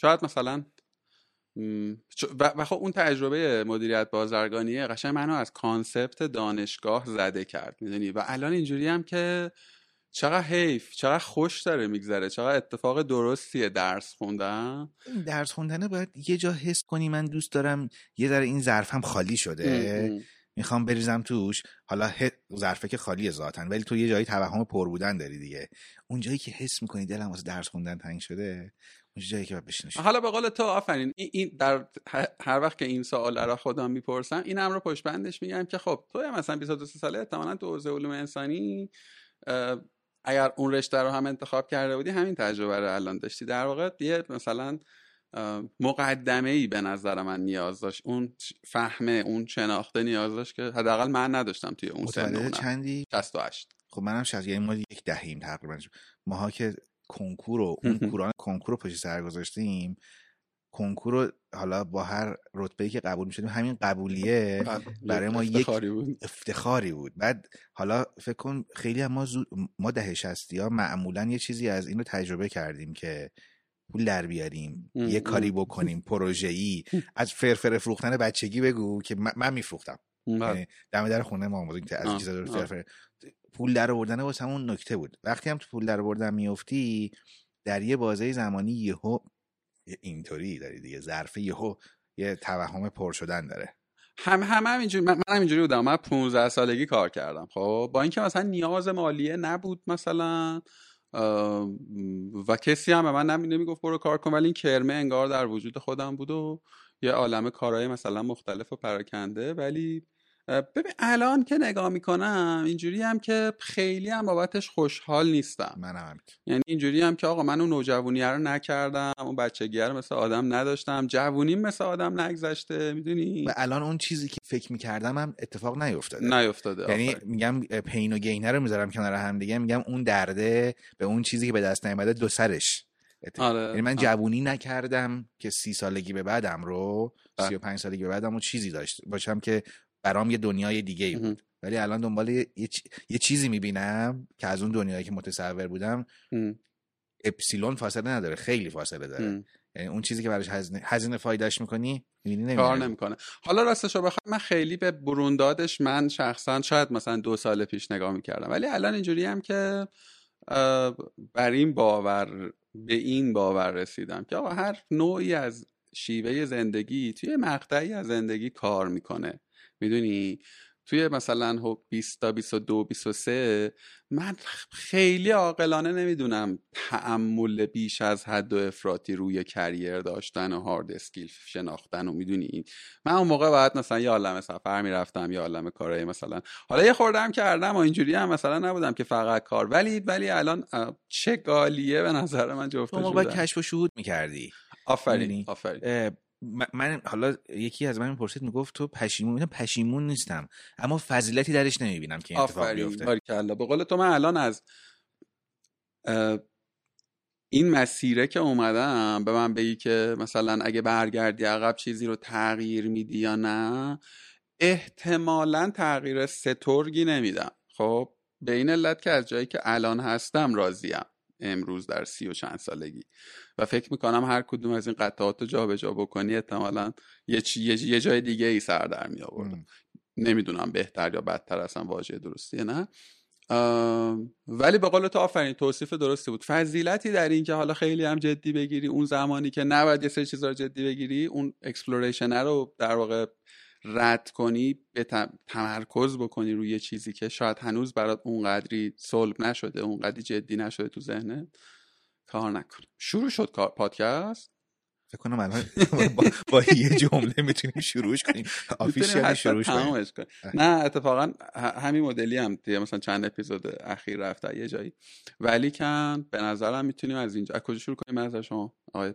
شاید مثلا و خب اون تجربه مدیریت بازرگانیه قشنگ منو از کانسپت دانشگاه زده کرد می‌دونی؟ و الان اینجوری هم که چقدر حیف چقدر خوش داره میگذره چقدر اتفاق درستیه درس خوندن. درس خوندنه باید یه جا حس کنی من دوست دارم یه ذره این ظرفم خالی شده. می‌خوام بریزم توش. حالا ظرفه که خالی ذاتن ولی تو یه جایی توهم پر بودن داری دیگه. اون جایی که حس می‌کنی دلم واسه درس خوندن تنگ شده جایی که بشینش حالا به قول تو آفرین این در هر وقت که این سوال را خودم می‌پرسم این رو پشت بندش میگم که خب تو مثلا 22 ساله احتمالاً تو حوزه علوم انسانی اگر اون رشته رو هم انتخاب کرده بودی همین تجربه رو الان داشتی. در واقع یه مثلا مقدمه ای به نظر من نیاز داشت. اون فهمه اون شناخته نیاز داشت که حداقل من نداشتم توی اون سن چندی؟ 68 خب منم شاید یعنی ما یک دهیم تقریبا. ماها که کنکور و اون کوران کنکور رو پشت سر گذاشتیم. کنکور رو حالا با هر رتبه که قبول می‌شدیم همین قبولیه برای ما یک بود. افتخاری بود. بعد حالا فکر کن خیلی هم ما زود ما ده ها معمولا یه چیزی از اینو تجربه کردیم که پول در بیاریم یه کاری بکنیم ای از فرفر فروختن بچگی بگو که من میفروختم. بله. یعنی دم در خونه ما از چیزا فرفر. پول در آوردن واسه همون نکته بود. وقتی هم تو پول در آوردن میفتی در یه بازه زمانی یهو اینطوری داری دیگه ظرف یهو یه توهم پر شدن داره. هم هم همینجوری من, من اینجوری بودم. من 15 سالگی کار کردم. خب با اینکه مثلا نیاز مالیه نبود مثلا و کسی هم به من نمی‌گفت برو کار کن ولی این کرمه انگار در وجود خودم بود و یه عالم کارهای مثلا مختلف و پراکنده ولی ببین الان که نگاه می‌کنم اینجوری هم که خیلی هم بابتش خوشحال نیستم. من هم یعنی اینجوری هم که آقا من اون نوجوانی رو نکردم اون بچگی رو مثل آدم نداشتم. جوونیم مثل آدم نگذشته می‌دونی؟ و الان اون چیزی که فکر می‌کردم هم اتفاق نیفتاده. نیفتاده یعنی میگم پین و گینه رو می‌ذارم کنار هم دیگه. میگم اون درده به اون چیزی که به دست نیامده دو سرش. آره. یعنی من جوونی نکردم که سی سالگی به بعدم رو بله. سی و پنج سالگی به بعدم رو چیزی داشت. باشم که برام یه دنیای دیگه ای بود ولی الان دنبال یه, یه چیزی می‌بینم که از اون دنیایی که متصور بودم اپسیلون فاصله نداره خیلی فاصله داره. یعنی اون چیزی که براش هزینه, هزینه فایدهش می‌کنی می‌بینی کار نمی‌کنه. حالا راستش رو بخوام من خیلی به بروندادش من شخصا شاید مثلا دو سال پیش نگاه می‌کردم. ولی الان اینجوری هم که بر این باور به این باور رسیدم که آقا هر نوعی از شیوه زندگی توی مقطعی از زندگی کار می‌کنه. می‌دونی؟ توی مثلا 20 تا 22 23 من خیلی عاقلانه نمی‌دونم تعمل بیش از حد و افراطی روی کریر داشتن و هارد اسکیل شناختن و می‌دونی؟ من اون موقع باید مثلا یه عالم سفر می‌رفتم یه عالم کارهای مثلا. حالا یه خوردم کردم و اینجوری هم مثلا نبودم که فقط کار. ولی ولی الان چه گالیه به نظر من جفت تو موقع کشف و شهود می‌کردی. آفرین آفرین. من حالا یکی از من می‌پرسید می‌گفت تو پشیمون میگم پشیمون نیستم اما فضیلتی درش نمی‌بینم که این اتفاق بیفته. به قول تو من الان از این مسیره که اومدم به من بگی که مثلا اگه برگردی عقب چیزی رو تغییر میدی یا نه احتمالا تغییر سترگی نمیدم. خب به این علت که از جایی که الان هستم راضیم. امروز در سی و چند سالگی. و فکر می‌کنم هر کدوم از این قطعات رو جابجا بکنی احتمالا یه, یه جای دیگه ای سر در می آوردم نمی‌دونم بهتر یا بدتر اصلا واژه درستیه نه؟ ولی به قول تو آفرین توصیف درستی بود. فضیلتی در این که حالا خیلی هم جدی بگیری اون زمانی که نباید یه سری چیزا رو جدی بگیری اون exploration رو در واقع رد کنی به تمرکز بکنی روی چیزی که شاید هنوز برات اونقدری صلب نشده اونقدری جدی نشده تو ذهنت کار نکن. شروع شد پادکست؟ فکر کنم الان با, یه جمله می‌تونیم شروعش کنیم. آفیشیالی شروعش کنیم. نه اتفاقا همین مدلی هم دیگه مثلا چند اپیزود اخیر رفته یه جایی. ولی کن به نظرم می‌تونیم از اینجا. از کجا شروع کنیم؟ از شما آقای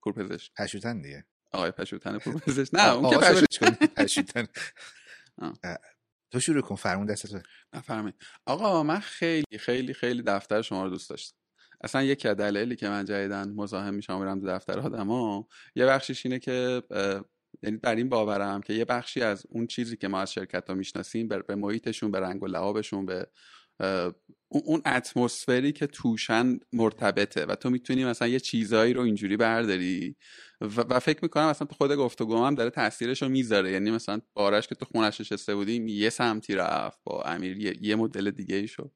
کورپزشک. پشوتن دیگه. آقای پشوتن کورپزشک نه اون که پشوتن تو شروع کن. فرمون دست تو فرمین آقا من خیلی خیلی خیلی دفتر شما رو دوست داشتم. اصلا یکی از دلایلی که من جدیدن مزاحم میشم میرم تو دفتر آدما یه بخشش اینه که یعنی بر این باورم که یه بخشی از اون چیزی که ما از شرکت ها می‌شناسیم به محیطشون به رنگ و لعابشون به اون اتمسفری که توشن مرتبطه و تو می‌تونی مثلا یه چیزایی رو اینجوری برداری و, فکر می‌کنم مثلا خود گفتگو هم داره تاثیرش رو می‌ذاره. یعنی مثلا بارش که تو خونش نشسته بودیم یه سمتی رفت با امیر یه, یه مدل دیگه ای شد.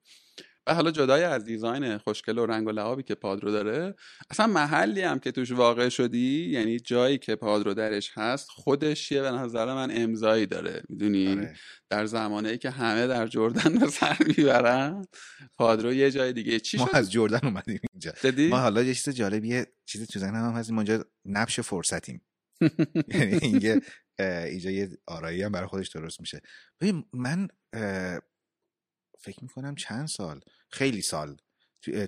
و حالا جدای از دیزاین خوشگل و رنگ و لعابی که پادرو داره اصلا محلی هم که توش واقع شدی یعنی جایی که پادرو درش هست خودش یه به نظر من امضایی داره. می‌دونی؟ آره. در زمانه که همه در جردن به سر می‌برن پادرو یه جای دیگه. چی ما از جردن اومدیم اینجا. ما حالا یه چیز جالبیه چیز تو ذهنم هم هست ما نبش فرصتیم. یعنی اینجا اینجا یه آرایی هم برای خودش درست میشه. ببین من فکر می‌کنم چند سال خیلی سال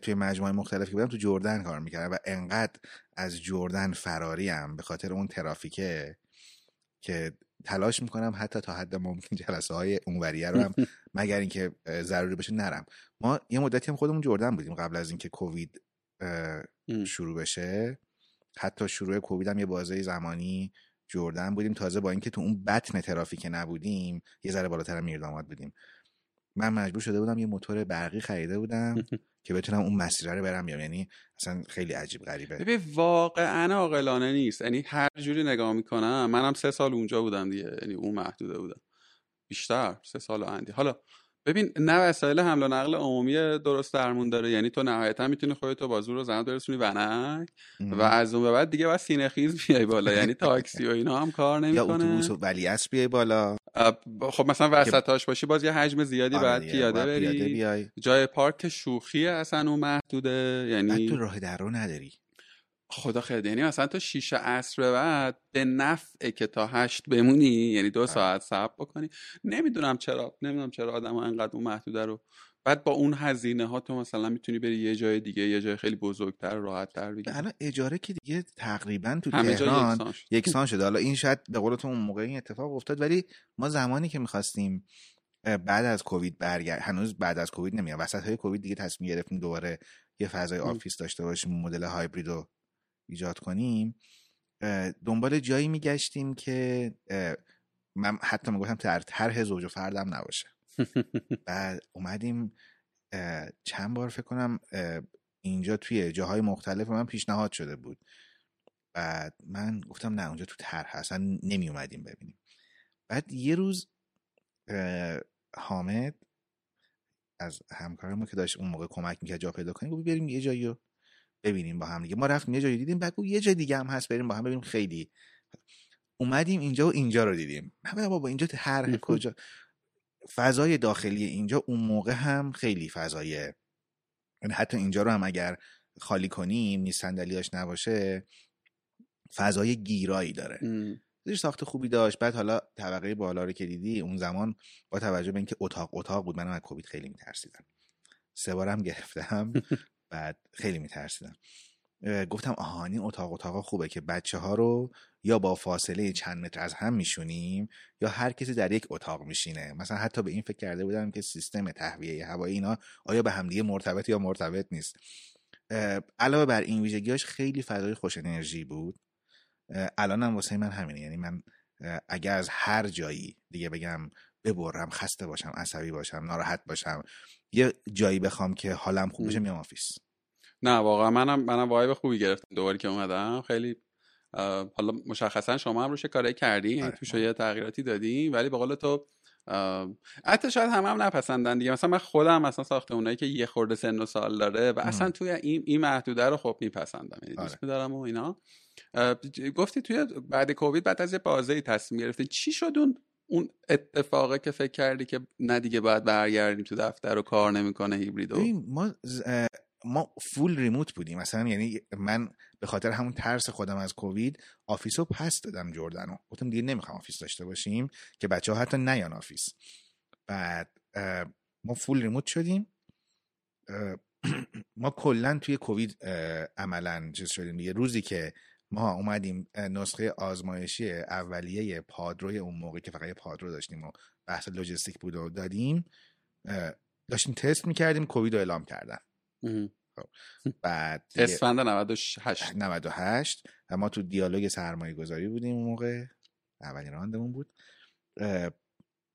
توی مجموعه مختلفی بودم تو جردن کار می‌کردم و انقدر از جردن فراریم به خاطر اون ترافیکه که تلاش می‌کنم حتی تا حد ممکن جلسه های اونوریه رو هم مگر اینکه ضروری بشه نرم. ما یه مدتی هم خودمون جردن بودیم قبل از اینکه کووید شروع بشه. حتی شروع کووید هم یه بازه زمانی جردن بودیم. تازه با اینکه تو اون بطن ترافیک نبودیم یه ذره بالاتر میرداماد بودیم. من مجبور شده بودم یه موتور برقی خریده بودم که بتونم اون مسیر رو برم بیام. یعنی اصلا خیلی عجیب غریبه. ببین واقعا عاقلانه نیست. یعنی هر جوری نگاه می‌کنم منم سه سال اونجا بودم دیگه. یعنی اون محدوده بودم. بیشتر سه سال اندی. حالا ببین نه وسایل حمل و نقل عمومی درست درمون داره. یعنی تو نهایتا می‌تونی خودتو بازور رو زنت برسونی ونک و از اون به بعد دیگه باید سینه خیز بیای بالا. یعنی تاکسی و اینا هم کار نمی‌کنه. یا اتوبوس و ولی بیای بالا. خب مثلا وسطاش باشی باز یه حجم زیادی آره بعد پیاده بری. جای پارک شوخی اصلا اون محدوده. یعنی تو راه درو نداری. خدا خیلی یعنی مثلا تا شیش عصر به بعد به نفعه که تا هشت بمونی یعنی دو ساعت صبر بکنی. نمی‌دونم چرا نمی‌دونم چرا آدم ها انقدر اون محدوده رو. بعد با اون هزینه ها تو مثلا می‌تونی بری یه جای دیگه یه جای خیلی بزرگتر راحت تر بگیری الان اجاره که دیگه تقریبا تو تهران یکسان شده. حالا این شاید به قول تو اون موقع این اتفاق افتاد ولی ما زمانی که می‌خواستیم بعد از کووید برگرد هنوز بعد از کووید نمیاد وسط های کووید دیگه تصمیم گرفتیم دوباره یه فضای office داشته باشیم مدل هایبرید رو ایجاد کنیم دنبال جایی میگشتیم که من حتی می‌گفتم در طرح زوج و فردم نباشه. بعد اومدیم چند بار فکر کنم اینجا توی جاهای مختلف من پیشنهاد شده بود. بعد من گفتم نه اونجا تو طرح اصلا نمی اومدیم ببینیم. بعد یه روز حامد از همکار ما که داشت اون موقع کمک می‌کرد جا پیدا کنیم گفت بریم یه جایی رو ببینیم با هم دیگه. ما رفتیم یه جایی دیدیم بعد یه جای دیگه هم هست بریم با هم ببینیم. خیلی اومدیم اینجا و اینجا رو دیدیم. همه بابا اینجا هر کجا. فضای داخلی اینجا اون موقع هم خیلی فضای یعنی حتی اینجا رو هم اگر خالی کنیم نیست صندلیاش نباشه فضای گیرایی داره. زیر ساخت خوبی داشت. بعد حالا طبقه بالا رو که دیدی اون زمان با توجه به اینکه اتاق اتاق بود منم از کووید خیلی میترسیدم. سه بارم گرفتم. بعد خیلی میترسیدم. گفتم آهان این اتاق اتاق خوبه که بچه ها رو یا با فاصله چند متر از هم میشونیم یا هر کسی در یک اتاق میشینه. مثلا حتی به این فکر کرده بودم که سیستم تهویه هوایی اینا آیا به همدیگه مرتبط یا مرتبط نیست. علاوه بر این ویژگیاش خیلی فضای خوش انرژی بود. الانم واسه من همینه. یعنی من اگر از هر جایی دیگه بگم ببرم خسته باشم عصبی باشم ناراحت باشم یه جایی بخوام که حالم خوب بشه میام office. نه واقعا منم منم vibe خوبی گرفتم دوباره که اومدم. خیلی حالا مشخصا شما هم روش کاری کردی یعنی آره، توش آره. یه تغییراتی دادی ولی به قول تو حتی شاید همه هم نپسندن دیگه. مثلا من خودم مثلا ساخته اونایی که یه خورده سن و سال داره و اصلا توی این این محدوده رو خب میپسندم. یعنی دوست آره. دارم و اینا. گفتی توی بعد کووید بعد از یه بازه تصمیم گرفتی. چی شد اون اون اتفاقه که فکر کردی که نه دیگه باید برگردیم تو دفتر و کار نمی‌کنه هیبریدو؟ ما ما full remote بودیم. مثلا یعنی من به خاطر همون ترس خودم از کووید office رو پس دادم جردن گفتم دیگه نمی‌خوام office داشته باشیم که بچه ها حتی نیان office. بعد ما full remote شدیم. ما کلا توی کووید عملا چیز شدیم. یه روزی که ما اومدیم نسخه آزمایشی اولیه پادروی اون موقع که فقط یه پادرو داشتیم و بحث لوجستیک بود و دادیم داشتیم تست می‌کردیم کووید رو اعلام کردن. خب. بعد اسفند 98 98 و ما تو دیالوگ سرمایه گذاری بودیم اون موقع. اولین راندمون بود.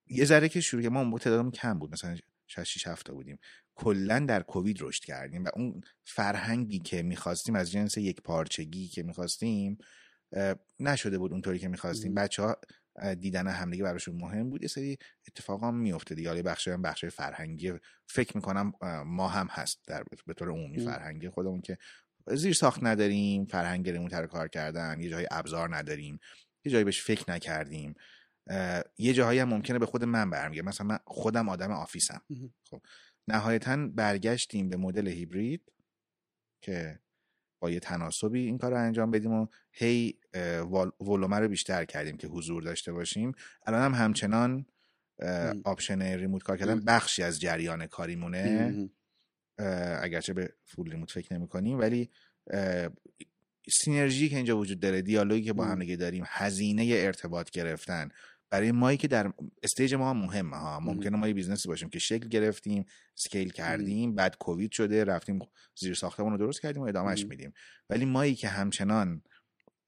یه ذره که شروع ما تعدادمون کم بود مثلا شاید 6 هفته بودیم. کلا در کووید رشد کردیم و اون فرهنگی که می‌خواستیم از جنس یک پارچگی که می‌خواستیم نشده بود اونطوری که می‌خواستیم. بچه ها دیدن همدیگه براشون مهم بود. یه سری اتفاق هم میفته دیگه. حالا بخش هم بخش فرهنگی فکر می‌کنم ما هم هست در به طور عمومی فرهنگی خودمون که زیر ساخت نداریم فرهنگ ریموت کار کردن یه جای ابزار نداریم یه جایی بهش فکر نکردیم. یه جاهایی هم ممکنه به خود من برمیگرده مثلا من خودم آدم office م. خب. نهایتا برگشتیم به مدل هیبرید که با یه تناسبی این کار رو انجام بدیم و هی ولومه رو بیشتر کردیم که حضور داشته باشیم. الان هم همچنان option remote کار کردن بخشی از جریان کاریمونه. اگرچه به full remote فکر نمی کنیم ولی synergy که اینجا وجود داره دیالوگی که با هم دیگه داریم هزینه ارتباط گرفتن برای مایی که در stage ما مهمه ها. ممکنه ما یه business ی باشیم که شکل گرفتیم scale کردیم بعد کووید شده رفتیم زیر ساختمون رو درست کردیم و ادامهش میدیم. ولی مایی که همچنان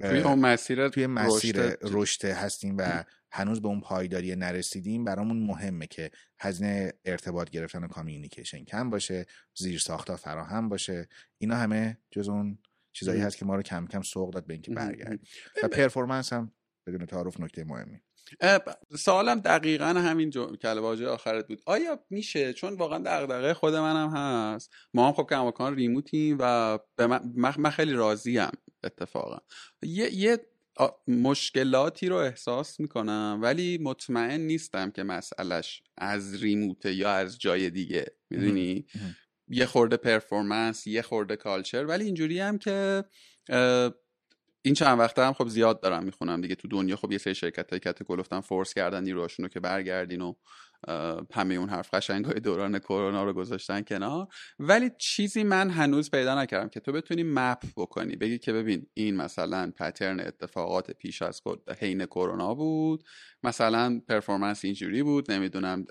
توی اون مسیر توی مسیر رشد هستیم و هنوز به اون پایداری نرسیدیم برامون مهمه که هزینه ارتباط گرفتن و communication کم باشه زیر ساختا فراهم باشه. اینا همه جز اون چیزایی هست که ما رو کم کم سوق داد به اینکه برگردیم و performance هم بدون تعارف نکته مهمی. سوالم دقیقا همین کلمه واژه آخرت بود. آیا میشه؟ چون واقعا دغدغه خود منم هست. ما هم خب کماکان ریموتیم و به من, خیلی راضیم اتفاقا. یه, یه مشکلاتی رو احساس می‌کنم ولی مطمئن نیستم که مسئلش از remote ه یا از جای دیگه. می‌دونی؟ یه خورده performance یه خورده culture ولی اینجوری هم که این چند وقته هم خب زیاد دارم می‌خونم دیگه تو دنیا خب یه سری شرکت های کت گفتن force کردن نیروهاشون رو که برگردین و همه اون حرف قشنگ های دوران کرونا رو گذاشتن کنار. ولی چیزی من هنوز پیدا نکردم که تو بتونی map بکنی. بگی که ببین این مثلا pattern اتفاقات پیش از حین کرونا بود. مثلا performance اینجوری بود. نمی‌دونم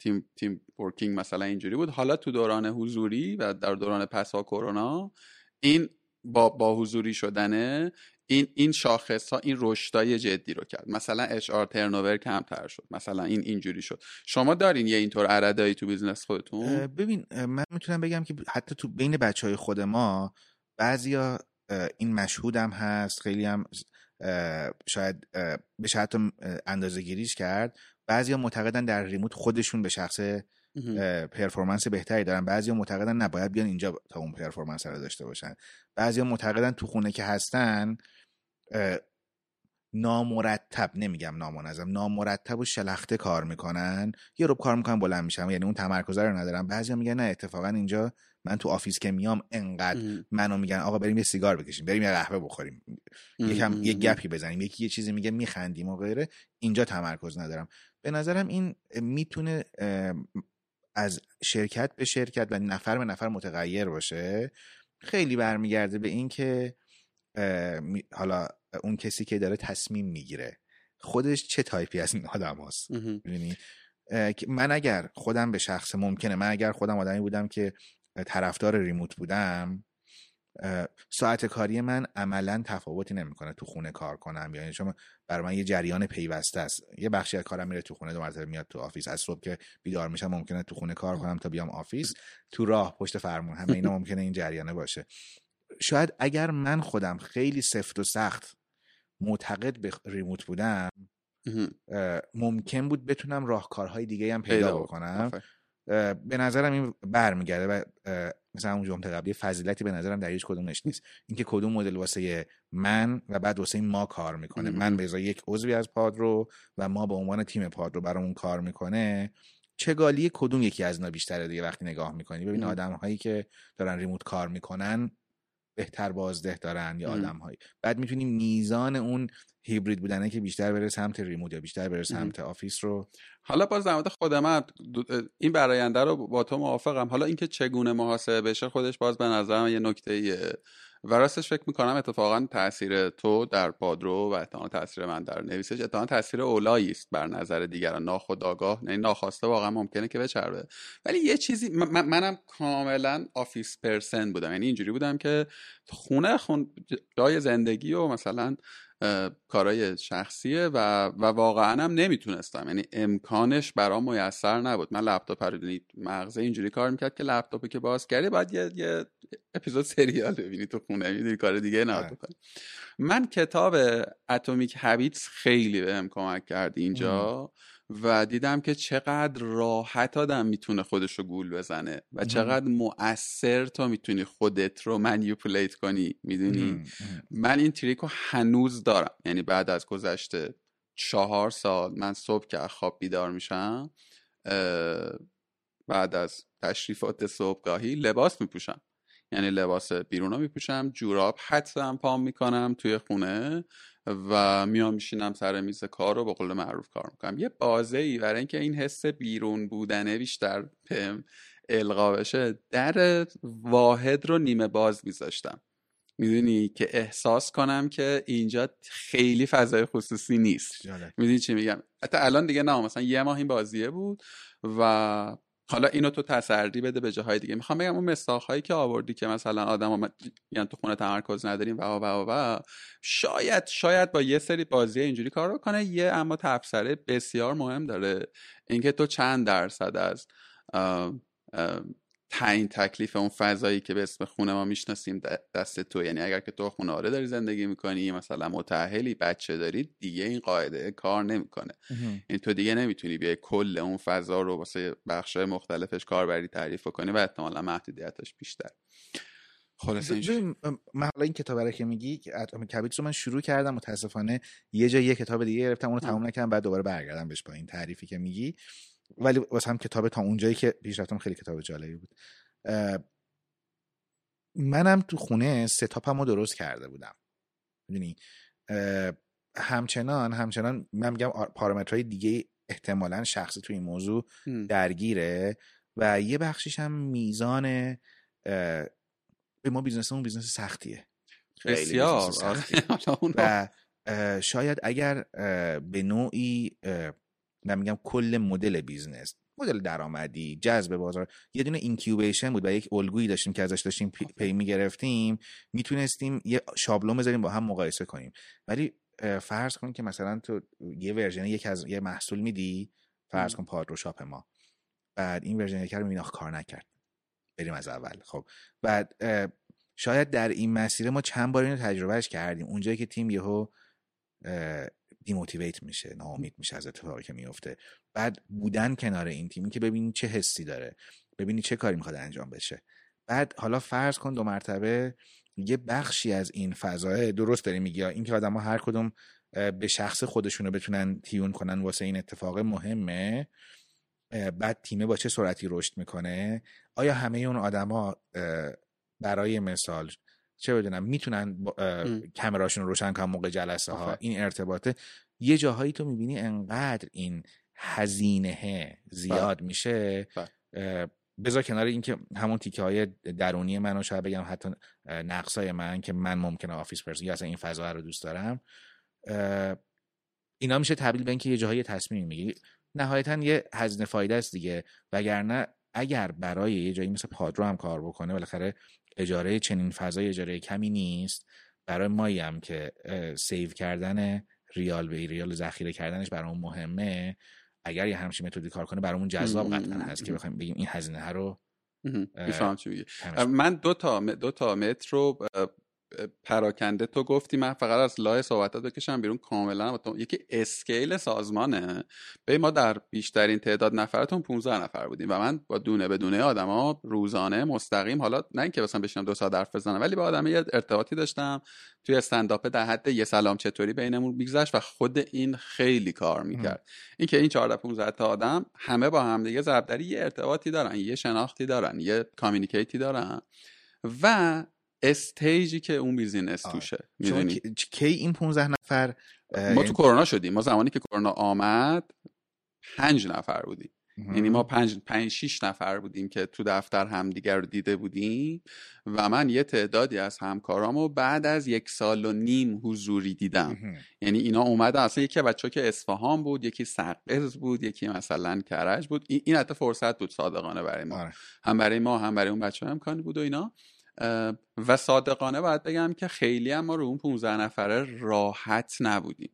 team team working مثلا اینجوری بود. حالا تو دوران حضوری و در دوران پسا کرونا این با با حضوری شدنه این این شاخص ها این رشدای جدی رو کرد. مثلا HR turnover کمتر شد مثلا این اینجوری شد. شما دارین یه اینطور عرضایی تو business خودتون؟ ببین من می‌تونم بگم که حتی تو بین بچه های خود ما بعضیا این مشهود هم هست خیلی هم شاید بشه حتی اندازه گیریش کرد. بعضیا معتقدن در remote خودشون به شخص performance بهتری دارن. بعضی معتقدن نباید بیان اینجا تا اون performance رو داشته باشن. بعضی معتقدن تو خونه که هستن نامرتب نمیگم نامنظم نامرتب و شلخته کار می‌کنن. یه رو کار می‌کنن بلند میشم یعنی اون تمرکز رو ندارم بعضی میگن نه اتفاقا اینجا من تو office که میام انقدر منو میگن آقا بریم یه سیگار بکشیم بریم یه قهوه بخوریم. یکم یه گپی بزنیم. یکی یه چیزی میگه میخندیم و غیره. اینجا تمرکز ندارم. به نظرم این می‌تونه از شرکت به شرکت و نفر به نفر متغیر باشه خیلی برمیگرده به این که حالا اون کسی که داره تصمیم می‌گیره. خودش چه تایپی از این آدم هست من اگر خودم به شخص ممکنه من اگر خودم آدمی بودم که طرفدار ریموت بودم ساعت کاری من عملا تفاوتی نمی‌کنه تو خونه کار کنم. یعنی چون برای من یه جریان پیوسته است. یه بخشی از کارم میره تو خونه دو مرتبه میاد تو office. از صبح که بیدار میشم ممکنه تو خونه کار کنم تا بیام office. تو راه پشت فرمون. همه اینا ممکنه این جریانه باشه. شاید اگر من خودم خیلی سفت و سخت معتقد به remote بودم ممکن بود بتونم راهکارهای دیگه هم پیدا بکنم. به نظرم این برمیگرده و مثلا اون جمله قبلی فضیلتی به نظرم در هیچ کدومش نیست. اینکه کدوم مدل واسه من و بعد واسه ما کار می‌کنه. من به ازای یک عضوی از پادرو و ما به عنوان تیم پادرو برامون کار می‌کنه چگالی کدوم یکی از اینا بیشتره دیگه وقتی نگاه می‌کنی؟ ببین آدم هایی که دارن remote کار می‌کنن بهتر بازده دارن یا آدم هایی بعد می‌تونیم میزان اون هیبرید بودنه که بیشتر بره سمت remote یا بیشتر بره سمت office رو. حالا باز در خود من این براینده رو با تو موافقم. حالا اینکه چگونه محاسبه بشه خودش باز به نظرم یه نکته و راستش فکر می‌کنم اتفاقا تاثیر تو در پادرو و اتفاقا تاثیر من در نویسش اتفاقا تاثیر اولایی است بر نظر دیگران. ناخودآگاه یعنی ناخواسته واقعا ممکنه که بچربه. ولی یه چیزی من منم کاملا office person بودم. یعنی اینجوری بودم که خونه خون جای زندگی و مثلا کارای شخصیه و, و واقعا هم نمی‌تونستم. یعنی امکانش برام میسر نبود. من لپتاپ رو مغزه اینجوری کار می‌کرد که لپتاپی که باز کردی باید یه, یه اپیزود سریال ببینی تو خونه می‌دونی کار دیگه آره. بکنی من کتاب اتمیک هابیتس خیلی بهم کمک کرد اینجا و دیدم که چقدر راحت آدم می‌تونه خودش رو گول بزنه و چقدر مؤثر تو می‌تونی خودت رو منیپولیت کنی می‌دونی؟ من این تریک رو هنوز دارم. یعنی بعد از گذشته چهار سال من صبح که خواب بیدار میشم بعد از تشریفات صبحگاهی لباس میپوشم. یعنی لباس بیرون رو میپوشم جوراب حتما پام می‌کنم توی خونه و میام میشینم سر میز کار رو به قول معروف کار می‌کنم. یه بازه ای برای اینکه این حس بیرون بودنه بیشتر پم القا بشه در واحد رو نیمه باز میذاشتم. می‌دونی که احساس کنم که اینجا خیلی فضای خصوصی نیست. می‌دونی چی میگم؟ حتی الان دیگه نه مثلا یه ماه این بازیه بود و حالا اینو تو تسری بده به جاهای دیگه. می‌خوام بگم اون هایی که آوردی که مثلا آدم یعنی تو خونه تمرکز نداریم و و و شاید شاید با یه سری بازی اینجوری کار کنه یه اما تفسره بسیار مهم داره. اینکه تو چند درصد از تعیین تکلیف اون فضایی که به اسم خونه ما می‌شناسیم دست تو. یعنی اگر که تو خونه آره داری زندگی می‌کنی مثلا متأهلی بچه داری دیگه این قاعده کار نمی‌کنه. این یعنی تو دیگه نمی‌تونی بیای کل اون فضا رو واسه بخشای مختلفش کاربری تعریف کنی و احتمالا محدودیتش بیشتر. خلاص من حالا این کتاب که میگی اتمی کبیت رو من شروع کردم متاسفانه یه جا یه کتاب دیگه گرفتم اونو تموم نکردم بعد دوباره برگردم بهش با این تعریفی که میگی. ولی واسه هم کتاب تا اونجایی که پیش رفتم خیلی کتاب جالبی بود. منم تو خونه ستاپم رو درست کرده بودم. می‌دونی؟ همچنان همچنان من میگم پارامترهای دیگه احتمالا شخصی تو این موضوع درگیره و یه بخشیش هم میزان به ما business مون business سختیه. بسیار. و شاید اگر به نوعی من میگم کل مدل business مدل درآمدی جذب بازار. یه دونه incubation بود و یک الگویی داشتیم که ازش داشتیم پی, پی می‌گرفتیم. می‌تونستیم یه شابلون بذاریم با هم مقایسه کنیم. ولی فرض کن که مثلا تو یه version یک از یه محصول میدی فرض کن پادرو شاپ ما. بعد این ورژن یک رو می‌بینی کار نکرد. بریم از اول. خب. بعد شاید در این مسیر ما چند بار اینو تجربهش کردیم. اونجایی که تیم یهو دیموتیویت میشه ناامید میشه از اتفاقی که میفته. بعد بودن کنار این تیمی که ببینی چه حسی داره ببینی چه کاری می‌خواد انجام بشه. بعد حالا فرض کن دو مرتبه یه بخشی از این فضای درست داری میگی این که آدم هر کدوم به شخص خودشونو بتونن تیون کنن واسه این اتفاق مهمه بعد تیمه با چه سرعتی رشد می‌کنه؟ آیا همه اون آدما برای مثال چه بدونم می‌تونن کمراشون رو روشن کنن موقع جلسه ها این ارتباطه. یه جاهایی تو می‌بینی انقدر این هزینه زیاد بله. میشه. بله. بذار کنار اینکه همون تیکه های درونی منو شاید بگم حتی نقصای من که من ممکنه office person یا اصلا این فضا رو دوست دارم. اینا میشه تبدیل به اینکه یه جاهای تصمیم می‌گیری. نهایتا یه هزینه فایده است دیگه. وگرنه اگر برای یه جایی مثل پادرو هم کار بکنه بالاخره اجاره چنین فضای اجاره کمی نیست. برای مایی هم که save کردن ریال به ریال ذخیره کردنش برامون مهمه اگر یه همچین متدی کار کنه برامون جذاب قطعا هست که بخوایم بگیم این هزینه رو من دو تا دو تا متر رو پراکنده تو گفتی من فقط از لای صحبتات بکشم بیرون کاملا. یکی اسکیل سازمانه. به ما در بیشترین تعداد نفرتون 15 نفر بودیم و من با دونه به دونه آدما روزانه مستقیم حالا نه اینکه مثلا بشینم دو ساعت حرف بزنم ولی با آدم یه ارتباطی داشتم. توی استنداپ در حد یه سلام چطوری بینمون میگذشت و خود این خیلی کار می‌کرد. اینکه این 14 15 تا آدم همه با هم دیگه یه ارتباطی دارن یه شناختی دارن یه communicate ی دارن. و stage ی که اون business توشه می‌دونی؟ کی این 15 نفر ما تو کرونا شدیم. ما زمانی که کرونا آمد پنج نفر بودیم. یعنی ما پنج, پنج شیش نفر بودیم که تو دفتر همدیگر رو دیده بودیم و من یه تعدادی از همکارامو بعد از یک سال و نیم حضوری دیدم. یعنی اینا اومده اصلا یکی بچه که اصفهان بود یکی سقز بود یکی مثلا کرج بود. این حتی فرصت بود صادقانه برای ما. آره. هم برای ما هم برای اون بچه امکانی بود و اینا. و صادقانه باید بگم که خیلی هم ما رو اون 15 نفره راحت نبودیم.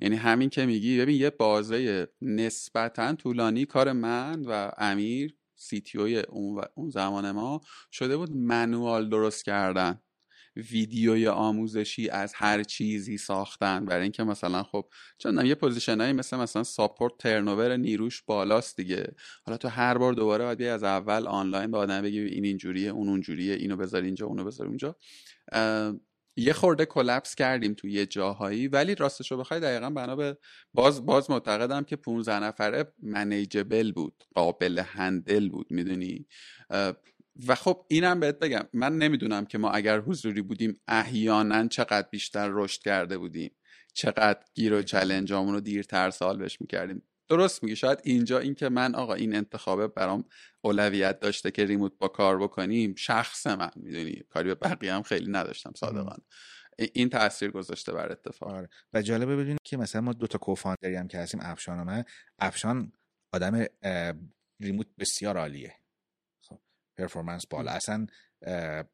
یعنی همین که میگی ببین یه بازه نسبتا طولانی کار من و امیر سی تی اون, اون زمان ما شده بود منوال درست کردن. ویدیوی آموزشی از هر چیزی ساختن. برای اینکه مثلا خب چون یه position هایی مثل مثلا support turnover نیروش بالاست دیگه. حالا تو هر بار دوباره باید از اول آنلاین به آدم بگی این اینجوریه اون اونجوریه اینو بذار اینجا اونو بذار اونجا. یه خورده کلپس کردیم تو یه جاهایی ولی راستش رو بخوای دقیقا بنا به باز باز معتقدم که 15 نفره منیجبل بود قابل هندل بود می‌دونی؟ و خب اینم بهت بگم من نمی‌دونم که ما اگر حضوری بودیم احیانا چقدر بیشتر رشد کرده بودیم. چقدر گیر و چلنجامون رو دیرتر سال بش می‌کردیم. درست میگی. شاید اینجا این که من آقا این انتخابه برام اولویت داشته که ریموت با کار بکنیم شخص من می‌دونی؟ کاری به بقیه هم خیلی نداشتم صادقانه. این تاثیر گذاشته بر اتفاق. آره. و جالبه بدونید که مثلا ما دو تا کوفاندری هم که هستیم افشان و من. افشان آدم ریموت بسیار عالیه. پرفورمنس بالا. اصلا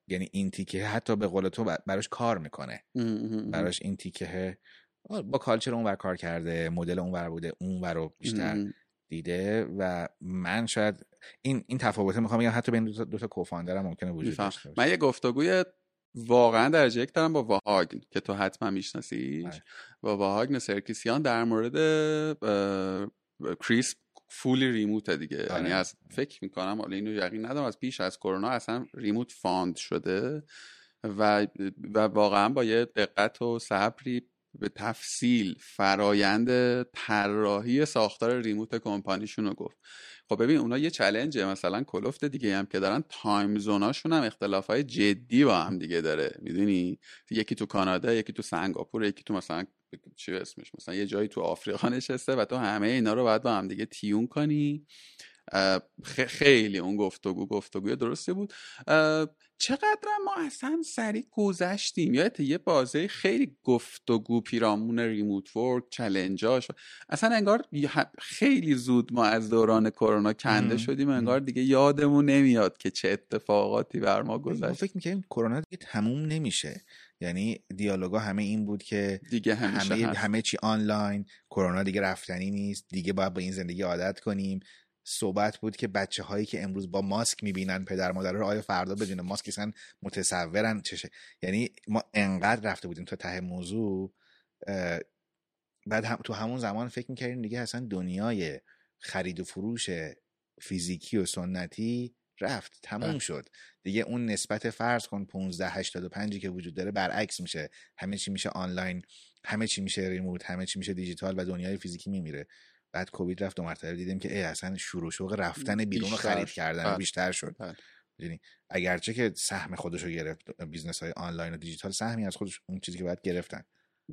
یعنی این تیکه حتی به قول تو براش کار می‌کنه. براش این تیکه با culture اون کار کرده مدل اون بوده اون رو بیشتر دیده و من شاید این این تفاوته می‌خوام بگم حتی بین دو تا, co-founder هم ممکنه وجود داشته باشه. من یه گفتگوی واقعا درجه یک دارم با واهاگن که تو حتما میشناسیش. بله. با واهاگن سرکیسیان در مورد کریس fully remote دیگه آره. یعنی از فکر می‌کنم حالا اینو یقین ندارم از پیش از کرونا اصلا remote found شده و و واقعا با یه دقت و صبری به تفصیل فرایند طراحی ساختار remote company شون رو گفت. خب ببین اونا یه challenge ه مثلا کلفت دیگه هم که دارن time zone اشون هم اختلاف های جدی با هم دیگه داره. می‌دونی؟ یکی تو کانادا یکی تو سنگاپور یکی تو مثلا چی اسمش مثلا یه جایی تو آفریقا نشسته و تو همه اینا رو باید با هم دیگه tune کنی. خیلی اون گفتگو گفتگوی درستی بود. چقدر ما اصلا سریع گذشتیم؟ یا یه بازه خیلی گفتگو پیرامون ریموت ورک چلنجاش. اصلا انگار خیلی زود ما از دوران کرونا کنده شدیم انگار دیگه یادمون نمیاد که چه اتفاقاتی بر ما گذشت. فکر می‌کنیم کرونا دیگه تموم نمیشه. یعنی دیالوگا همه این بود که دیگه همه, همه چی آنلاین کرونا دیگه رفتنی نیست. دیگه باید با این زندگی عادت کنیم. صحبت بود که بچه هایی که امروز با ماسک می‌بینن پدر مادر رو آیا فردا بدون ماسک اصلا متصورن؟ چشه یعنی ما انقدر رفته بودیم تا ته موضوع بعد هم تو همون زمان فکر می‌کردیم دیگه اصلا دنیای خرید و فروش فیزیکی و سنتی رفت تموم بله. شد. دیگه اون نسبت فرض کن 15 85 که وجود داره برعکس میشه. همه چی میشه آنلاین همه چی میشه remote همه چی میشه دیجیتال و دنیای فیزیکی میمیره. بعد کووید رفت دو مرتبه دیدیم که ای اصلا شروع شوق رفتن بیرون و خرید کردن بله. بیشتر شد. یعنی اگرچه که سهم خودش رو گرفت business های آنلاین و دیجیتال سهمی از خودش اون چیزی که باید گرفتن.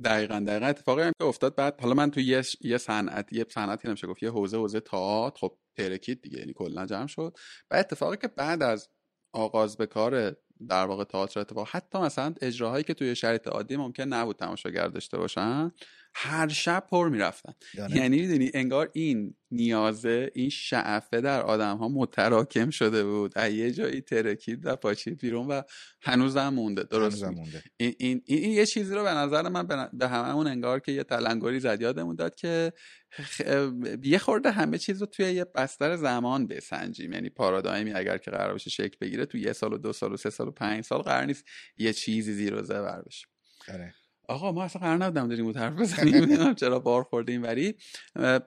دقیقا دقیقا. اتفاقی هم که افتاد بعد حالا من تو یه یه صنعت یه صنعتی نمیشه گفت یه حوزه حوزه تئاتر. خب ترکید دیگه یعنی کلا جمع شد. بعد اتفاقی که بعد از آغاز به کار در واقع تئاتر اتفاق حتی مثلا اجراهایی که توی شرایط عادی ممکن نبود تماشاگر داشته باشن هر شب پر می‌رفتن. یعنی می‌دونی انگار این نیازه این شعفه در آدم ها متراکم شده بود. از یه جایی ترکید و پاچید بیرون و هنوز هم مونده. درست مونده. این, این, این, یه چیزی رو به نظر من به هممون انگار که یه تلنگری زد یادمون داد که یه خورده همه چیز رو توی یه بستر زمان بسنجیم. یعنی پارادایمی اگر که قرار بشه شکل بگیره تو یه سال و دو سال و سه سال و پنج سال قرار نیست یه چیزی زیر و زبر بشه. آره. آقا ما اصلا قرار نبودم داریم اون حرف بزنیم. چرا بار خوردیم. ولی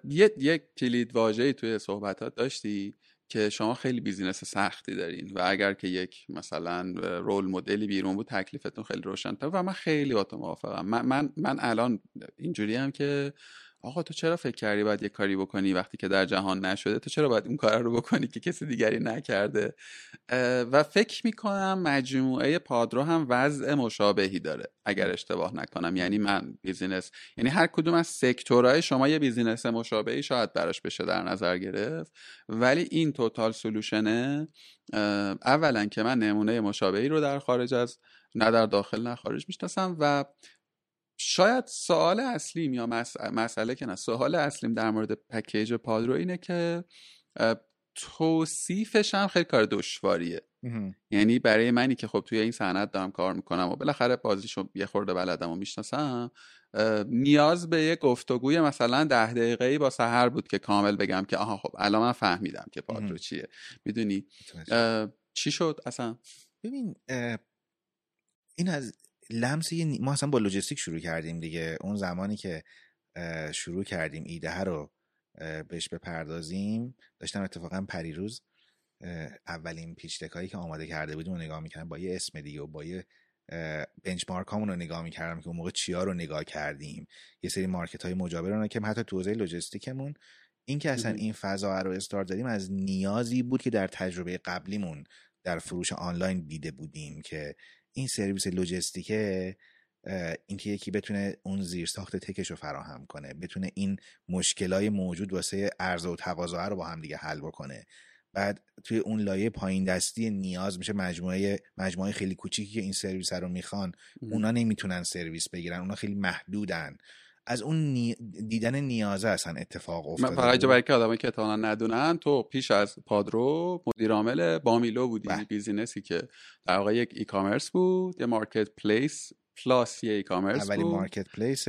یه یک کلید واژه‌ای توی صحبتات داشتی که شما خیلی بیزینس سختی دارین و اگر که یک مثلا رول مدلی بیرون بود تکلیفتون خیلی روشن‌تر و من خیلی با تو موافقم. من من, من الان اینجوری هم که آقا تو چرا فکر کردی باید یه کاری بکنی وقتی که در جهان نشده؟ تو چرا باید اون کار رو بکنی که کسی دیگری نکرده؟ و فکر می‌کنم مجموعه پادرو هم وضع مشابهی داره اگر اشتباه نکنم. یعنی من business یعنی هر کدوم از sector های شما یه business مشابهی شاید براش بشه در نظر گرفت. ولی این total solution ه اولا که من نمونه مشابهی رو در خارج از نه در داخل نه خارج می‌شناسم و شاید سوال اصلیم یا مسئله که نه سوال اصلیم در مورد پکیج پادرو اینه که توصیفش هم خیلی کار دشواریه. یعنی برای منی که خب توی این صنعت دارم کار می‌کنم و بالاخره بازیشو یه خورده بلدم و می‌شناسم نیاز به یه گفتگوی مثلا ده دقیقه با سهر بود که کامل بگم که آها خب الان من فهمیدم که پادرو چیه. می‌دونی؟ چی شد اصلا؟ ببین این از لمس ما اصلا با لوجستیک شروع کردیم دیگه. اون زمانی که شروع کردیم ایده رو بهش بپردازیم داشتم اتفاقا پریروز اولین پیچ هایی که آماده کرده بودیم رو نگاه می‌کردم با یه اسم دیگه و با یه بنچمارک هامون رو نگاه می‌کردم که اون موقع چیا رو نگاه کردیم. یه سری مارکت های مجاور رو که حتی تو حوزه لوجستیکمون. این که اصلا این فضا رو استارت دادیم از نیازی بود که در تجربه قبلیمون در فروش آنلاین دیده بودیم که این سرویس لوجستیکه اینکه یکی بتونه اون زیر ساخت tech ش رو فراهم کنه بتونه این مشکلای موجود واسه عرضه و تقاضا رو با هم دیگه حل بکنه. بعد توی اون لایه پایین دستی نیاز میشه مجموعه مجموعه خیلی کوچیکی که این سرویس رو می‌خوان اونا نمی‌تونن سرویس بگیرن اونا خیلی محدودن. از اون دیدن نیازه اصلا اتفاق افتاده من فقط برای که آدمایی که احتمالاً ندونن تو پیش از پادرو مدیر عامل بامیلو بودی بله. business ی که در واقع یک e-commerce بود یه marketplace plus یه e-commerce اولی marketplace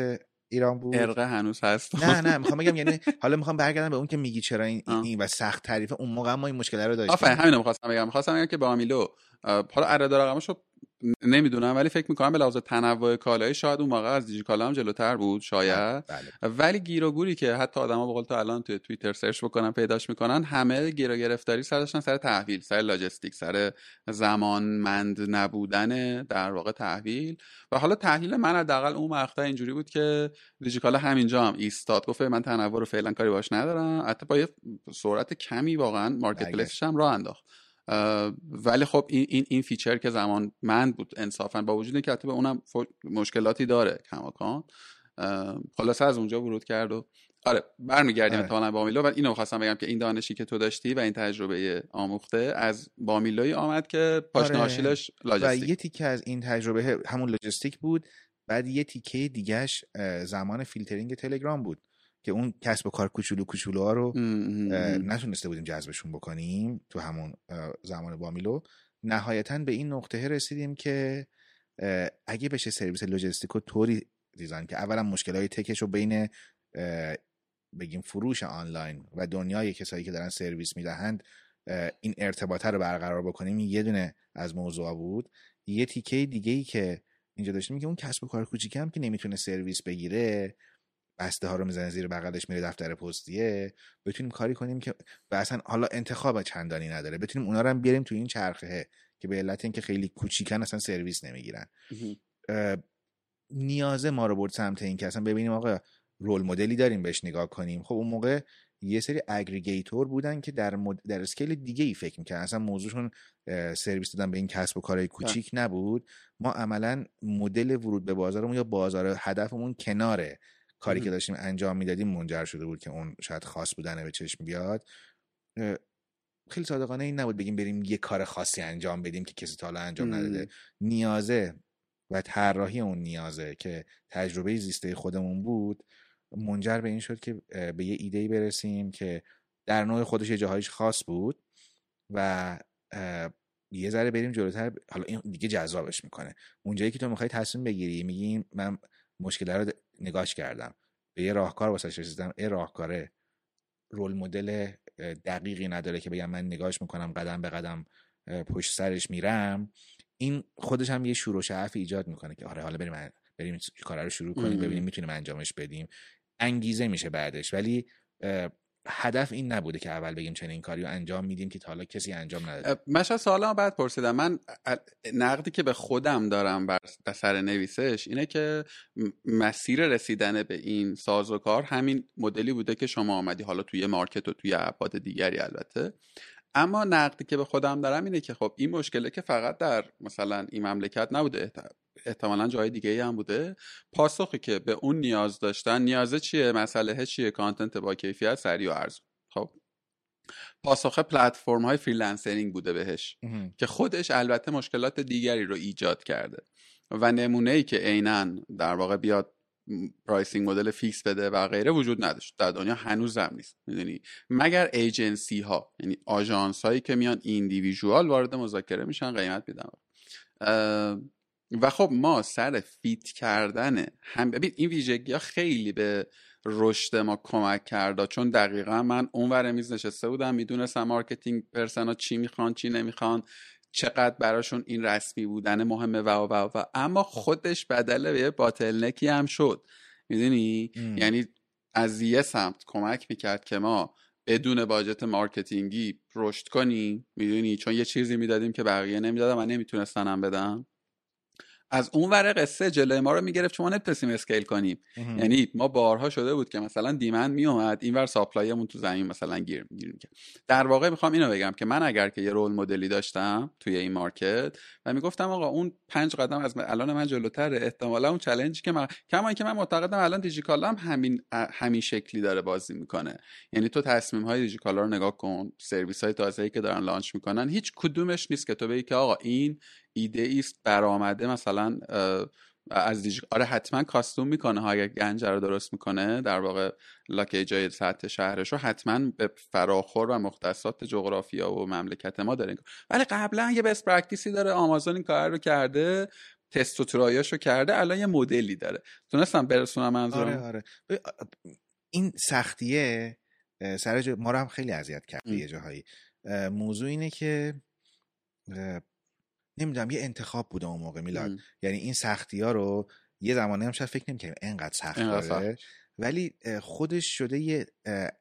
ایران بود. ارقه هنوز هست. نه نه می‌خوام بگم یعنی حالا می‌خوام برگردم به اون که میگی چرا این, این و سخت تعریفه. اون موقع ما این مشکل رو داشتیم. آفرین همین می‌خواستم بگم. می‌خواستم بگم که بامیلو حالا عدد رقمشو نمی‌دونم ولی فکر می‌کنم به لحاظ تنوع کالایی شاید اون موقع از دیجیکالا هم جلوتر بود شاید. بله. ولی گیر و گوری که حتی آدما به قول تو الان توی توییتر search بکنن پیداش می‌کنن همه گیر و گرفتاری سر داشتن سر تحویل سر لاجستیک سر زمانمند نبودن در واقع تحویل. و حالا تحلیل من حداقل اون مقطع اینجوری بود که دیجیکالا همینجا هم ایستاد. گفت من تنوع رو فعلا کاری باش ندارم. حتی با یه سرعت کمی واقعا marketplace ش هم راه انداخت. ولی خب این این این feature که زمان من بود انصافا با وجود اینکه به اونم مشکلاتی داره کماکان خلاصه از اونجا ورود کرد و آره برمیگردیم آره. اتفاقا بامیلو و اینو خواستم بگم که این دانشی که تو داشتی و این تجربه آموخته از بامیلوی آمد که پاشنه آره. logistics و یه تیکه از این تجربه همون logistics بود بعد یه تیکه دیگهش زمان فیلترینگ تلگرام بود که اون کسب و کار کوچولو کوچولو ها رو نتونسته بودیم جذبشون بکنیم تو همون زمان بامیلو. نهایتا به این نقطه رسیدیم که اگه بشه سرویس لوجستیک رو طوری design که اولا مشکل های تکش رو بین بگیم فروش آنلاین و دنیای کسایی که دارن سرویس می‌دهند این ارتباطه رو برقرار بکنیم یه دونه از موضوع بود. یه تیکه دیگه ای که اینجا داشتیم که اون کسب و کار کوچیک هم که نمی‌تونه سرویس بگیره بسته ها رو می‌زنه زیر بغلش میره دفتر پستیه. بتونیم کاری کنیم که و اصلا حالا انتخاب چندانی نداره. بتونیم اونا رو هم بیاریم تو این چرخه که به علت اینکه خیلی کوچیکن اصلا سرویس نمی‌گیرن. نیازه ما رو برد سمت این که اصلا ببینیم آقا رول مدلی داریم بهش نگاه کنیم. خب اون موقع یه سری اگریگیتور بودن که در مد... در اسکیل دیگه ای فکر می‌کنن اصلا موضوعشون سرویس دادن به این کسب و کارهای کوچیک نبود. ما عملا مدل ورود به بازارمون یا بازار هدفمون کناره. کاری که داشتیم انجام می‌دادیم منجر شده بود که اون شاید خاص بودنه به چشم بیاد. خیلی صادقانه این نبود بگیم بریم یه کار خاصی انجام بدیم که کسی تا حالا انجام نداده. نیازه و طراحی اون نیازه که تجربه زیسته خودمون بود منجر به این شد که به یه ایده برسیم که در نوع خودش یه جاهایش خاص بود و یه ذره بریم جلوتر. حالا این دیگه جذابش می‌کنه. اونجایی که تو می‌خوای تصمیم بگیری میگیم من مشکل رو نگاش کردم. به یه راهکار واسه رسیدم. این راهکاره رول مدل دقیقی نداره که بگم من نگاش می‌کنم قدم به قدم پشت سرش میرم. این خودش هم یه شروع شعف ایجاد می‌کنه که آره حالا بریم بریم کار رو شروع کنیم ببینیم می‌تونیم انجامش بدیم. انگیزه میشه بعدش. ولی هدف این نبوده که اول بگیم چنین کاری رو انجام میدیم که تا حالا کسی انجام نداده. من شاید سوالا بعد پرسیدم من نقدی که به خودم دارم بر سر نویسش اینه که مسیر رسیدن به این ساز و کار همین مدلی بوده که شما آمدی حالا توی مارکت و توی ابعاد دیگری البته. اما نقدی که به خودم دارم اینه که خب این مشکله که فقط در مثلا این مملکت نبوده. احتمالا جای دیگه ای هم بوده. پاسخی که به اون نیاز داشتن نیازه چیه؟ مسئله چیه؟ content با کیفیت سریع و ارزون. خب. پاسخ پلتفرم های freelancering بوده بهش که خودش البته مشکلات دیگری رو ایجاد کرده و نمونه ای که عینا در واقع بیاد pricing model fix بده و غیره وجود نداشت. در دنیا هنوز هم نیست. می‌دونی؟ مگر ایجنسی ها یعنی آژانس هایی که میان individual وارد مذاکره میشن قیمت میدن. و خب ما سر fit کردن هم ببین این ویژگی ها خیلی به رشد ما کمک کرد. چون دقیقا من اونور میز نشسته بودم می‌دونستم marketing personا چی می‌خوان چی نمی‌خوان چقدر براشون این رسمی بودن مهمه و و و. اما خودش بدل به یه bottleneck ی هم شد. می‌دونی؟ یعنی از یه سمت کمک می‌کرد که ما بدون budget marketing ی رشد کنیم. می‌دونی؟ چون یه چیزی می‌دادیم که بقیه نمی‌دادن و نمیتونستنم بدم از اون ور قصه جلوی ما رو می‌گرفت چون ما نتونستیم scale کنیم. یعنی ما بارها شده بود که مثلا demand میومد اینور supply مون تو زمین مثلا گیر که در واقع می‌خوام اینو بگم که من اگر که یه role model ی داشتم توی این مارکت و می‌گفتم آقا اون پنج قدم از الان من جلوتره احتمالا اون challenge ی که من کما اینکه من معتقدم الان دیجیکالا هم همین همین شکلی داره بازی می‌کنه. یعنی تو تصمیم های دیجیکالا رو نگاه کن سرویس های تازه‌ای که دارن launch می‌کنن هیچ کدومش نیست که تو بگی که آقا این ایده است برآمده مثلا از دیج... آره حتما custom می‌کنه ها اگر گنج رو درست می‌کنه در واقع locker جای سطح شهرش رو حتما به فراخور و مختصات جغرافیا و مملکت ما داره ولی قبلا یه best practice ی داره آمازون این کار رو کرده تست و try اش رو کرده الان یه مدلی داره. تونستم برسونم منظورم؟ آره آره. این سختیه سر ما رو هم خیلی اذیت کرده یه جاهایی. موضوع اینه که نمی‌دونم یه انتخاب بوده اون موقع میلاد. یعنی این سختی ها رو یه زمانی هم شاید فکر نمی‌کنیم انقدر سخت داره. ولی خودش شده یه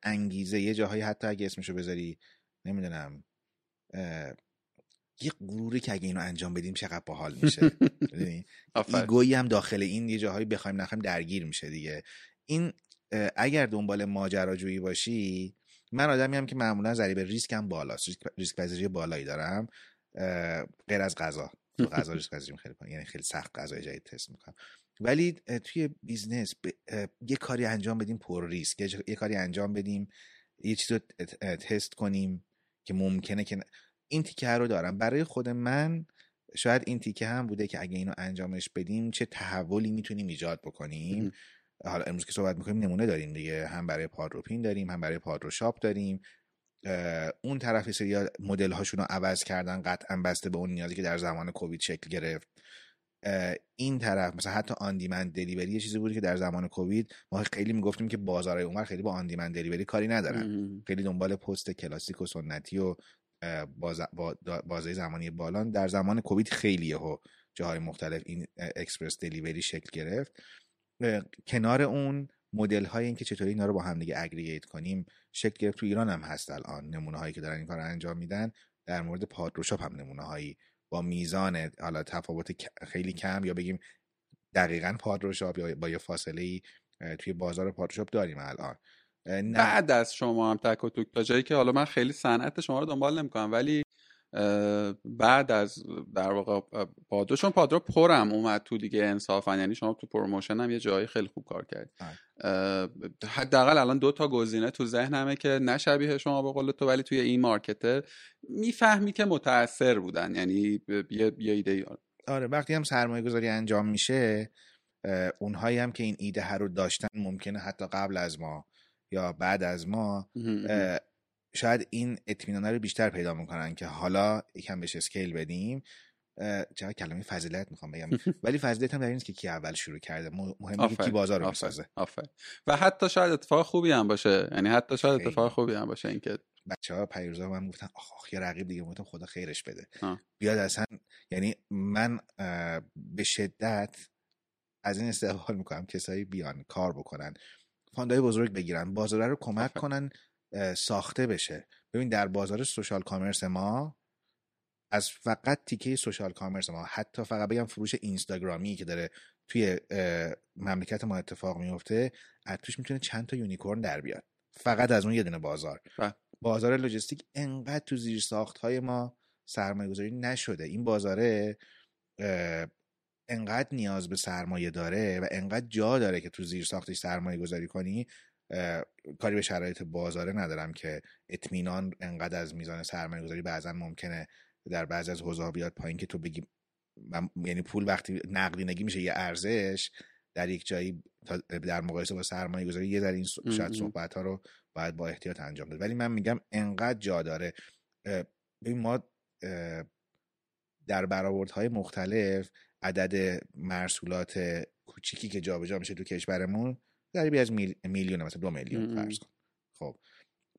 انگیزه یه جاهایی حتی اگه اسمشو بذاری نمی‌دونم یه غروری که اگه اینو انجام بدیم چقدر باحال میشه. ایگویی هم داخل این یه جاهایی بخوایم نخوایم درگیر میشه دیگه. این اگر دنبال ماجراجویی باشی من آدمی هم که معمولا ضریب ریسک هم بالاست. ریسک پذیری بالایی دارم. غیر از غذا. تو غذا ریسک پذیریم خیلی پایین. یعنی خیلی سخت غذای جدید تست می‌کنم. ولی توی business یه کاری انجام بدیم پر ریسک. یه کاری انجام بدیم یه چیز رو تست کنیم که ممکنه که این تیکه رو دارم. برای خود من شاید این تیکه هم بوده که اگه اینو انجامش بدیم چه تحولی می‌تونیم ایجاد بکنیم. حالا امروز که صحبت می‌کنیم نمونه داریم دیگه. هم برای پادروپین داریم هم برای پادرو شاپ داریم. اون طرف سری مدل هاشون رو عوض کردن قطعا بسته به اون نیازی که در زمان کووید شکل گرفت. این طرف مثلا حتی آن دیمند دلیوری یه چیزی بود که در زمان کووید ما خیلی می‌گفتیم که بازارهای اونور خیلی با آن دیمند دلیوری کاری ندارن. خیلی دنبال پست کلاسیک و سنتی و بازه زمانی بالان. در زمان کووید خیلی ها جاهای مختلف این express delivery شکل گرفت. کنار اون مدل های این که چطوری اینا رو با هم دیگه aggregate کنیم شکل گرفت تو ایران هم هست الان. نمونه هایی که دارن این کار رو انجام میدن در مورد پادروشاپ هم نمونه هایی با میزان حالا تفاوت خیلی کم یا بگیم دقیقا پادروشاپ یا با یه فاصله ای توی بازار پادروشاپ داریم الان. بعد از شما هم تک و توک تا جایی که حالا من خیلی صنعت شما رو دنبال نمی‌کنم ولی بعد از در واقع پادرو چون پادرو پرم اومد تو دیگه انصافا یعنی شما تو promotion هم یه جایی خیلی خوب کار کرد. حداقل الان دو تا گزینه تو ذهنمه که نه شبیه شما به قول تو ولی توی این مارکته می‌فهمی که متاثر بودن یعنی یه, یه ایده آره. وقتی هم سرمایه گذاری انجام میشه اونهایی هم که این ایده رو داشتن ممکنه حتی قبل از ما یا بعد از ما شاید این اطمینان رو بیشتر پیدا می‌کنن که حالا یکم بهش اسکیل بدیم. چرا کلمه فضیلت می‌خوام بگم؟ ولی فضیلت هم در که کی اول شروع کرده. مهمه که کی بازار رو می‌سازه. و حتی شاید اتفاق خوبی هم باشه. یعنی حتی شاید اتفاق خوبی هم باشه اینکه بچه ها پیروزا من گفتن آخ یه رقیب دیگه گفتم خدا خیرش بده. بیاد اصلا یعنی من به شدت از این استقبال می‌کنم کسایی بیان کار بکنن fund ای بزرگ بگیرن بازار رو کمک کنن. ساخته بشه. ببین در بازار social commerce ما از فقط تیکه social commerce ما حتی فقط بگم فروش اینستاگرامی که داره توی مملکت ما اتفاق میفته از توش می‌تونه چند تا unicorn در بیاد. فقط از اون یه دونه بازار. بله. بازار لوجستیک انقدر تو زیر ساخت های ما سرمایه گذاری نشده. این بازاره انقدر نیاز به سرمایه داره و انقدر جا داره که تو زیر ساختش سرمایه گذاری کنی کاری به شرایط بازاره ندارم که اطمینان انقدر از میزان سرمایه گذاری بعضا ممکنه در بعضی از حوزه بیاد پایین که تو بگی یعنی پول وقتی نقدینگی میشه یه ارزش در یک جایی در مقایسه با سرمایه گذاری یه در این شاید صحبت ها رو باید با احتیاط انجام بده. ولی من میگم انقدر جا داره. ببین ما در برآوردهای مختلف عدد مرسولات کوچیکی که جابجا میشه تو کشورمون در از میل... میلیون مثلا دو میلیون فرض کن خب.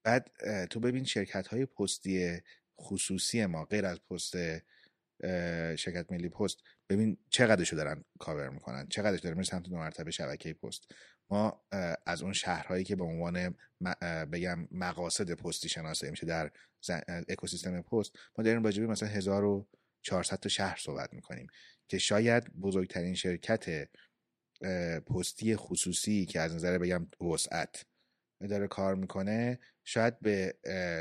بعد تو ببین شرکت های پستی خصوصی ما غیر از پست شرکت ملی پست ببین چقدرشو دارن کاور می‌کنن چقدرش داره میره سمت دو مرتبه شبکه پست. ما از اون شهرهایی که به عنوان بگم مقاصد پستی شناسایی میشه در اکوسیستم پست ما داریم راجبه مثلا 1400 تا شهر صحبت می‌کنیم که شاید بزرگترین شرکت پستی خصوصی که از نظر بگم وسعت داره کار می‌کنه شاید به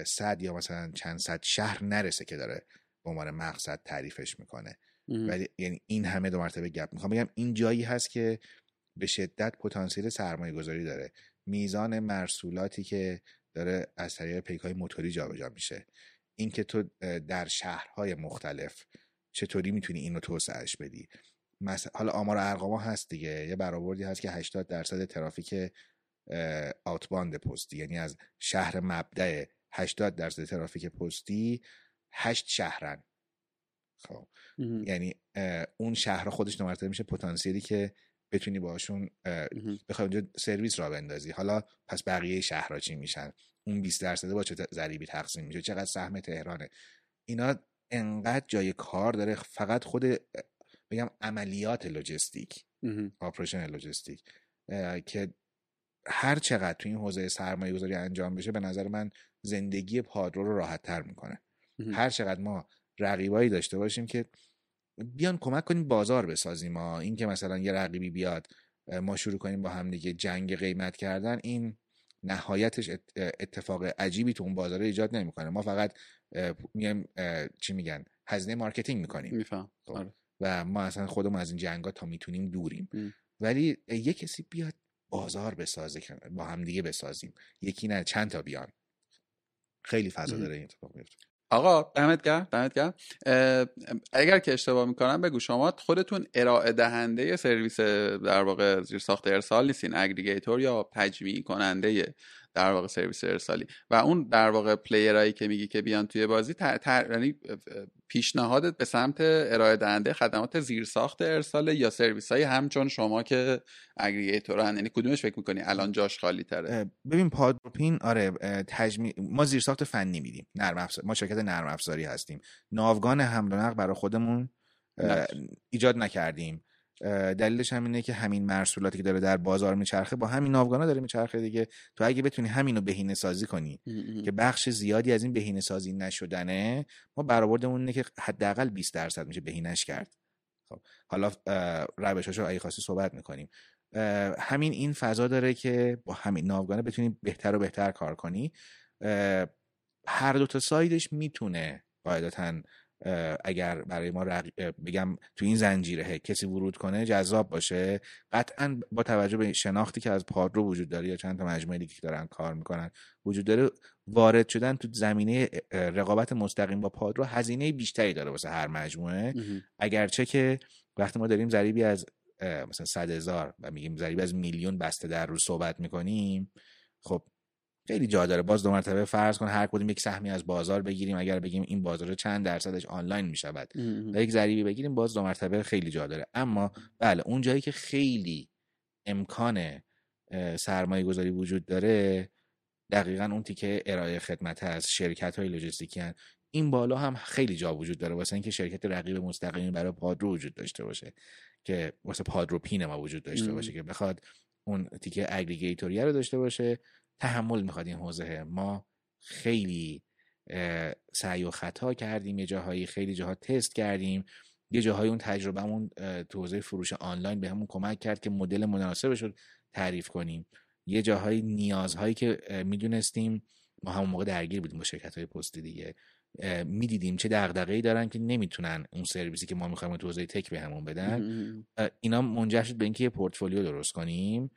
صد یا مثلا چند صد شهر نرسه که داره به عنوان مقصد تعریفش می‌کنه. ولی یعنی این همه دو مرتبه گپ می‌خوام بگم. این جایی هست که به شدت پتانسیل سرمایه گذاری داره. میزان مرسولاتی که داره از طریق پیک های موتوری جابجا میشه. اینکه تو در شهرهای مختلف چطوری می‌تونی اینو توسعهش بدی؟ حالا آمار ارقام هست دیگه. یه برآوردی هست که 80 درصد ترافیک آوتباند پستی. یعنی از شهر مبدع 80 درصد ترافیک پستی 8 شهرن. خب. یعنی اون شهر خودش نمرتبه میشه پتانسیلی که بتونی باشون بخوای اونجا سرویس را بندازی. حالا پس بقیه شهرها چی میشن؟ اون 20 درصد با چه ضریبی تقسیم میشه؟ چقدر سهم تهرانه؟ اینا انقدر جای کار داره فقط خود بگم عملیات logistic operation logistic که هر چقدر تو این حوزه سرمایه گذاری انجام بشه به نظر من زندگی پادرو رو راحت تر می‌کنه هر چقدر ما رقیبایی داشته باشیم که بیان کمک کنیم بازار بسازیم ما این که مثلا یه رقیبی بیاد ما شروع کنیم با هم دیگه جنگ قیمت کردن این نهایتش اتفاق عجیبی تو اون بازار ایجاد نمی‌کنه. ما فقط میایم چی میگن هزینه marketing می‌کنیم. میفهم. خب. آره. و ما اصلا خودمون از این جنگا تا می‌تونیم دوریم. ولی یه کسی بیاد بازار بسازه با هم دیگه بسازیم. یکی نه چند تا بیان. خیلی فضا داره این اتفاق میفته. آقا دمت گرم دمت گرم. اگر که اشتباه می‌کنم بگو شما خودتون ارائه دهنده سرویس در واقع زیر ساخت ارسال نیستین اگریگیتور یا تجمیع کننده در واقع سرویس ارسالی. و اون در واقع پلیرایی که میگی که بیان توی بازی تر... یعنی پیشنهادت به سمت ارائه دهنده خدمات زیرساخت ارسال یا سرویس های همچون شما که اگریگیتورن یعنی کدومش فکر می‌کنی الان جاش خالی تره ببین پادروپین آره تجمی... ما زیرساخت فنی میدیم. نرم افزار ما شرکت نرم افزاری هستیم. ناوگان حمل و نقل برای خودمون ایجاد نکردیم. دلیلش هم اینه که همین مرسولاتی که داره در بازار میچرخه با همین ناوگانا داره میچرخه دیگه. تو اگه بتونی همینو بهینه سازی کنی که بخش زیادی از این بهینه سازی نشدنه ما برآوردمون اینه که حداقل 20 درصد میشه بهینش کرد. خب حالا روشاشو اگه خواستی صحبت می‌کنیم. همین این فضا داره که با همین ناوگانه بتونی بهتر و بهتر کار کنی. هر دو تا سایدش می‌تونه قاعدتا اگر برای ما بگم تو این زنجیره کسی ورود کنه جذاب باشه قطعا با توجه به شناختی که از پادرو وجود داره یا چند تا مجموعه دیگه که دارن کار می‌کنن وجود داره وارد شدن تو زمینه رقابت مستقیم با پادرو هزینه بیشتری داره واسه هر مجموعه. اگرچه که وقتی ما داریم ضریبی از مثلا صد هزار و میگیم ضریبی از میلیون بسته در روز صحبت می‌کنیم خب خیلی جا داره. باز دو مرتبه فرض کن هر کدوم یک سهمی از بازار بگیریم. اگر بگیم این بازار چند درصدش آنلاین می‌شود و یک ضریبی بگیریم باز دو مرتبه خیلی جا داره. اما بله اون جایی که خیلی امکان سرمایه گذاری وجود داره دقیقا اون تیکه ارائه خدمت از شرکت های لوجستیکی هن. این بالا هم خیلی جا وجود داره. واسه اینکه شرکت رقیب مستقیمی برای پادرو وجود داشته باشه که واسه پادرو پین ما وجود داشته باشه که بخواد اون تیکه اگریگیتوریه رو داشته باشه. تحمل می‌خواد این حوزه. ما خیلی سعی و خطا کردیم. یه جاهایی خیلی جاها تست کردیم. یه جاهای اون تجربهمون تو حوزه فروش آنلاین به همون کمک کرد که مدل مناسبش رو تعریف کنیم. یه جاهای نیازهایی که می‌دونستیم ما همون موقع درگیر بودیم با شرکت های پستی دیگه. می‌دیدیم چه دغدغه‌ای دارن که نمی‌تونن اون سرویسی که ما می‌خوایم تو حوزه تک بهمون بدن. اینا منجر شد به اینکه یه پورتفولیو درست کنیم.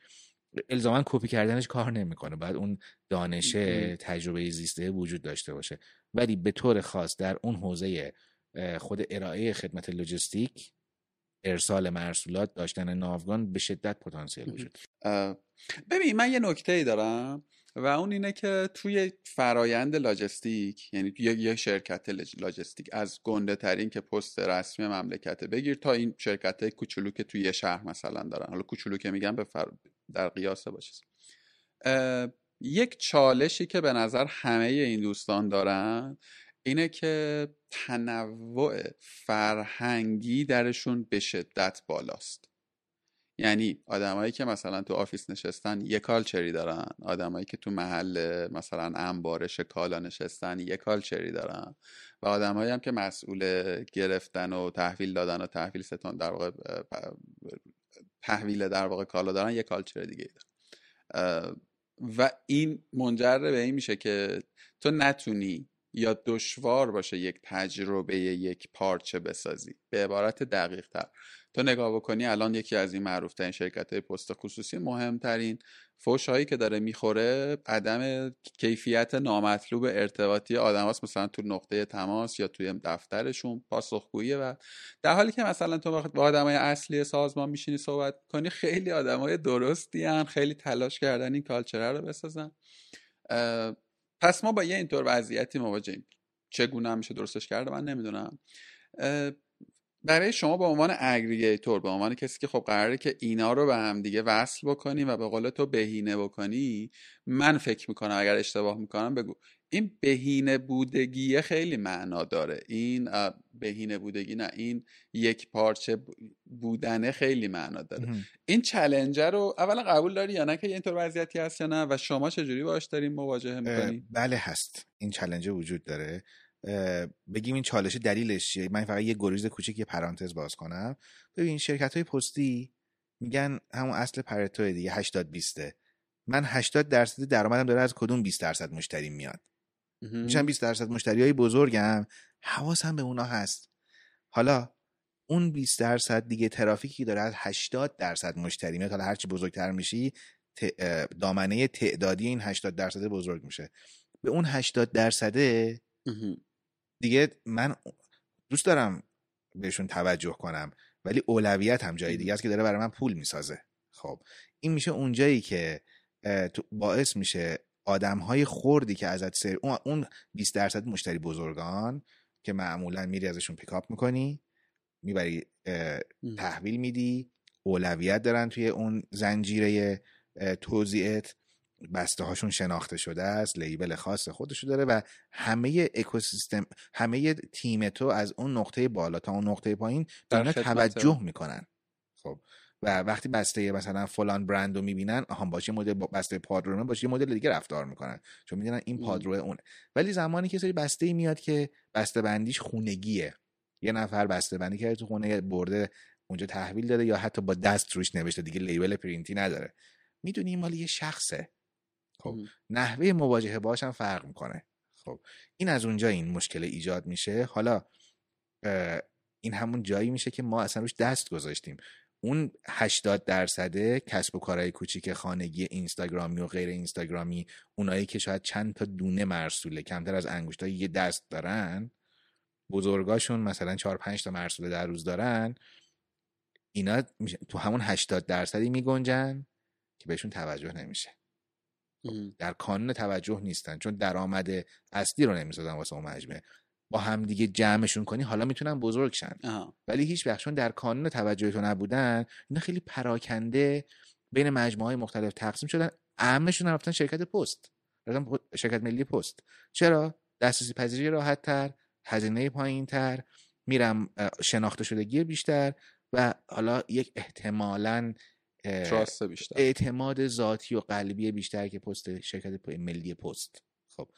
الزاما کپی کردنش کار نمی‌کنه. بعد اون دانش تجربه زیسته وجود داشته باشه. ولی به طور خاص در اون حوزه خود ارائه خدمت لوجستیک ارسال مرسولات داشتن ناوگان به شدت پتانسیل وجود ببین من یه نکته ای دارم و اون اینه که توی فرایند لاجستیک یعنی توی یه شرکت لاجستیک از گنده ترین که پست رسمی مملکته بگیر تا این شرکت کوچولو که توی یه شهر مثلا دارن. حالا کوچولو که میگن به در قیاسه باشه. یک چالشی که به نظر همه این دوستان دارن اینه که تنوع فرهنگی درشون به شدت بالاست. یعنی آدمایی که مثلا تو office نشستن یه culture ی دارن؟ آدمایی که تو محل مثلا انبارش کالا نشستن یه culture ی دارن؟ و آدمایی هم که مسئول گرفتن و تحویل دادن و تحویل ستون در واقع تحویل در واقع کالا دارن یه culture دیگه دارن. و این منجر به این میشه که تو نتونی یا دشوار باشه یک تجربه یک پارچه بسازی. به عبارت دقیق تر تو نگاه بکنی الان یکی از این معروف ترین شرکت های پست خصوصی مهمترین فوش هایی که داره می‌خوره عدم کیفیت نامطلوب ارتباطی آدم هاست مثلا تو نقطه تماس یا توی دفترشون پاسخگویی و در حالی که مثلا تو با آدم های اصلی سازمان میشینی صحبت کنی خیلی آدم های درستی هن. خیلی تلاش کردن این کالچره رو بسازن. پس ما با یه اینطور وضعیتی مواجهیم. چگونه میشه درستش کرده من نمی‌دونم. برای شما به عنوان اگریگیتور به عنوان کسی که خب قراره که اینا رو به هم دیگه وصل بکنی و به قول تو بهینه بکنی من فکر می‌کنم اگر اشتباه می‌کنم بگو. این بهینه بودگی خیلی معنا داره. این بهینه بودگی نه این یک پارچه بودنه خیلی معنا داره. این چلنجر رو اولا قبول داری یا نه؟ که اینطور وضعیتی هست یا نه؟ و شما چجوری باش داریم مواجهه می‌کنی؟ بله هست. این چلنجر وجود داره. بگیم این چالش دلیلش چیه؟ من فقط یه گریز کوچیک یه پرانتز باز کنم. ببین شرکت های پستی میگن همون اصل پرتو دیگه 80 20 من 80 درصد درآمدم داره از کدوم 20 درصد مشتری میاد؟ میشن 20 درصد مشتری های بزرگم حواسم به اونا هست. حالا اون 20 درصد دیگه ترافیکی داره از 80 درصد مشتری میاد حالا هرچی بزرگتر میشی دامنه تعدادی این 80 درصد بزرگ میشه. به اون 80 درصده دیگه من دوست دارم بهشون توجه کنم ولی اولویت هم جایی دیگه است که داره برای من پول می‌سازه. خب این میشه اونجایی که باعث میشه آدم های خوردی که ازت سر اون 20 درصد مشتری بزرگان که معمولا میری ازشون پیکاپ می‌کنی می‌بری تحویل میدی اولویت دارن توی اون زنجیره توضیعت بسته هاشون شناخته شده است لیبل خاص خودشو داره و همه اکوسیستم همه تیم تو از اون نقطه بالا تا اون نقطه پایین به توجه می‌کنن. خب. و وقتی بسته مثلا فلان برند رو می‌بینن آها باشه مدل بسته پادرومه باشه یه مدل دیگه رفتار می‌کنن. چون می‌دونن این پادرو اونه. ولی زمانی که سری بسته میاد که بسته بندیش خونگیه. یه نفر بسته بندی کرده تو خونه برده اونجا تحویل داده یا حتی با دست روش نوشته دیگه لیبل پرینتی نداره. می‌دونی این مال یه شخصه. خب نحوه مواجهه باش هم فرق می‌کنه. خب این از اونجا این مشکل ایجاد میشه. حالا این همون جایی میشه که ما اصلا روش دست گذاشتیم. اون 80 درصده کسب و کارهای کوچیک خانگی اینستاگرامی و غیر اینستاگرامی اونایی که شاید چند تا دونه مرسوله کمتر از انگشتای یه دست دارن بزرگاشون مثلا 4 5 تا مرسوله در روز دارن اینا تو همون 80 درصدی میگنجن که بهشون توجه نمیشه. در کانون توجه نیستن چون درآمد اصلی رو نمی‌سازن واسه اون مجموعه با همدیگه جمعشون کنی حالا می‌تونن بزرگ شن. ولی هیچ وقت در کانون توجه تو نبودن اینا خیلی پراکنده بین مجموعه های مختلف تقسیم شدن. اهمشون رفتن شرکت پست. رفتن شرکت ملی پست. چرا؟ دسترسی پذیری راحت تر هزینه پایین تر میرم شناخته شدگی بیشتر و حالا یک احتمالا بیشتر. اعتماد ذاتی و قلبی بیشتر که پست شرکت ملی پست. خب.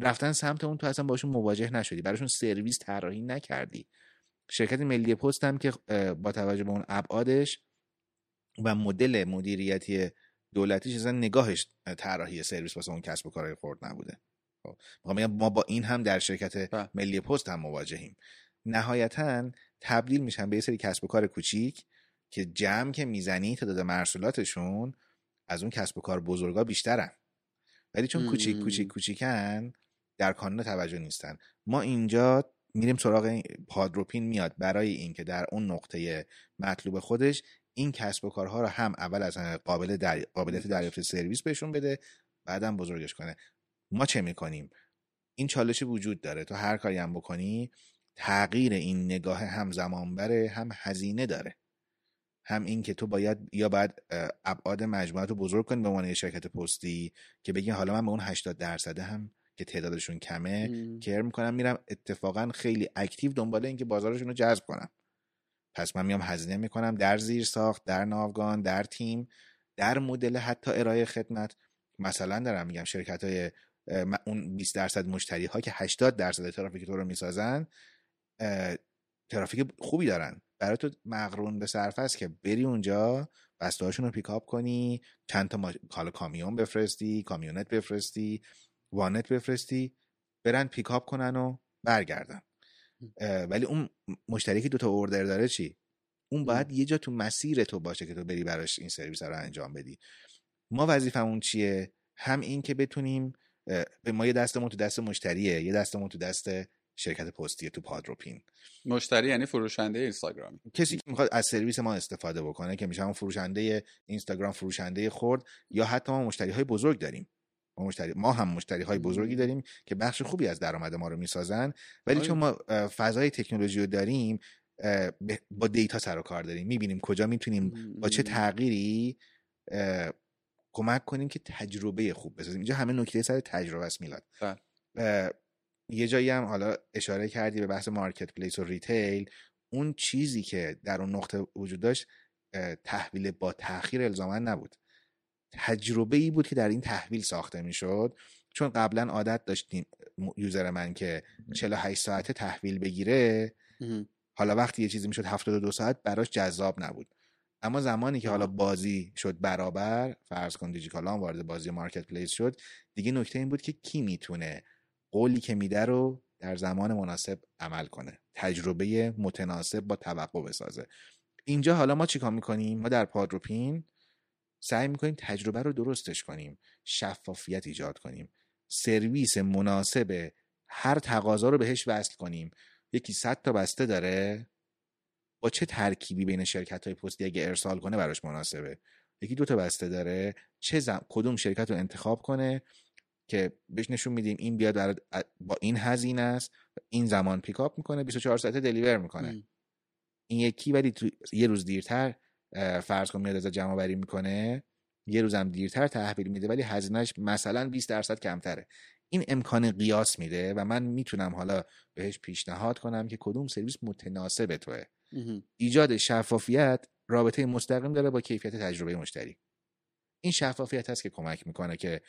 رفتن سمت اون تو اصلا باشون مواجه نشدی براشون سرویس طراحی نکردی. شرکت ملی پست هم که با توجه به اون ابعادش و مدل مدیریتی دولتیش اصلا نگاهش طراحی سرویس واسه اون کسب و کارهای خورد نبوده. خب ما با این هم در شرکت بله. ملی پست هم مواجهیم. نهایتا تبدیل میشن به یه سری کسب و کار کوچیک که جمع که می‌زنی تعداد محصولاتشون از اون کسب و کار بزرگا بیشترن. ولی چون کوچیک کوچیک کوچیکن در کانون توجه نیستن. ما اینجا میریم سراغ پادروپین میاد. برای اینکه در اون نقطه مطلوب خودش این کسب و کارها رو هم اول از قابل در... قابلیت دریافت سرویس بهشون بده بعدم بزرگش کنه. ما چه می‌کنیم؟ این چالش وجود داره. تو هر کاری هم بکنی تغییر این نگاه هم زمان بره هم هزینه داره. هم این که تو باید یا باید ابعاد مجموعه رو بزرگ کنی به عنوان شرکت پستی که بگین حالا من به اون 80 درصده هم که تعدادشون کمه فکر می‌کنم میرم اتفاقا خیلی active دنبال اینکه بازارشون رو جذب کنم. پس من میام هزینه می‌کنم در زیر ساخت در ناوگان در تیم در مدل حتی ارائه خدمت. مثلا دارم میگم شرکت های اون 20 درصد مشتری ها که 80 درصد ترافیک تو رو می‌سازن ترافیک خوبی دارن. برای تو مقرون به صرفه است که بری اونجا بسته رو پیکاپ کنی چند تا کالا کامیون بفرستی کامیونت بفرستی. وانت بفرستی برن پیکاپ کنن و برگردن. ولی اون مشتری که دوتا اوردر داره چی؟ اون باید یه جا تو مسیر تو باشه که تو بری براش این سرویس رو انجام بدی. ما وظیفمون چیه؟ هم این که بتونیم به ما یه دستمون تو دست مشتریه یه دستمون تو دست شرکت پستی تو پادروپین. مشتری یعنی فروشنده اینستاگرام. کسی که می‌خواد از سرویس ما استفاده بکنه که میشه فروشنده اینستاگرام فروشنده خورد یا حتی ما مشتری های بزرگ داریم. ما, مشتری ما هم مشتری های بزرگی داریم که بخش خوبی از درآمد ما رو می‌سازن. ولی چون ما فضای تکنولوژی رو داریم با دیتا سر و کار داریم. می‌بینیم کجا می‌تونیم با چه تغییری کمک کنیم که تجربه خوب بسازیم. اینجا همه نکته سر تجربه است میلاد. بله. یه جایی هم حالا اشاره کردی به بحث marketplace و retail اون چیزی که در اون نقطه وجود داشت تحویل با تاخیر الزاما نبود. تجربه ای بود که در این تحویل ساخته می‌شد. چون قبلا عادت داشتیم user من که 48 ساعته تحویل بگیره حالا وقتی یه چیزی می‌شد 72 ساعت براش جذاب نبود. اما زمانی که حالا بازی شد برابر فرض کن دیجیکالا وارد بازی marketplace شد دیگه نکته این بود که کی می‌تونه قولی که میده رو در زمان مناسب عمل کنه. تجربه متناسب با توقع بسازه. اینجا حالا ما چیکار می‌کنیم؟ ما در پادروپین سعی می‌کنیم تجربه رو درستش کنیم شفافیت ایجاد کنیم سرویس مناسب هر تقاضا رو بهش وصل کنیم. یکی صد تا بسته داره. با چه ترکیبی بین شرکت های پستی اگه ارسال کنه براش مناسبه؟ یکی دو تا بسته داره. چه زم... کدوم شرکت رو انتخاب کنه که بهش نشون میدیم این بیاد با این هزینه است این زمان پیکاپ می‌کنه 24 ساعته دلیور می‌کنه. این یکی ولی تو یه روز دیرتر فرض کن میاد جمع بری می‌کنه یه روزم دیرتر تحویل میده ولی هزینهش مثلا 20 درصد کمتره. این امکان قیاس میده و من می‌تونم حالا بهش پیشنهاد کنم که کدوم سرویس متناسب توه. ایجاد شفافیت رابطه مستقیم داره با کیفیت تجربه مشتری. این شفافیت هست که کمک می‌کنه که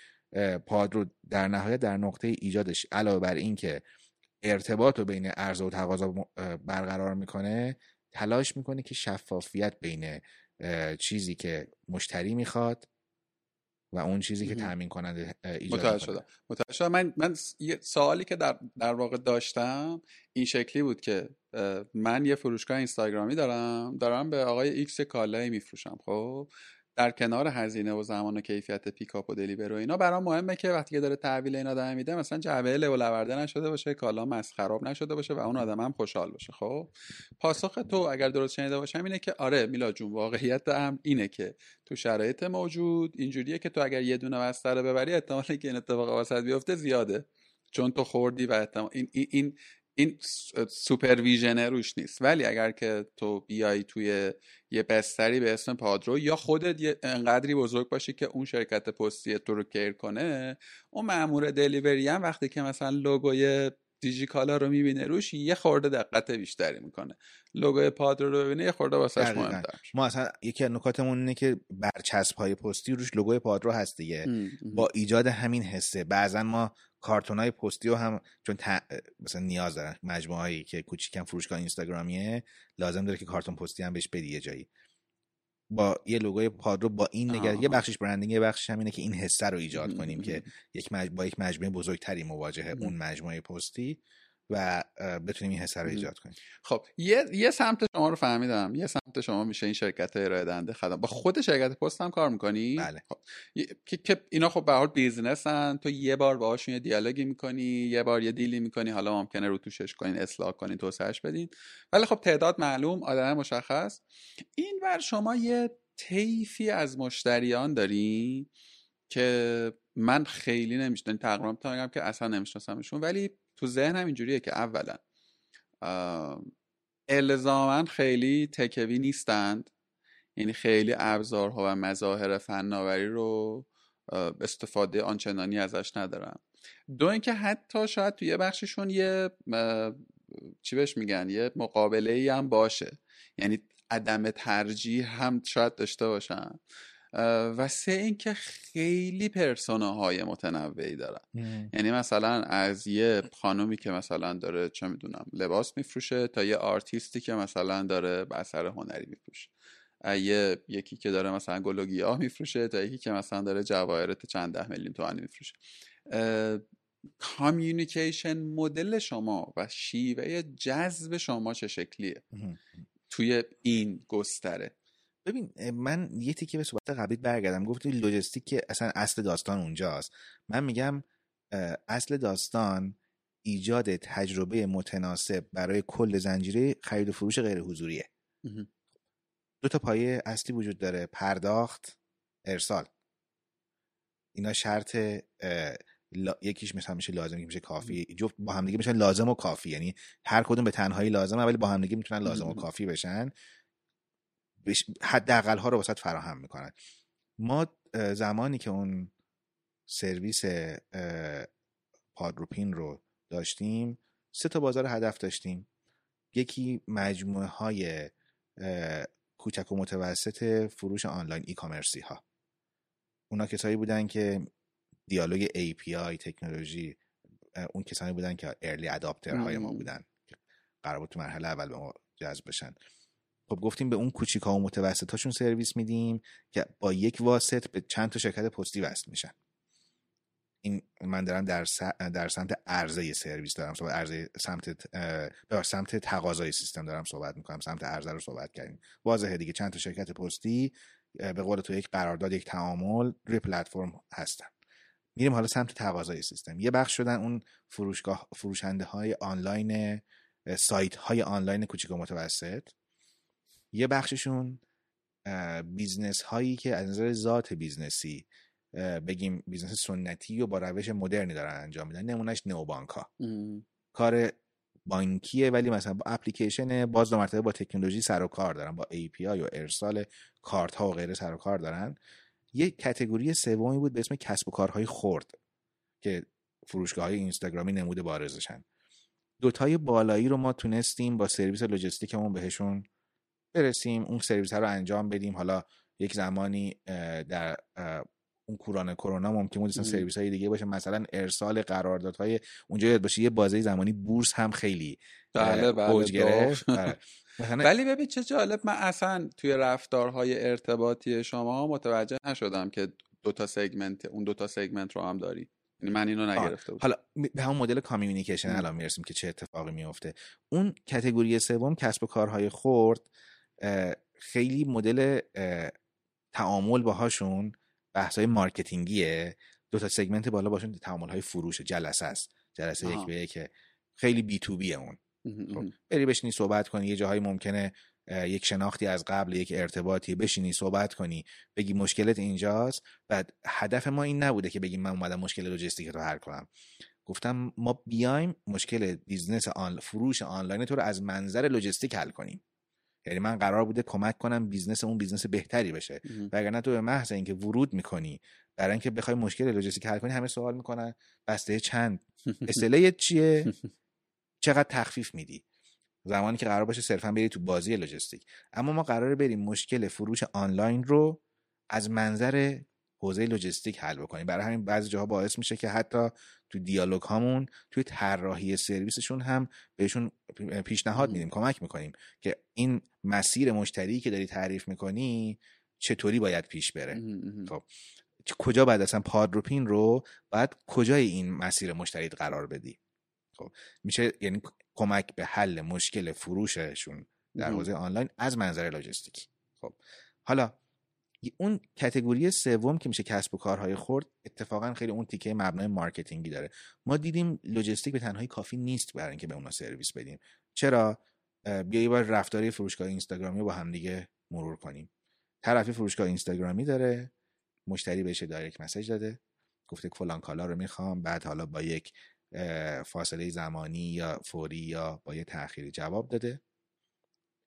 پاد رو در نهایت در نقطه ایجادش علاوه بر اینکه ارتباط رو بین عرضه و تقاضا برقرار می‌کنه تلاش می‌کنه که شفافیت بین چیزی که مشتری می‌خواد و اون چیزی که تامین کننده ایجاد متوجه شدم. متوجه شدم. من من یه سوالی که در در واقع داشتم این شکلی بود که من یه فروشگاه اینستاگرامی دارم. دارم به آقای ایکس کالایی میفروشم خب؟ در کنار هزینه و زمان و کیفیت پیکاپ و deliver و اینا برام مهمه که وقتی که داره تحویل این آدم میده مثلا جعبه له و لورده نشده باشه کالا مس خراب نشده باشه و اون آدم هم خوشحال باشه. خب پاسخ تو اگر درست شنیده باشم اینه که آره میلاد جون واقعیت هم اینه که تو شرایط موجود اینجوریه که تو اگر یه دونه بستر ببری احتمالی که این اتفاق واست بیفته زیاده. چون تو خردی و این, این این supervision روش نیست. ولی اگر که تو بیای توی یه بستری به اسم پادرو یا خودت انقدری بزرگ باشی که اون شرکت پستی تو رو care کنه اون مامور delivery هم وقتی که مثلا لوگوی دیجیکالا رو می‌بینه روش یه خورده دقت بیشتری می‌کنه. لوگوی پادرو رو ببینه یه خورده واسش مهمتر ما اصلا یکی از نکاتمون اینه که برچسب های پستی روش لوگوی پادرو هست دیگه. با ایجاد همین حسه. بعضا ما کارتون های پستی رو هم چون مثلا نیاز دارن مجموعه هایی که کوچیکم فروشگاه اینستاگرامیه لازم داره که کارتون پستی هم بهش بدی یه جایی. با یه لوگوی پادرو با این نگاه یه بخشش برندینگ یه بخشش هم اینه که این حسه رو ایجاد کنیم که یک با یک مجموعه بزرگتری مواجهه اون مجموعه پستی. و بتونیم این حسه رو ایجاد کنیم. خب یه یه سمت شما رو فهمیدم. یه سمت شما میشه این شرکت ارائه دهنده خدمات با خود شرکت پست هم کار می‌کنی؟ بله. خب. که اینا خب به حال بیزنسن. تو یه بار باهاشون یه دیالوگی می‌کنی یه بار یه دیلی می‌کنی. حالا ممکنه رو توشش کنین اصلاح کنین توسعهش بدین. ولی خب تعداد معلوم آدم مشخص. این بر شما یه طیفی از مشتریان داری که من خیلی نمیشتم تقریبا میگم که اصلا نمیشناسمشون. ولی تو ذهنم اینجوریه که اولا الزاما خیلی تکوی نیستند. یعنی خیلی ابزارها و مظاهر فناوری رو استفاده آنچنانی ازش ندارم. دو اینکه حتی شاید توی بخششون یه چی بهش میگن یه مقابله ای هم باشه. یعنی عدم ترجیح هم شاید داشته باشن. و سه اینکه خیلی پرسوناهای متنوعی دارن. یعنی مثلا از یه خانومی که مثلا داره چه می‌دونم لباس میفروشه تا یه آرتیستی که مثلا داره اثر هنری میفروشه. یه یکی که داره مثلا گل و گیاه میفروشه تا یکی که مثلا داره جواهرات چند ده میلیون تومانی میفروشه. کامیونیکیشن مدل شما و شیوه جذب شما چه شکلیه؟ توی این گستره. ببین من یه تیکه به صحبت قبلی برگردم. گفتی لوجستیک که اصلا اصل داستان اونجاست. من میگم اصل داستان ایجاد تجربه متناسب برای کل زنجیره خرید و فروش غیر حضوریه دو تا پایه اصلی وجود داره. پرداخت ارسال. اینا شرط یکیش مثلا میشه لازم یکی میشه کافی. جفت با همدیگه میشن لازم و کافی. یعنی هر کدوم به تنهایی لازمه ولی با همدیگه می‌تونن لازم و کافی بشن. حداقل ها رو واسط فراهم می‌کنن. ما زمانی که اون سرویس پادروپین رو داشتیم سه تا بازار هدف داشتیم. یکی مجموعه های کوچک و متوسط فروش آنلاین ای کامرسی ها اونا کسایی بودن که دیالوگ API تکنولوژی اون کسانی بودن که ارلی اداپتر های ما بودن قرار بود تو مرحله اول به ما جذب بشن. خب گفتیم به اون کوچیکا و متوسطاشون سرویس میدیم که با یک واسط به چند تا شرکت پستی وصل میشن. این من دارم در, در سمت عرضه سرویس دارم صحبت عرضه سمت سمت تقاضای سیستم دارم صحبت می‌کنم سمت عرضه رو صحبت کردیم. واضحه دیگه چند تا شرکت پستی به قول تو یک قرارداد یک تعامل روی پلتفرم هستن. میریم حالا سمت تقاضای سیستم. یه بخش شدن اون فروشگاه فروشنده های آنلاین سایت های آنلاین کوچیک و متوسط. یه بخششون business هایی که از نظر ذات business ی بگیم business سنتی و با روش مدرنی دارن انجام میدن نمونهش نوبانک ها کار بانکیه ولی مثلا با اپلیکیشن باز دو مرتبه با تکنولوژی سر و کار دارن با API و ارسال کارت ها و غیره سر و کار دارن. یه category سومی بود به اسم کسب و کارهای خرد که فروشگاه های اینستاگرامی نمود بارزشن دوتای بالایی رو ما تونستیم با سرویس لوجستیکمون بهشون برسیم اون سرویس ها رو انجام بدیم. حالا یک زمانی در اون کوران کرونا ممکن بود سرویس های دیگه باشه. مثلا ارسال قراردادهای اونجا یاد باشه. یه بازه زمانی بورس هم خیلی بله بله آره. ولی ببین چه جالب من اصلا توی رفتارهای ارتباطی شما متوجه نشدم که دوتا segment اون دوتا segment رو هم داری. یعنی من اینو نگرفته حالا به همون مدل communication الان می‌رسیم که چه اتفاقی میفته اون category سوم کسب و کارهای خرد خیلی مدل تعامل باهاشون بحث های marketing یه. دو تا segment بالا باشون تعامل های فروش جلسه است. جلسه یک به یکه خیلی B2B ئه اون خب بری بشینی صحبت کنی یه جاهایی ممکنه یک شناختی از قبل یک ارتباطی بشینی صحبت کنی بگی مشکلت اینجاست. بعد هدف ما این نبوده که بگیم من اومدم مشکل لوجستیک رو حل کنم. گفتم ما بیایم مشکل business آن فروش آنلاین تو رو از منظر لوجستیک حل کنیم. یعنی من قرار بوده کمک کنم business اون business بهتری بشه. وگرنه تو به محض اینکه ورود می‌کنی برای اینکه بخوای مشکل لوجستیک حل کنی همه سوال می‌کنن بسته چند؟ اصطلاح چیه؟ چقدر تخفیف میدی؟ زمانی که قرار باشه صرفا بری تو بازی لوجستیک. اما ما قراره بریم مشکل فروش آنلاین رو از منظر حوزه لوجستیک حل بکنیم. برای همین بعضی جاها باعث میشه که حتی تو دیالوگ هامون توی طراحی سرویسشون هم بهشون پیشنهاد میدیم کمک می‌کنیم که این مسیر مشتری که داری تعریف می‌کنی چطوری باید پیش بره. خب کجا باید اصلا پادروپین رو باید کجای این مسیر مشتری قرار بدی؟ خب میشه یعنی کمک به حل مشکل فروششون در حوزه آنلاین از منظر لاجستیکی خب حالا اون category سوم که میشه کسب و کارهای خرد اتفاقا خیلی اون تیکه مبنای marketing ی داره. ما دیدیم لوجستیک به تنهایی کافی نیست برای اینکه به اونا سرویس بدیم. چرا؟ بیا یه بار رفتاری فروشگاه اینستاگرامی رو با هم دیگه مرور کنیم. طرفی فروشگاه اینستاگرامی داره مشتری بهش direct message داده گفته فلان کالا رو می‌خوام بعد حالا با یک فاصله زمانی یا فوری یا با یه تأخیری جواب داده.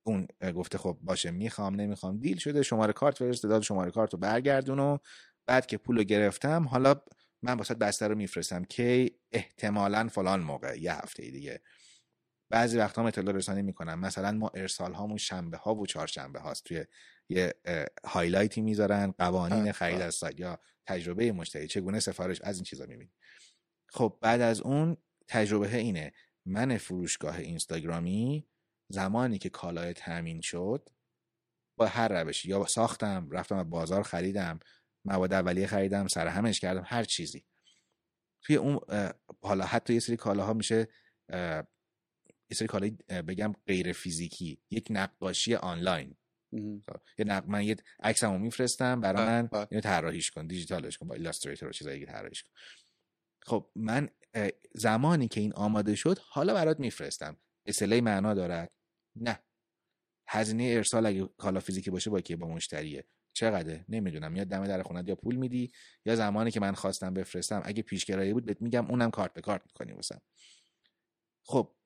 اون گفته خب باشه می‌خوام نمی‌خوام deal شده شماره کارت فرسته داد شماره کارت رو برگردون و بعد که پول رو گرفتم حالا من واسه بسته رو میفرستم که احتمالا فلان موقع یه هفته دیگه. بعضی وقتا هم اطلاع رسانی می‌کنم. مثلا ما ارسال هامون شنبه ها و چهارشنبه هاست. توی یه هایلایتی می‌ذارن قوانین خرید از سایت یا تجربه مشتری چگونه سفارش از این چیزا می‌بینی. خب بعد از اون تجربه اینه من فروشگاه اینستاگرامی زمانی که کالای تامین شد با هر روشی یا ساختم رفتم بازار خریدم مواد اولیه خریدم سر همش کردم هر چیزی. توی اون حالا حتی یه سری کالاها میشه یه سری کالای بگم غیر فیزیکی یک نقاشی آنلاین. خب، یه نق... من یه عکسمو میفرستم برای من اینو طراحیش کن دیجیتالش کن با Illustrator و چیزایی که طراحیش کن. خب من زمانی که این آماده شد حالا برات میفرستم. اصله معنا دارد. نه. هزینه ارسال اگه کالا فیزیکی باشه با که با مشتریه. چقدره؟ نمی‌دونم. یا دم در خونت یا پول میدی یا زمانی که من خواستم بفرستم. اگه پیشگرایی بود بهت میگم اونم کارت به کارت می‌کنی واسم. خب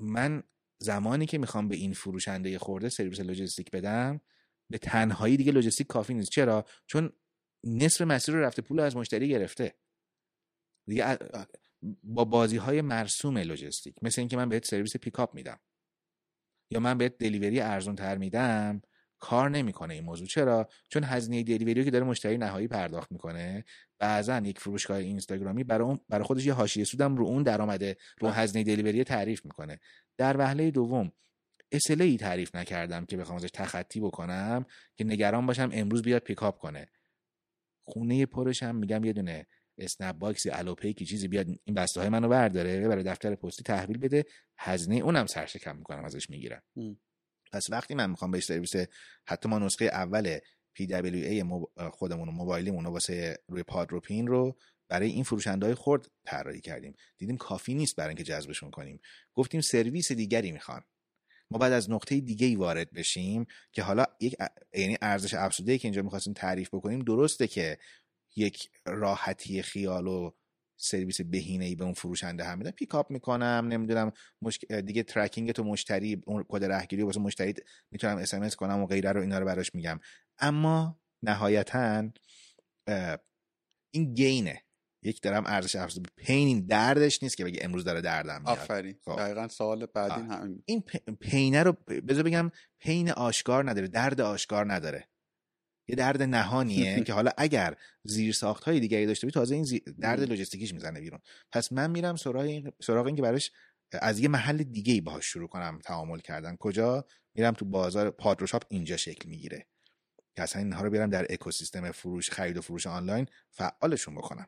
من زمانی که می‌خوام به این فروشنده خورده سرویس لوجستیک بدم به تنهایی دیگه لوجستیک کافی نیست. چرا؟ چون نصف مسیر رو رفته پول از مشتری گرفته. دیگه با بازی های مرسوم لوجستیک مثل اینکه من بهت سرویس پیکاپ میدم. یا من بهت delivery ارزون تر میدم؟ کار نمی‌کنه این موضوع. چرا؟ چون هزینه delivery که داره مشتری نهایی پرداخت می‌کنه. بعضا یک فروشگاه اینستاگرامی برای برای خودش یه حاشیه سودم رو اون درآمده رو. هزینه delivery تعریف می‌کنه. در وهله دوم SLA ای تعریف نکردم که بخوام ازش تخطی بکنم که نگران باشم امروز بیاد پیکاپ کنه. خونه پرش هم میگم یه دونه اسنپ باکسی الوپیکی چیزی بیاد این بسته های منو برداره برای دفتر پستی تحویل بده هزینه اونم سرشکم می‌کنم ازش می‌گیرم. پس وقتی من می‌خوام بهش سرویس حتی ما نسخه اول PWA خودمون و موبایلیمون رو واسه روی پادروپین رو برای این فروشنده های خرد طراحی کردیم. دیدیم کافی نیست برای اینکه جذبشون کنیم. گفتیم سرویس دیگری می‌خوان. ما بعد از نقطه دیگه ای وارد بشیم که حالا یک یعنی ارزش افزوده که اینجا می‌خواستیم تعریف بکنیم درسته که یک راحتی خیال و سرویس بهینه ای به اون فروشنده هم میدم. پیکاپ می‌کنم نمی‌دونم دیگه tracking تو مشتری اون کد رهگیری واسه مشتری می‌تونم اس کنم و غیره رو اینا رو براش میگم. اما نهایتا این gain ه یک درم ارزش افزوده. pain این دردش نیست که بگه امروز داره دردم میاد. آفرین. خب. دقیقا سوال بعدی همین این پینه رو بذار بگم پین آشکار نداره درد آشکار نداره. یه درد نهانیه که حالا اگر زیر ساخت های دیگری داشته باشی تازه این درد لوجستیکیش می‌زنه بیرون. پس من میرم سراغ این سراغ این که براش از یه محل دیگه ای باهاش شروع کنم تعامل کردن. کجا؟ میرم تو بازار پادروشاپ اینجا شکل می‌گیره که اصلا اینها رو بیارم در اکوسیستم فروش خرید و فروش آنلاین فعالشون بکنم.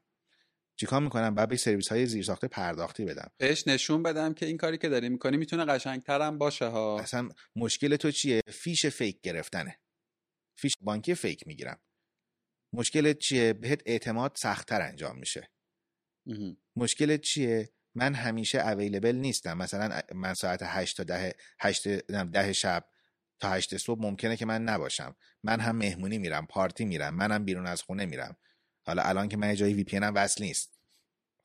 چیکار می‌کنم؟ بعد به سرویس های زیر ساخته پرداختی بدم. بهش نشون بدم که این کاری که داری می‌کنی می‌تونه قشنگترم باشه ها. اصلا مشکل تو چیه؟ فیش فیک گرفتنه. فیش بانکی فیک می‌گیرم. مشکل چیه؟ بهت اعتماد سختتر انجام میشه. مشکل چیه؟ من همیشه اویلیبل نیستم. مثلا من ساعت 8 تا 10 8 ده شب تا 8 صبح ممکنه که من نباشم. من هم مهمونی میرم پارتی میرم منم بیرون از خونه میرم. حالا الان که من جایی VPN هم وصل نیست.